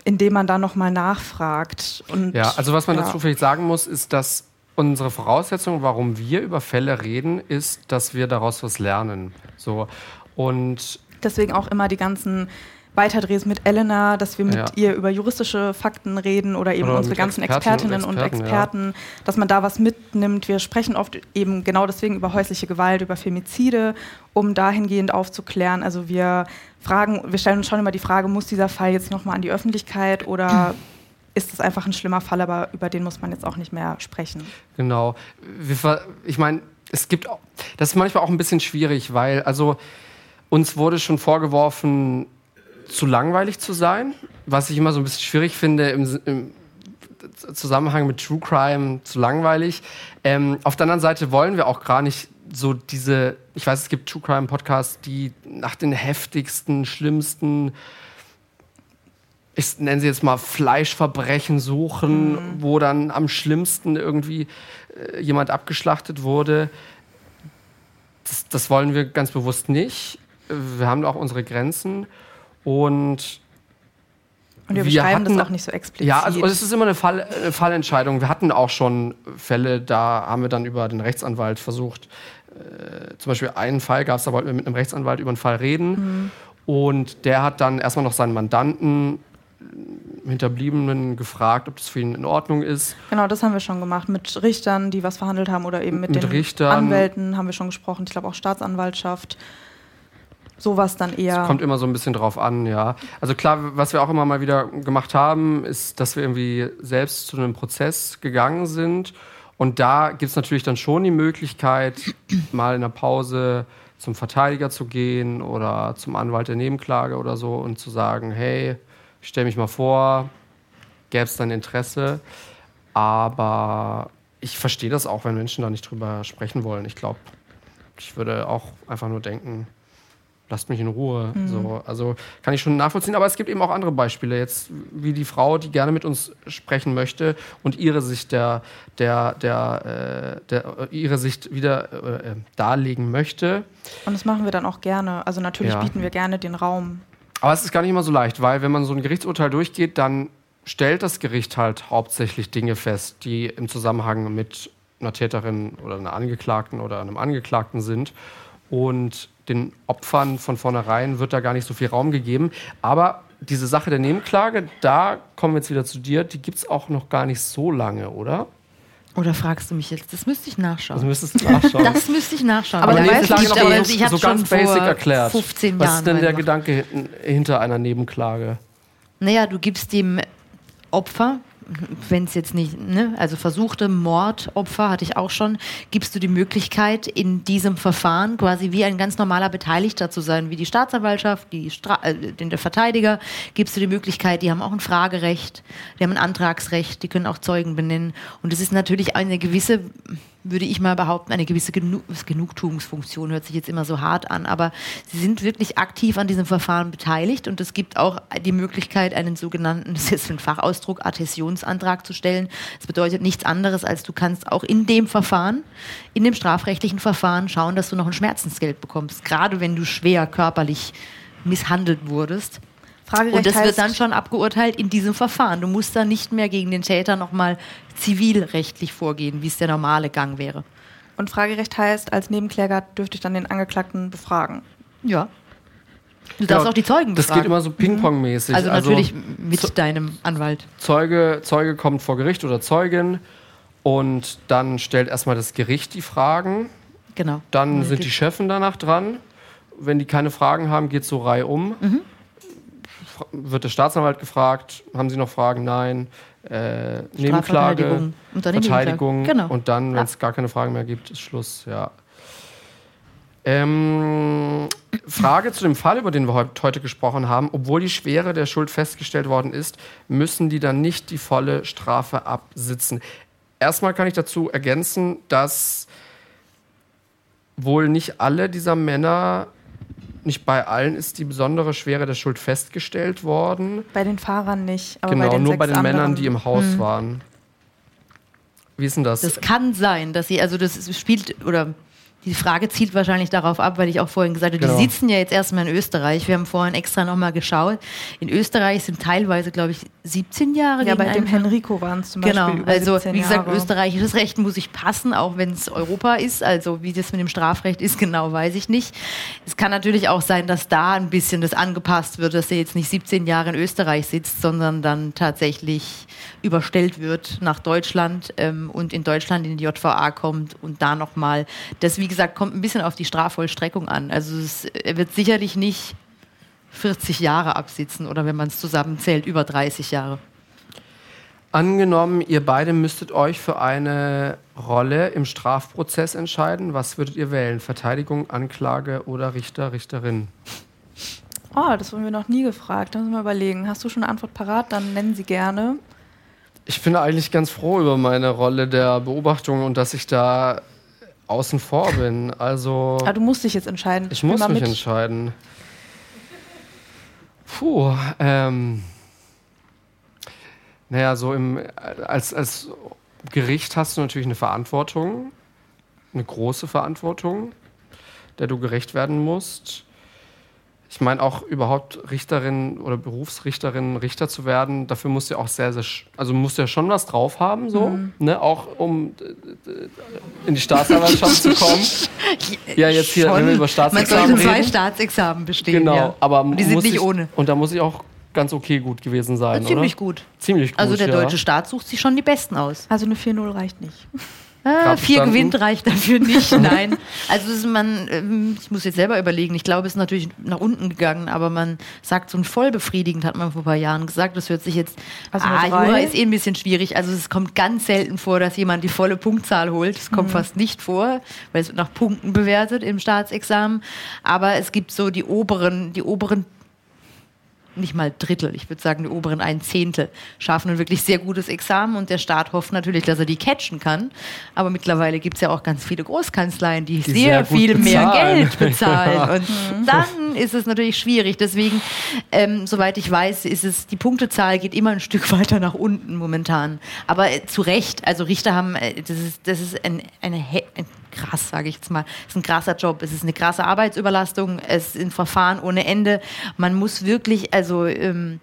indem man dann nochmal nachfragt. Und, Ja, also was man ja. dazu vielleicht sagen muss, ist, dass unsere Voraussetzung, warum wir über Fälle reden, ist, dass wir daraus was lernen. So. Und Deswegen auch immer die ganzen Weiterdrehs mit Elena, dass wir mit Ja. ihr über juristische Fakten reden oder eben Oder unsere ganzen Expertinnen Expertinnen und und Experten, Experten, dass man da was mitnimmt. Wir sprechen oft eben genau deswegen über häusliche Gewalt, über Femizide, um dahingehend aufzuklären. Also wir fragen, wir stellen uns schon immer die Frage, muss dieser Fall jetzt nochmal an die Öffentlichkeit oder ist es einfach ein schlimmer Fall, aber über den muss man jetzt auch nicht mehr sprechen. Genau. Ich meine, es gibt auch, das ist manchmal auch ein bisschen schwierig, weil also uns wurde schon vorgeworfen, zu langweilig zu sein, was ich immer so ein bisschen schwierig finde im, im Zusammenhang mit True Crime, zu langweilig. Ähm, auf der anderen Seite wollen wir auch gar nicht so diese, ich weiß, es gibt True Crime Podcasts, die nach den heftigsten, schlimmsten ich nenne sie jetzt mal Fleischverbrechen suchen, wo dann am schlimmsten irgendwie äh, jemand abgeschlachtet wurde. Das, das wollen wir ganz bewusst nicht. Wir haben auch unsere Grenzen und Und wir, Wir beschreiben das hatten- auch nicht so explizit. ja, also es ist immer eine, Fall, eine Fallentscheidung. Wir hatten auch schon Fälle, da haben wir dann über den Rechtsanwalt versucht, äh, zum Beispiel einen Fall gab es, da wollten wir mit einem Rechtsanwalt über einen Fall reden. Und der hat dann erstmal noch seinen Mandanten, Hinterbliebenen gefragt, ob das für ihn in Ordnung ist. Genau, das haben wir schon gemacht mit Richtern, die was verhandelt haben oder eben mit, Mit den Richtern. Anwälten haben wir schon gesprochen. Ich glaube auch Staatsanwaltschaft. Sowas dann eher. Kommt immer so ein bisschen drauf an, ja. Also klar, was wir auch immer mal wieder gemacht haben, ist, dass wir irgendwie selbst zu einem Prozess gegangen sind. Und da gibt es natürlich dann schon die Möglichkeit, mal in der Pause zum Verteidiger zu gehen oder zum Anwalt der Nebenklage oder so und zu sagen, hey, ich stell mich mal vor, gäbe es dann Interesse. Aber ich verstehe das auch, wenn Menschen da nicht drüber sprechen wollen. Ich glaube, ich würde auch einfach nur denken, lasst mich in Ruhe. So, also kann ich schon nachvollziehen. Aber es gibt eben auch andere Beispiele, jetzt wie die Frau, die gerne mit uns sprechen möchte und ihre Sicht der, der, der, äh, der äh, ihre Sicht wieder äh, äh, darlegen möchte. Und das machen wir dann auch gerne. Also natürlich Ja. bieten wir gerne den Raum. Aber es ist gar nicht immer so leicht, weil wenn man so ein Gerichtsurteil durchgeht, dann stellt das Gericht halt hauptsächlich Dinge fest, die im Zusammenhang mit einer Täterin oder einer Angeklagten oder einem Angeklagten sind. Und den Opfern von vornherein wird da gar nicht so viel Raum gegeben. Aber diese Sache der Nebenklage, da kommen wir jetzt wieder zu dir, die gibt es auch noch gar nicht so lange, oder? Oder fragst du mich jetzt? Das müsste ich Das nachschauen. müsst ihr nachschauen. Das müsste ich nachschauen. Aber das aber so, ich habe so schon ganz basic erklärt. 15 Was ist denn der gemacht. Gedanke hinter einer Nebenklage? Naja, du gibst dem Opfer wenn es jetzt nicht, ne, also versuchte Mordopfer hatte ich auch schon, gibst du die Möglichkeit, in diesem Verfahren quasi wie ein ganz normaler Beteiligter zu sein, wie die Staatsanwaltschaft, die Stra äh, der Verteidiger, gibst du die Möglichkeit, die haben auch ein Fragerecht, die haben ein Antragsrecht, die können auch Zeugen benennen. Und es ist natürlich eine gewisse würde ich mal behaupten, eine gewisse Genug Genugtuungsfunktion, hört sich jetzt immer so hart an, aber sie sind wirklich aktiv an diesem Verfahren beteiligt und es gibt auch die Möglichkeit, einen sogenannten, das ist ein Fachausdruck, Adhäsionsantrag zu stellen. Das bedeutet nichts anderes, als du kannst auch in dem Verfahren, in dem strafrechtlichen Verfahren schauen, dass du noch ein Schmerzensgeld bekommst, gerade wenn du schwer körperlich misshandelt wurdest. Fragerecht Und das wird heißt- dann schon abgeurteilt in diesem Verfahren. Du musst dann nicht mehr gegen den Täter nochmal zivilrechtlich vorgehen, wie es der normale Gang wäre. Und Fragerecht heißt, als Nebenkläger dürfte ich dann den Angeklagten befragen. Ja. Du darfst Genau, auch die Zeugen Das befragen. geht immer so Ping-Pong-mäßig. also natürlich mit deinem Anwalt. Zeuge, Zeuge kommt vor Gericht oder Zeugin und dann stellt erstmal das Gericht die Fragen. Genau. Dann sind die Chefen danach dran. Wenn die keine Fragen haben, geht es so reihum. Mhm. Wird der Staatsanwalt gefragt, haben Sie noch Fragen? Nein. Äh, Nebenklage, und Verteidigung. Genau. und dann, wenn Ja. es gar keine Fragen mehr gibt, ist Schluss. Ja. Ähm, Frage zu dem Fall, über den wir heut, heute gesprochen haben. Obwohl die Schwere der Schuld festgestellt worden ist, müssen die dann nicht die volle Strafe absitzen. Erstmal kann ich dazu ergänzen, dass wohl nicht alle dieser Männer, nicht bei allen ist die besondere Schwere der Schuld festgestellt worden. Bei den Fahrern nicht, aber bei genau, den nur sechs bei den anderen. Männern, die im Haus waren. Wie ist denn das? Das kann sein, dass sie, also das spielt, oder die Frage zielt wahrscheinlich darauf ab, weil ich auch vorhin gesagt habe, Genau. die sitzen ja jetzt erstmal in Österreich. Wir haben vorhin extra nochmal geschaut. In Österreich sind teilweise, glaube ich, 17 Jahre Ja, bei dem Henrico waren es zum Beispiel Genau, also 17 wie gesagt, Jahre. österreichisches Recht muss ich passen, auch wenn es Europa ist. Also wie das mit dem Strafrecht ist, genau weiß ich nicht. Es kann natürlich auch sein, dass da ein bisschen das angepasst wird, dass er jetzt nicht 17 Jahre in Österreich sitzt, sondern dann tatsächlich überstellt wird nach Deutschland ähm, und in Deutschland in die JVA kommt und da nochmal, das wie gesagt kommt ein bisschen auf die Strafvollstreckung an. Also es, er wird sicherlich nicht 40 Jahre absitzen oder wenn man es zusammenzählt, über 30 Jahre. Angenommen, ihr beide müsstet euch für eine Rolle im Strafprozess entscheiden. Was würdet ihr wählen? Verteidigung, Anklage oder Richter, Richterin? Oh, das wurden wir noch nie gefragt. Da müssen wir überlegen. Hast du schon eine Antwort parat? Dann nennen sie gerne. Ich bin eigentlich ganz froh über meine Rolle der Beobachtung und dass ich da außen vor bin. Also Aber du musst dich jetzt entscheiden. ich muss mich mit. entscheiden. Puh, ähm. Naja, so im, als, als Gericht hast du natürlich eine Verantwortung, eine große Verantwortung, der du gerecht werden musst. Ich meine auch überhaupt Richterin oder Berufsrichterin, Richter zu werden, dafür musst du ja auch sehr, sehr, sch- also musst du ja schon was drauf haben, so, Mhm. ne, auch um in die Staatsanwaltschaft zu kommen. Ja, jetzt hier, wenn wir über Man Staatsexamen sollte zwei. Staatsexamen bestehen. Genau, ja. aber Und die sind nicht ich, ohne. Und da muss ich auch ganz okay gut gewesen sein, Ziemlich oder? gut. Ziemlich gut. Also der ja. deutsche Staat sucht sich schon die Besten aus. Also eine 4-0 reicht nicht. Ah, vier gewinnt reicht dafür nicht. Nein. Also es ist man, ähm, ich muss jetzt selber überlegen, ich glaube, es ist natürlich nach unten gegangen, aber man sagt so ein voll befriedigend, hat man vor ein paar Jahren gesagt. Das hört sich jetzt. Also ah? Jura ist eh ein bisschen schwierig. Also es kommt ganz selten vor, dass jemand die volle Punktzahl holt. Das Mhm. kommt fast nicht vor, weil es wird nach Punkten bewertet im Staatsexamen. Aber es gibt so die oberen, die oberen nicht mal Drittel, ich würde sagen, die oberen ein Zehntel schaffen ein wirklich sehr gutes Examen und der Staat hofft natürlich, dass er die catchen kann. Aber mittlerweile gibt es ja auch ganz viele Großkanzleien, die, Die sehr, sehr viel mehr bezahlen. Geld bezahlen. Ja. Und dann ist es natürlich schwierig. Deswegen, ähm, soweit ich weiß, ist es, die Punktezahl geht immer ein Stück weiter nach unten momentan. Aber äh, zu Recht, also Richter haben, äh, das ist, das ist ein, eine, ein krass, sage ich jetzt mal. Es ist ein krasser Job, es ist eine krasse Arbeitsüberlastung, es sind Verfahren ohne Ende. Man muss wirklich, also ähm,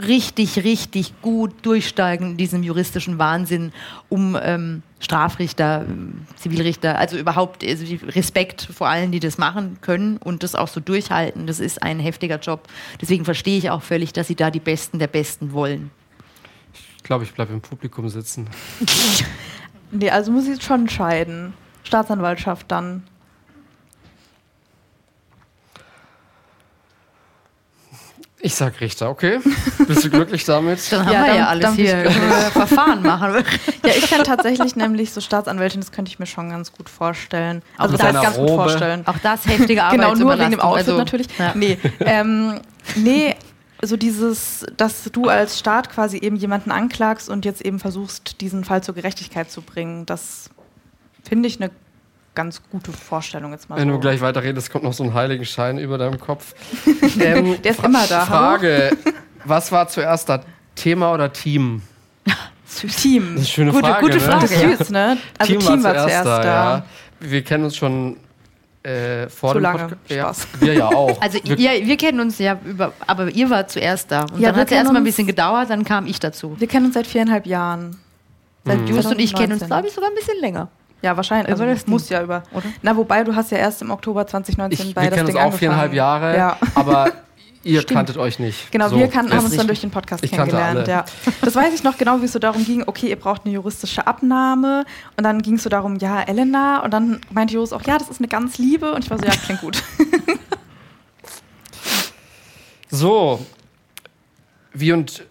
richtig, richtig gut durchsteigen in diesem juristischen Wahnsinn, um ähm, Strafrichter, Zivilrichter, also überhaupt also Respekt vor allen, die das machen können und das auch so durchhalten. Das ist ein heftiger Job. Deswegen verstehe ich auch völlig, dass sie da die Besten der Besten wollen. Ich glaube, ich bleibe im Publikum sitzen. Nee, also muss ich jetzt schon entscheiden. Staatsanwaltschaft dann. Ich sag Richter, okay. Bist du glücklich damit? Dann haben Ja, wir dann- ja alles hier. Können wir Verfahren machen. Ja, ich kann tatsächlich nämlich so Staatsanwältin, das könnte ich mir schon ganz gut vorstellen. Also mit das ganz gut Robe. vorstellen. Auch das heftige Arbeit. Genau, nur wegen dem Outfit natürlich. Ja. Nee, ähm, nee, so dieses, dass du als Staat quasi eben jemanden anklagst und jetzt eben versuchst, diesen Fall zur Gerechtigkeit zu bringen, das finde ich eine ganz gute Vorstellung jetzt mal Wenn so. du gleich weiterredest, kommt noch so ein Heiligenschein über deinem Kopf. Ähm, Der ist immer da, hallo? Frage: Was war zuerst da? Thema oder Team? Team. Das ist eine schöne Gute- Frage. gute ne? Frage. Das ist süß, ne? Also Team, war zuerst da. Ja. Wir kennen uns schon äh, vor Zu dem lange. Podcast. Ja, wir ja auch. Also wir, ihr, wir kennen uns ja über, aber ihr wart zuerst da. Und Ja, dann hat es erst mal ein bisschen gedauert, dann kam ich dazu. Wir kennen uns seit viereinhalb Jahren. Seit Mhm. Just und ich kennen uns, 2019. glaube ich, sogar ein bisschen länger. Ja, wahrscheinlich. Also das muss ja über. Oder? Na, wobei du hast ja erst im Oktober 2019 ich, bei wir das kennen Ding uns auch angefangen. viereinhalb Jahre, Ja. aber ihr Stimmt. kanntet euch nicht. Genau, So, wir kannten, haben uns dann durch den Podcast Ich kannte kennengelernt. alle. Ja. Das weiß ich noch genau, wie es so darum ging, okay, ihr braucht eine juristische Abnahme. Und dann ging es so darum, ja, Elena. Und dann meinte Jos auch, ja, das ist eine ganz Liebe. Und ich war so, ja, klingt gut. So, wie und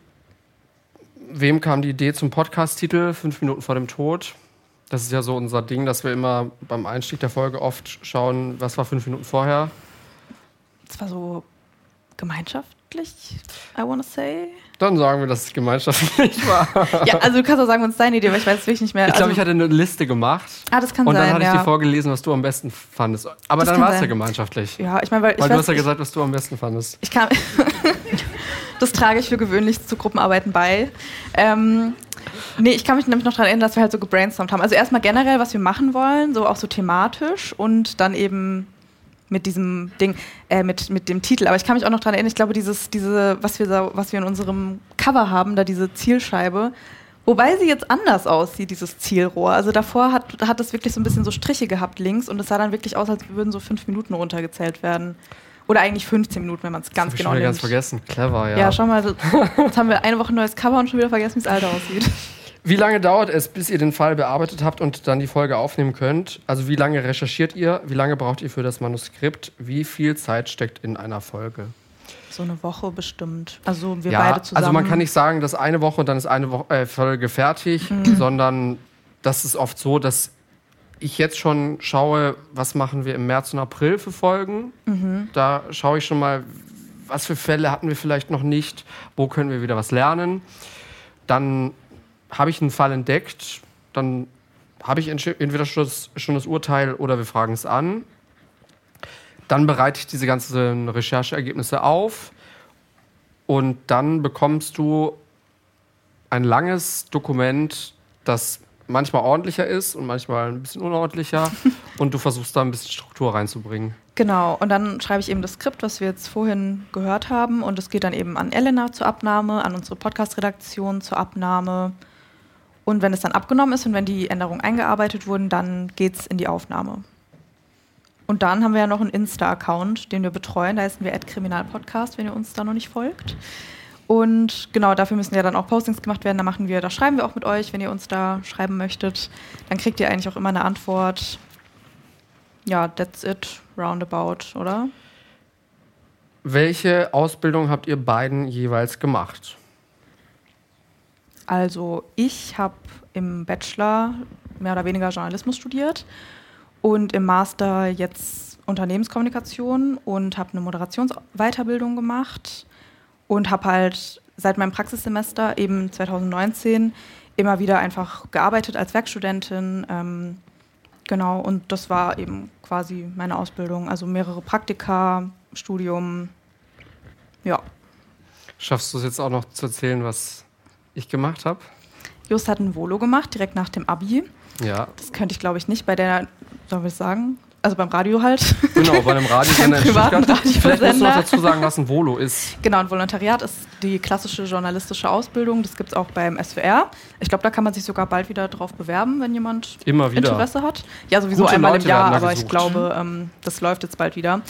wem kam die Idee zum Podcast-Titel Fünf Minuten vor dem Tod? Das ist ja so unser Ding, dass wir immer beim Einstieg der Folge oft schauen, was war fünf Minuten vorher. Das war so gemeinschaftlich, I wanna say. Dann sagen wir, dass es gemeinschaftlich war. Ja, also du kannst auch sagen, wenn es deine Idee war, ich weiß es wirklich nicht mehr. Ich glaube, also, ich hatte eine Liste gemacht ah, das kann und dann sein, hatte ich ja. dir vorgelesen, was du am besten fandest. Aber Das dann war es ja sein. gemeinschaftlich. ja, ich meine, weil ich Weil du weiß, hast ja ich- gesagt, was du am besten fandest. Ich kann. das trage ich für gewöhnlich zu Gruppenarbeiten bei. Ähm, nee, ich kann mich nämlich noch daran erinnern, dass wir halt so gebrainstormt haben. Also erstmal generell, was wir machen wollen, so auch so thematisch und dann eben mit diesem Ding, äh, mit, mit dem Titel. Aber ich kann mich auch noch daran erinnern, ich glaube, dieses, diese, was wir, da, was wir in unserem Cover haben, da diese Zielscheibe, wobei sie jetzt anders aussieht, dieses Zielrohr. Also davor hat, hat es wirklich so ein bisschen so Striche gehabt links und es sah dann wirklich aus, als würden so fünf Minuten runtergezählt werden. Oder eigentlich 15 Minuten, wenn man es ganz ich genau nimmt. ganz vergessen. Clever, ja. Ja, schau mal, jetzt haben wir eine Woche neues Cover und schon wieder vergessen, wie das alte aussieht. Wie lange dauert es, bis ihr den Fall bearbeitet habt und dann die Folge aufnehmen könnt? Also wie lange recherchiert ihr? Wie lange braucht ihr für das Manuskript? Wie viel Zeit steckt in einer Folge? So eine Woche bestimmt. Also wir ja, beide zusammen. also man kann nicht sagen, dass eine Woche und dann ist eine Woche, äh, Folge fertig, Mhm. sondern das ist oft so, dass ich jetzt schon schaue, was machen wir im März und April für Folgen. Mhm. Da schaue ich schon mal, was für Fälle hatten wir vielleicht noch nicht, wo können wir wieder was lernen. Dann habe ich einen Fall entdeckt, dann habe ich entweder schon das, schon das Urteil oder wir fragen es an. Dann bereite ich diese ganzen Rechercheergebnisse auf und dann bekommst du ein langes Dokument, das manchmal ordentlicher ist und manchmal ein bisschen unordentlicher und du versuchst da ein bisschen Struktur reinzubringen. Genau, und dann schreibe ich eben das Skript, was wir jetzt vorhin gehört haben. Und es geht dann eben an Elena zur Abnahme, an unsere Podcast-Redaktion zur Abnahme. Und wenn es dann abgenommen ist und wenn die Änderungen eingearbeitet wurden, dann geht es in die Aufnahme. Und dann haben wir ja noch einen Insta-Account, den wir betreuen. Da heißen wir @kriminalpodcast, wenn ihr uns da noch nicht folgt. Und genau, dafür müssen ja dann auch Postings gemacht werden. Da machen wir, da schreiben wir auch mit euch, wenn ihr uns da schreiben möchtet. Dann kriegt ihr eigentlich auch immer eine Antwort. Ja, that's it, roundabout, oder? Welche Ausbildung habt ihr beiden jeweils gemacht? Also ich habe im Bachelor mehr oder weniger Journalismus studiert und im Master jetzt Unternehmenskommunikation und habe eine Moderationsweiterbildung gemacht und habe halt seit meinem Praxissemester eben 2019 immer wieder einfach gearbeitet als Werkstudentin. Ähm, genau, und das war eben quasi meine Ausbildung. Also mehrere Praktika, Studium. Ja. Schaffst du es jetzt auch noch zu erzählen, was ich gemacht habe? Just hat ein Volo gemacht, direkt nach dem Abi. Ja, Das könnte ich, glaube ich, nicht bei der, wir es sagen? Also beim Radio halt. genau, bei einem Radiosender in Stuttgart. Vielleicht musst du noch dazu sagen, was ein Volo ist. genau, ein Volontariat ist die klassische journalistische Ausbildung. Das gibt es auch beim SWR. Ich glaube, da kann man sich sogar bald wieder drauf bewerben, wenn jemand Immer wieder. Interesse hat. Ja, sowieso Gute einmal Leute im Jahr, aber ich glaube, ähm, das läuft jetzt bald wieder.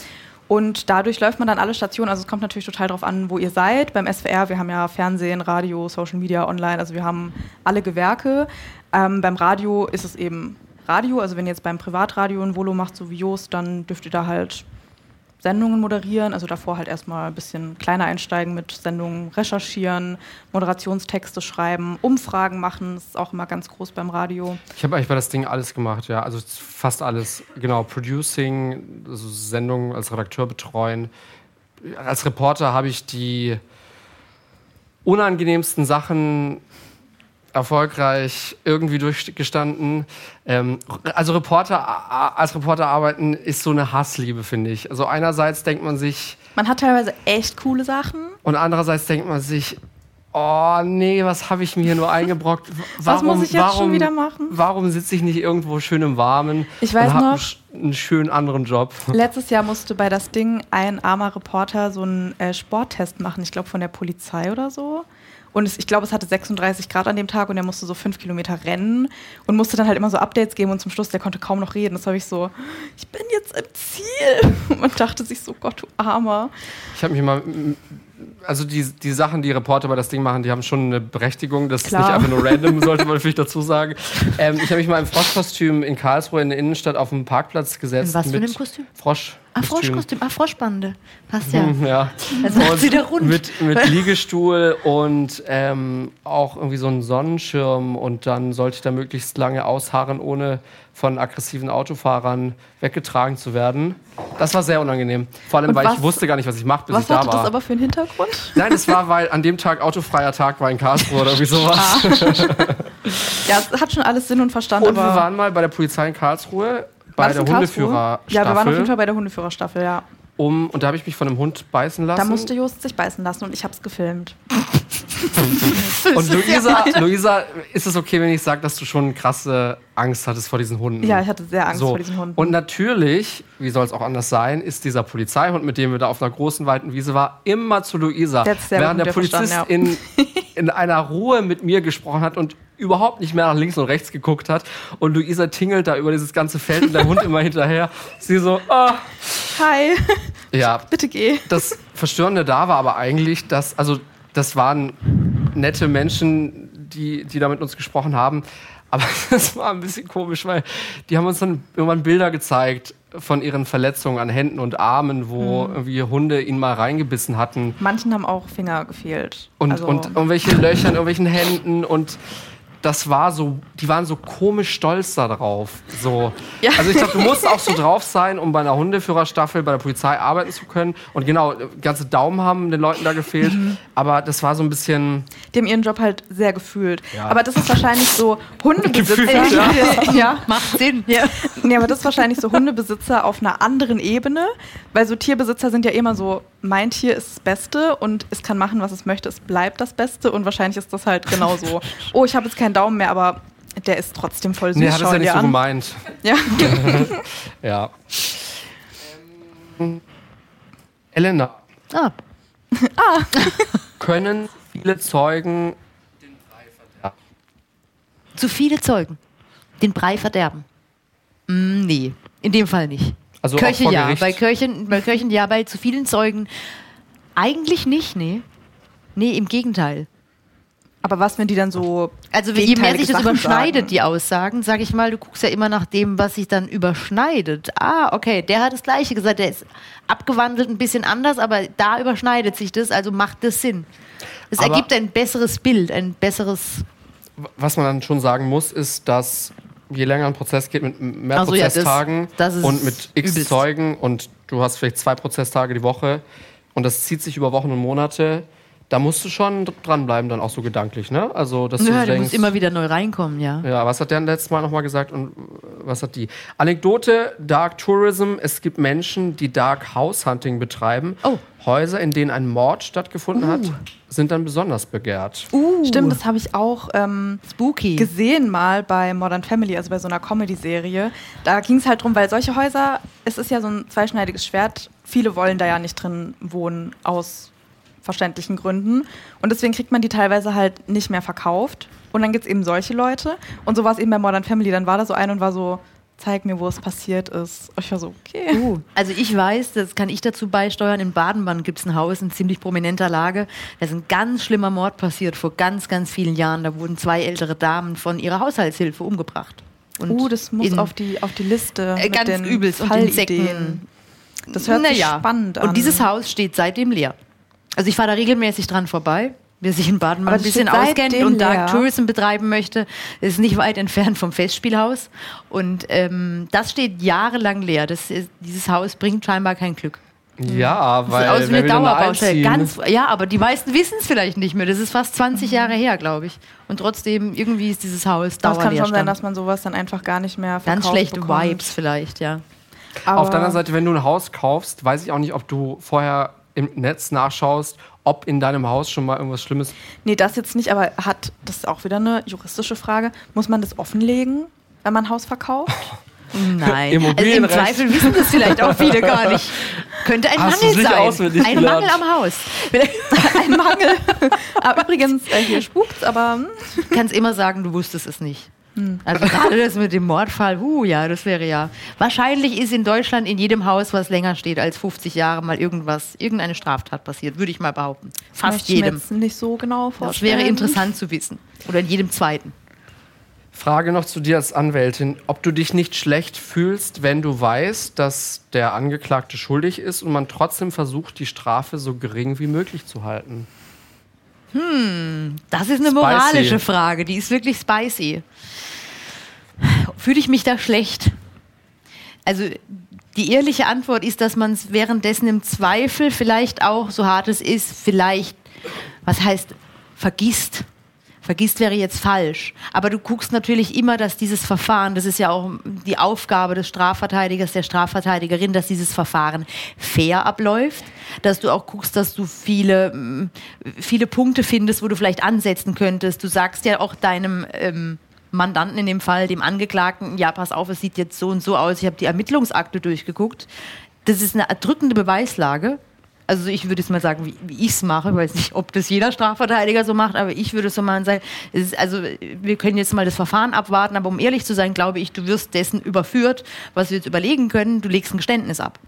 Und dadurch läuft man dann alle Stationen. Also es kommt natürlich total darauf an, wo ihr seid. Beim SWR, wir haben ja Fernsehen, Radio, Social Media, Online. Also wir haben alle Gewerke. Ähm, beim Radio ist es eben Radio. Also wenn ihr jetzt beim Privatradio ein Volo macht, so wie Joost, dann dürft ihr da halt Sendungen moderieren, also davor halt erstmal ein bisschen kleiner einsteigen mit Sendungen recherchieren, Moderationstexte schreiben, Umfragen machen, das ist auch immer ganz groß beim Radio. Ich habe eigentlich bei das Ding alles gemacht, ja, also fast alles. Genau, Producing, also Sendungen als Redakteur betreuen. Als Reporter habe ich die unangenehmsten Sachen erfolgreich irgendwie durchgestanden. Ähm, also Reporter, als Reporter arbeiten ist so eine Hassliebe, finde ich. Also einerseits denkt man sich... Man hat teilweise echt coole Sachen. Und andererseits denkt man sich, oh nee, was habe ich mir hier nur eingebrockt? Warum, was muss ich jetzt warum, schon wieder machen? Warum sitze ich nicht irgendwo schön im Warmen ich weiß und habe noch, einen, einen schönen anderen Job? Letztes Jahr musste bei das Ding ein armer Reporter so einen äh, Sporttest machen, ich glaube von der Polizei oder so. Und es, ich glaube, es hatte 36 Grad an dem Tag und er musste so fünf Kilometer rennen und musste dann halt immer so Updates geben und zum Schluss, der konnte kaum noch reden. Das habe ich so, ich bin jetzt im Ziel. Man dachte sich so, Gott, du Armer. Ich habe mich mal also die, die Sachen, die Reporter bei das Ding machen, die haben schon eine Berechtigung. Das Klar. ist nicht einfach nur random, sollte man natürlich dazu sagen. Ähm, ich habe mich mal im Froschkostüm in Karlsruhe in der Innenstadt auf dem Parkplatz gesetzt. In was für einem Kostüm? Frosch. Ah, Froschkostüm. Ah, Froschbande. Passt ja. Ja. Also macht's Und wieder rund. Mit, mit Liegestuhl und ähm, auch irgendwie so einen Sonnenschirm und dann sollte ich da möglichst lange ausharren, ohne von aggressiven Autofahrern weggetragen zu werden. Das war sehr unangenehm. Vor allem, Und weil was- ich wusste gar nicht, was ich mache, bis Was ich da hatte war. das aber für einen Hintergrund? Nein, es war, weil an dem Tag autofreier Tag war in Karlsruhe oder irgendwie sowas. Ah. Ja, es hat schon alles Sinn und Verstand, Und wir waren mal bei der Polizei in Karlsruhe bei der? Hundeführerstaffel. Ja, wir waren auf jeden Fall bei der Hundeführerstaffel, ja. um, und da habe ich mich von einem Hund beißen lassen. Da musste Jost sich beißen lassen und ich habe es gefilmt. Und Luisa, Luisa, ist es okay, wenn ich sage, dass du schon krasse Angst hattest vor diesen Hunden? Ja, ich hatte sehr Angst so. vor diesen Hunden. Und natürlich, wie soll es auch anders sein, ist dieser Polizeihund, mit dem wir da auf einer großen, weiten Wiese waren, immer zu Luisa. Der während der dir Polizist verstanden, in, in einer Ruhe mit mir gesprochen hat und überhaupt nicht mehr nach links und rechts geguckt hat. Und Luisa tingelt da über dieses ganze Feld und der Hund immer hinterher. Sie so, ah. Hi, Ja, bitte geh. das Verstörende da war aber eigentlich, dass, also das waren nette Menschen, die, die da mit uns gesprochen haben. Aber das war ein bisschen komisch, weil die haben uns dann irgendwann Bilder gezeigt von ihren Verletzungen an Händen und Armen, wo irgendwie Hunde ihnen mal reingebissen hatten. Manchen haben auch Finger gefehlt. Und, also, und irgendwelche Löcher in irgendwelchen Händen und das war so, die waren so komisch stolz da drauf. So. Ja. Also ich glaube, du musst auch so drauf sein, um bei einer Hundeführerstaffel bei der Polizei arbeiten zu können. Und genau, ganze Daumen haben den Leuten da gefehlt. Mhm. Aber das war so ein bisschen. die haben ihren Job halt sehr gefühlt. Ja. Aber das ist wahrscheinlich so Hundebesitzer. Gefühlt, ja. ja. Macht Sinn. Ja. Nee, aber das ist wahrscheinlich so Hundebesitzer auf einer anderen Ebene, weil so Tierbesitzer sind ja immer so, mein Tier ist das Beste und es kann machen, was es möchte, es bleibt das Beste und wahrscheinlich ist das halt genauso. Oh, ich habe jetzt keinen Daumen mehr, aber der ist trotzdem voll süß. Nee, hat es ja nicht so an. gemeint. Ja. Ja. Ähm, Elena, Ah, können viele Zeugen zu viele Zeugen. Den Brei verderben. Mm, nee, in dem Fall nicht. Also auch Köche ja, Gericht? bei Köchen, bei Köchen ja, bei zu vielen Zeugen eigentlich nicht, nee. Nee, im Gegenteil. Aber was, wenn die dann so. Also je mehr sich das Sachen überschneidet, sagen? die Aussagen, sage ich mal, du guckst ja immer nach dem, was sich dann überschneidet. Ah, okay, der hat das Gleiche gesagt, der ist abgewandelt ein bisschen anders, aber da überschneidet sich das, also macht das Sinn. Es ergibt ein besseres Bild, ein besseres. was man dann schon sagen muss, ist, dass je länger ein Prozess geht, mit mehr Ach so, ja, das- Prozesstagen das und mit x übelst. Zeugen und du hast vielleicht zwei Prozesstage die Woche und das zieht sich über Wochen und Monate, da musst du schon dranbleiben, dann auch so gedanklich, ne? Also, dass Ja, du du denkst, musst immer wieder neu reinkommen, ja. ja, was hat der letztes Mal nochmal gesagt und was hat die? Anekdote, Dark Tourism. Es gibt Menschen, die Dark House Hunting betreiben. Oh. Häuser, in denen ein Mord stattgefunden hat, sind dann besonders begehrt. Stimmt, das habe ich auch ähm, Spooky. gesehen mal bei Modern Family, also bei so einer Comedy-Serie. Da ging es halt drum, weil solche Häuser, es ist ja so ein zweischneidiges Schwert. Viele wollen da ja nicht drin wohnen aus verständlichen Gründen. Und deswegen kriegt man die teilweise halt nicht mehr verkauft. Und dann gibt es eben solche Leute. Und so war es eben bei Modern Family. Dann war da so ein und war so, zeig mir, wo es passiert ist. Und ich war so, okay. Uh, also ich weiß, das kann ich dazu beisteuern, in Baden-Baden gibt es ein Haus in ziemlich prominenter Lage. Da ist ein ganz schlimmer Mord passiert vor ganz, ganz vielen Jahren. Da wurden zwei ältere Damen von ihrer Haushaltshilfe umgebracht. Und Uh, das muss auf die, auf die Liste Äh, ganz übelst und Fallideen. Insekten. Das hört sich Naja. spannend an. Und dieses Haus steht seitdem leer. Also ich fahre da regelmäßig dran vorbei. Wer sich in Baden mal ein das bisschen auskennt und Dark leer. Tourism betreiben möchte, ist nicht weit entfernt vom Festspielhaus. Und ähm, das steht jahrelang leer. Das ist, dieses Haus bringt scheinbar kein Glück. Ja, Sieht weil aus wie wer eine Dauerbaustelle. Ganz, ja, aber die meisten wissen es vielleicht nicht mehr. Das ist fast 20 Mhm. Jahre her, glaube ich. Und trotzdem, irgendwie ist dieses Haus das kann schon sein, dass man sowas dann einfach gar nicht mehr verkauft Ganz schlechte bekommt. Vibes vielleicht, ja. Aber Auf der anderen Seite, wenn du ein Haus kaufst, weiß ich auch nicht, ob du vorher im Netz nachschaust, ob in deinem Haus schon mal irgendwas Schlimmes. Nee, das jetzt nicht, aber hat, das ist auch wieder eine juristische Frage, muss man das offenlegen, wenn man ein Haus verkauft? Nein. Also im. Zweifel wissen das vielleicht auch viele gar nicht. Könnte ein Hast Mangel sein. auswendig Ein gelernt? Mangel am Haus. ein Mangel. ah, übrigens, äh, hier spukt's, aber hm, Du kannst immer sagen, du wusstest es nicht. Also gerade das mit dem Mordfall, huh, ja, das wäre ja. Wahrscheinlich ist in Deutschland in jedem Haus, was länger steht als 50 Jahre, mal irgendwas, irgendeine Straftat passiert, würde ich mal behaupten. Fast ich jedem. jetzt nicht so genau Das vorstellen. wäre interessant zu wissen. Oder in jedem zweiten. Frage noch zu dir als Anwältin, ob du dich nicht schlecht fühlst, wenn du weißt, dass der Angeklagte schuldig ist und man trotzdem versucht, die Strafe so gering wie möglich zu halten. Das ist eine Spicy. moralische Frage, die ist wirklich spicy. Fühle ich mich da schlecht? Also die ehrliche Antwort ist, dass man es währenddessen im Zweifel vielleicht auch, so hart es ist, vielleicht, was heißt, vergisst. Vergisst wäre jetzt falsch. Aber du guckst natürlich immer, dass dieses Verfahren, das ist ja auch die Aufgabe des Strafverteidigers, der Strafverteidigerin, dass dieses Verfahren fair abläuft, dass du auch guckst, dass du viele, mm, viele Punkte findest, wo du vielleicht ansetzen könntest. Du sagst ja auch deinem ähm, Mandanten in dem Fall, dem Angeklagten, ja, pass auf, es sieht jetzt so und so aus, ich habe die Ermittlungsakte durchgeguckt. Das ist eine erdrückende Beweislage. Also ich würde jetzt mal sagen, wie, wie ich es mache. Ich weiß nicht, ob das jeder Strafverteidiger so macht, aber ich würde es so und sagen, es also wir können jetzt mal das Verfahren abwarten, aber um ehrlich zu sein, glaube ich, du wirst dessen überführt, was wir jetzt überlegen können, du legst ein Geständnis ab.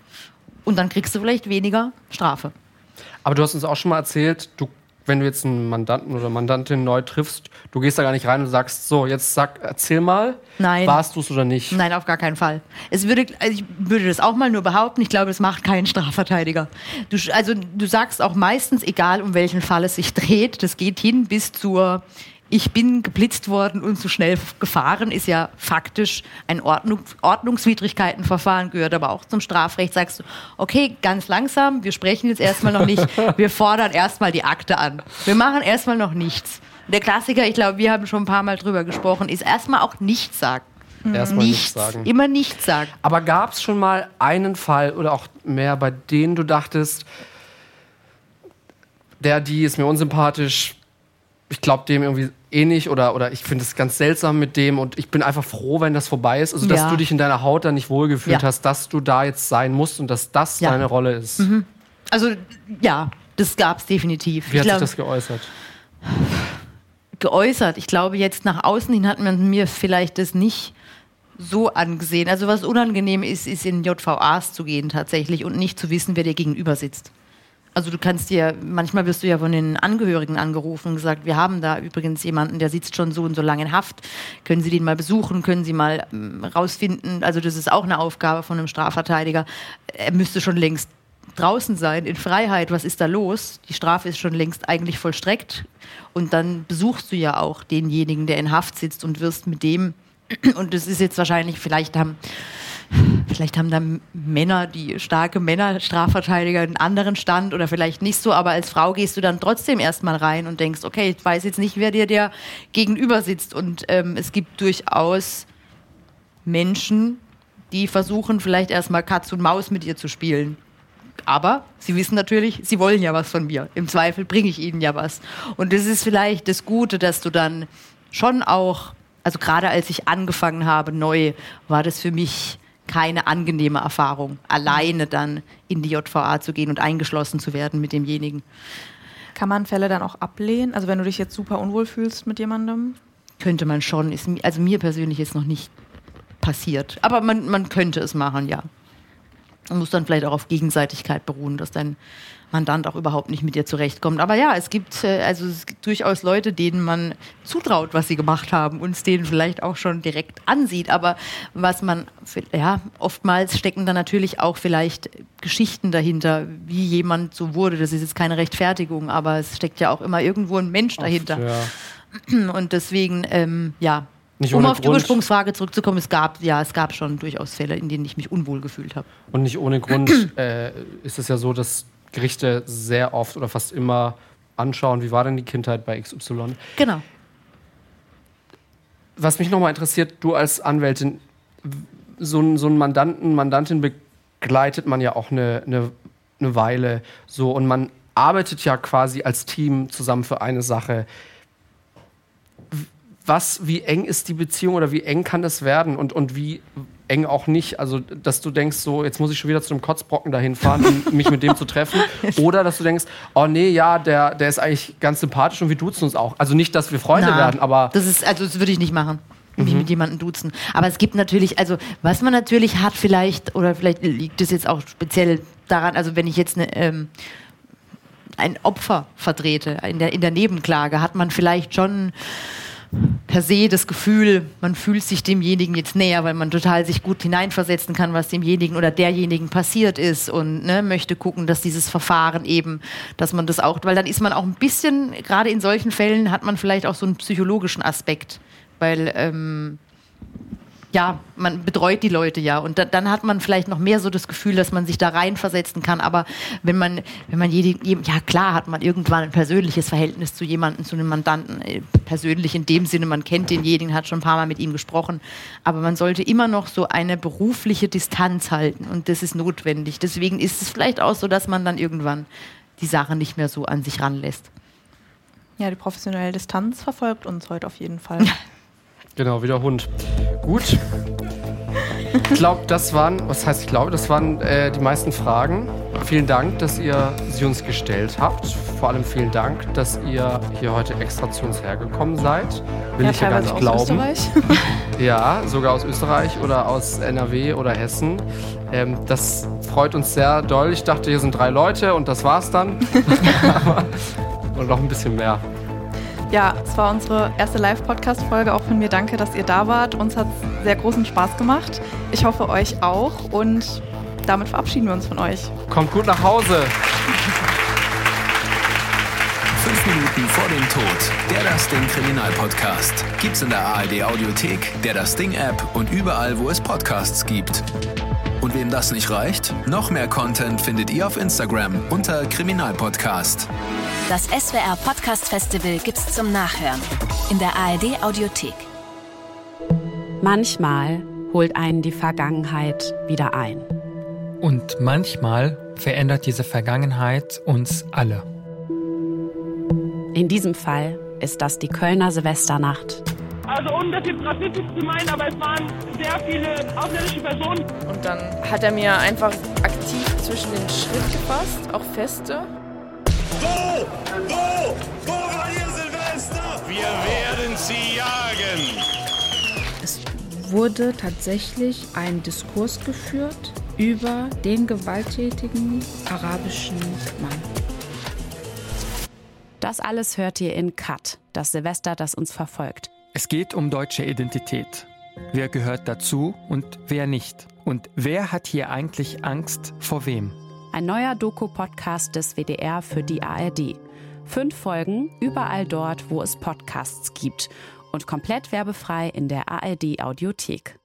Und dann kriegst du vielleicht weniger Strafe. Aber du hast uns auch schon mal erzählt, du, wenn du jetzt einen Mandanten oder Mandantin neu triffst, du gehst da gar nicht rein und sagst, so, jetzt sag, erzähl mal, Nein. warst du es oder nicht? Nein, auf gar keinen Fall. Es würde, also ich würde das auch mal nur behaupten. Ich glaube, das macht keinen Strafverteidiger. Du, also du sagst auch meistens, egal um welchen Fall es sich dreht, das geht hin bis zur ich bin geblitzt worden und zu schnell gefahren, ist ja faktisch ein Ordnung, Ordnungswidrigkeitenverfahren, gehört aber auch zum Strafrecht. Sagst du, okay, ganz langsam, wir sprechen jetzt erstmal noch nicht, wir fordern erstmal die Akte an. Wir machen erstmal noch nichts. Der Klassiker, ich glaube, wir haben schon ein paar Mal drüber gesprochen, ist erstmal auch nichts sagen. Erstmal nichts Nichts, sagen. immer nichts sagen. Aber gab es schon mal einen Fall oder auch mehr, bei denen du dachtest, der, die ist mir unsympathisch, ich glaube dem irgendwie eh nicht oder, oder ich finde es ganz seltsam mit dem und ich bin einfach froh, wenn das vorbei ist. Also, dass Ja. du dich in deiner Haut da nicht wohlgefühlt Ja. hast, dass du da jetzt sein musst und dass das Ja. deine Rolle ist. Also ja, das gab es definitiv. Wie Ich hat sich glaub, das geäußert? geäußert. Ich glaube, jetzt nach außen hin hat man mir vielleicht das nicht so angesehen. Also was unangenehm ist, ist in JVAs zu gehen tatsächlich und nicht zu wissen, wer dir gegenüber sitzt. Also du kannst dir, manchmal wirst du ja von den Angehörigen angerufen und gesagt, wir haben da übrigens jemanden, der sitzt schon so und so lange in Haft. Können Sie den mal besuchen? Können Sie mal ähm, rausfinden? Also das ist auch eine Aufgabe von einem Strafverteidiger. Er müsste schon längst draußen sein, in Freiheit. Was ist da los? Die Strafe ist schon längst eigentlich vollstreckt. Und dann besuchst du ja auch denjenigen, der in Haft sitzt und wirst mit dem, und das ist jetzt wahrscheinlich, vielleicht haben Vielleicht haben da Männer, die starke Männer, Strafverteidiger einen anderen Stand oder vielleicht nicht so, aber als Frau gehst du dann trotzdem erstmal rein und denkst, okay, ich weiß jetzt nicht, wer dir der gegenüber sitzt. Und ähm, es gibt durchaus Menschen, die versuchen vielleicht erstmal Katz und Maus mit ihr zu spielen. Aber sie wissen natürlich, sie wollen ja was von mir. Im Zweifel bringe ich ihnen ja was. Und das ist vielleicht das Gute, dass du dann schon auch, also gerade als ich angefangen habe, neu, war das für mich keine angenehme Erfahrung, alleine dann in die JVA zu gehen und eingeschlossen zu werden mit demjenigen. Kann man Fälle dann auch ablehnen? Also wenn du dich jetzt super unwohl fühlst mit jemandem? Könnte man schon, ist, also mir persönlich ist noch nicht passiert. Aber man, man könnte es machen, ja. Und muss dann vielleicht auch auf Gegenseitigkeit beruhen, dass dein Mandant auch überhaupt nicht mit dir zurechtkommt. Aber ja, es gibt äh, also es gibt durchaus Leute, denen man zutraut, was sie gemacht haben und es denen vielleicht auch schon direkt ansieht. Aber was man, ja, oftmals stecken da natürlich auch vielleicht Geschichten dahinter, wie jemand so wurde. Das ist jetzt keine Rechtfertigung, aber es steckt ja auch immer irgendwo ein Mensch dahinter. Oft, ja. Und deswegen, ähm, ja, nicht um auf die Grund. Ursprungsfrage zurückzukommen, es gab, ja, es gab schon durchaus Fälle, in denen ich mich unwohl gefühlt habe. Und nicht ohne Grund äh, ist es ja so, dass Gerichte sehr oft oder fast immer anschauen, wie war denn die Kindheit bei XY. Genau. Was mich nochmal interessiert, du als Anwältin, so, so einen Mandanten, Mandantin begleitet man ja auch eine, eine, eine Weile so und man arbeitet ja quasi als Team zusammen für eine Sache was, wie eng ist die Beziehung oder wie eng kann das werden und, und wie eng auch nicht. Also, dass du denkst, so, jetzt muss ich schon wieder zu einem Kotzbrocken dahin fahren, um mich mit dem zu treffen. Oder dass du denkst, oh nee, ja, der, der ist eigentlich ganz sympathisch und wir duzen uns auch. Also nicht, dass wir Freunde Na, werden, aber. Das ist, also das würde ich nicht machen. Mich mhm. mit jemandem duzen. Aber es gibt natürlich, also was man natürlich hat, vielleicht, oder vielleicht liegt es jetzt auch speziell daran, also wenn ich jetzt eine. Ähm, ein Opfer vertrete in der, in der Nebenklage, hat man vielleicht schon per se das Gefühl, man fühlt sich demjenigen jetzt näher, weil man total sich gut hineinversetzen kann, was demjenigen oder derjenigen passiert ist und ne, möchte gucken, dass dieses Verfahren eben, dass man das auch, weil dann ist man auch ein bisschen, gerade in solchen Fällen hat man vielleicht auch so einen psychologischen Aspekt, weil ähm, ja, man betreut die Leute ja und da, dann hat man vielleicht noch mehr so das Gefühl, dass man sich da reinversetzen kann. Aber wenn man, wenn man jede, ja klar hat man irgendwann ein persönliches Verhältnis zu jemandem, zu einem Mandanten, äh, persönlich in dem Sinne, man kennt denjenigen, hat schon ein paar Mal mit ihm gesprochen. Aber man sollte immer noch so eine berufliche Distanz halten und das ist notwendig. Deswegen ist es vielleicht auch so, dass man dann irgendwann die Sache nicht mehr so an sich ranlässt. Ja, die professionelle Distanz verfolgt uns heute auf jeden Fall. Genau, wie der Hund. Gut. Ich glaube, das waren, was heißt ich glaube, das waren äh, die meisten Fragen. Vielen Dank, dass ihr sie uns gestellt habt. Vor allem vielen Dank, dass ihr hier heute extra zu uns hergekommen seid. Will ja, ich ja gar nicht glauben. Österreich. ja, sogar aus Österreich oder aus NRW oder Hessen. Ähm, das freut uns sehr doll. Ich dachte, hier sind drei Leute und das war's dann. und noch ein bisschen mehr. Ja, es war unsere erste Live-Podcast-Folge. Auch von mir danke, dass ihr da wart. Uns hat es sehr großen Spaß gemacht. Ich hoffe, euch auch. Und damit verabschieden wir uns von euch. Kommt gut nach Hause. Fünf Minuten vor dem Tod. Der Das Ding Kriminalpodcast. Gibt's in der ARD Audiothek, der Das Ding App und überall, wo es Podcasts gibt. Und wem das nicht reicht, noch mehr Content findet ihr auf Instagram unter Kriminalpodcast. Das SWR Podcast Festival gibt's zum Nachhören in der ARD Audiothek. Manchmal holt einen die Vergangenheit wieder ein. Und manchmal verändert diese Vergangenheit uns alle. In diesem Fall ist das die Kölner Silvesternacht also ohne das jetzt rassistisch zu meinen, aber es waren sehr viele ausländische Personen. Und dann hat er mir einfach aktiv zwischen den Schritt gefasst, auch feste. Wo? Wo? Wo war ihr Silvester? Wir werden sie jagen. Es wurde tatsächlich ein Diskurs geführt über den gewalttätigen arabischen Mann. Das alles hört ihr in Cut, das Silvester, das uns verfolgt. Es geht um deutsche Identität. Wer gehört dazu und wer nicht? Und wer hat hier eigentlich Angst vor wem? Ein neuer Doku-Podcast des WDR für die ARD. Fünf Folgen überall dort, wo es Podcasts gibt und komplett werbefrei in der ARD Audiothek.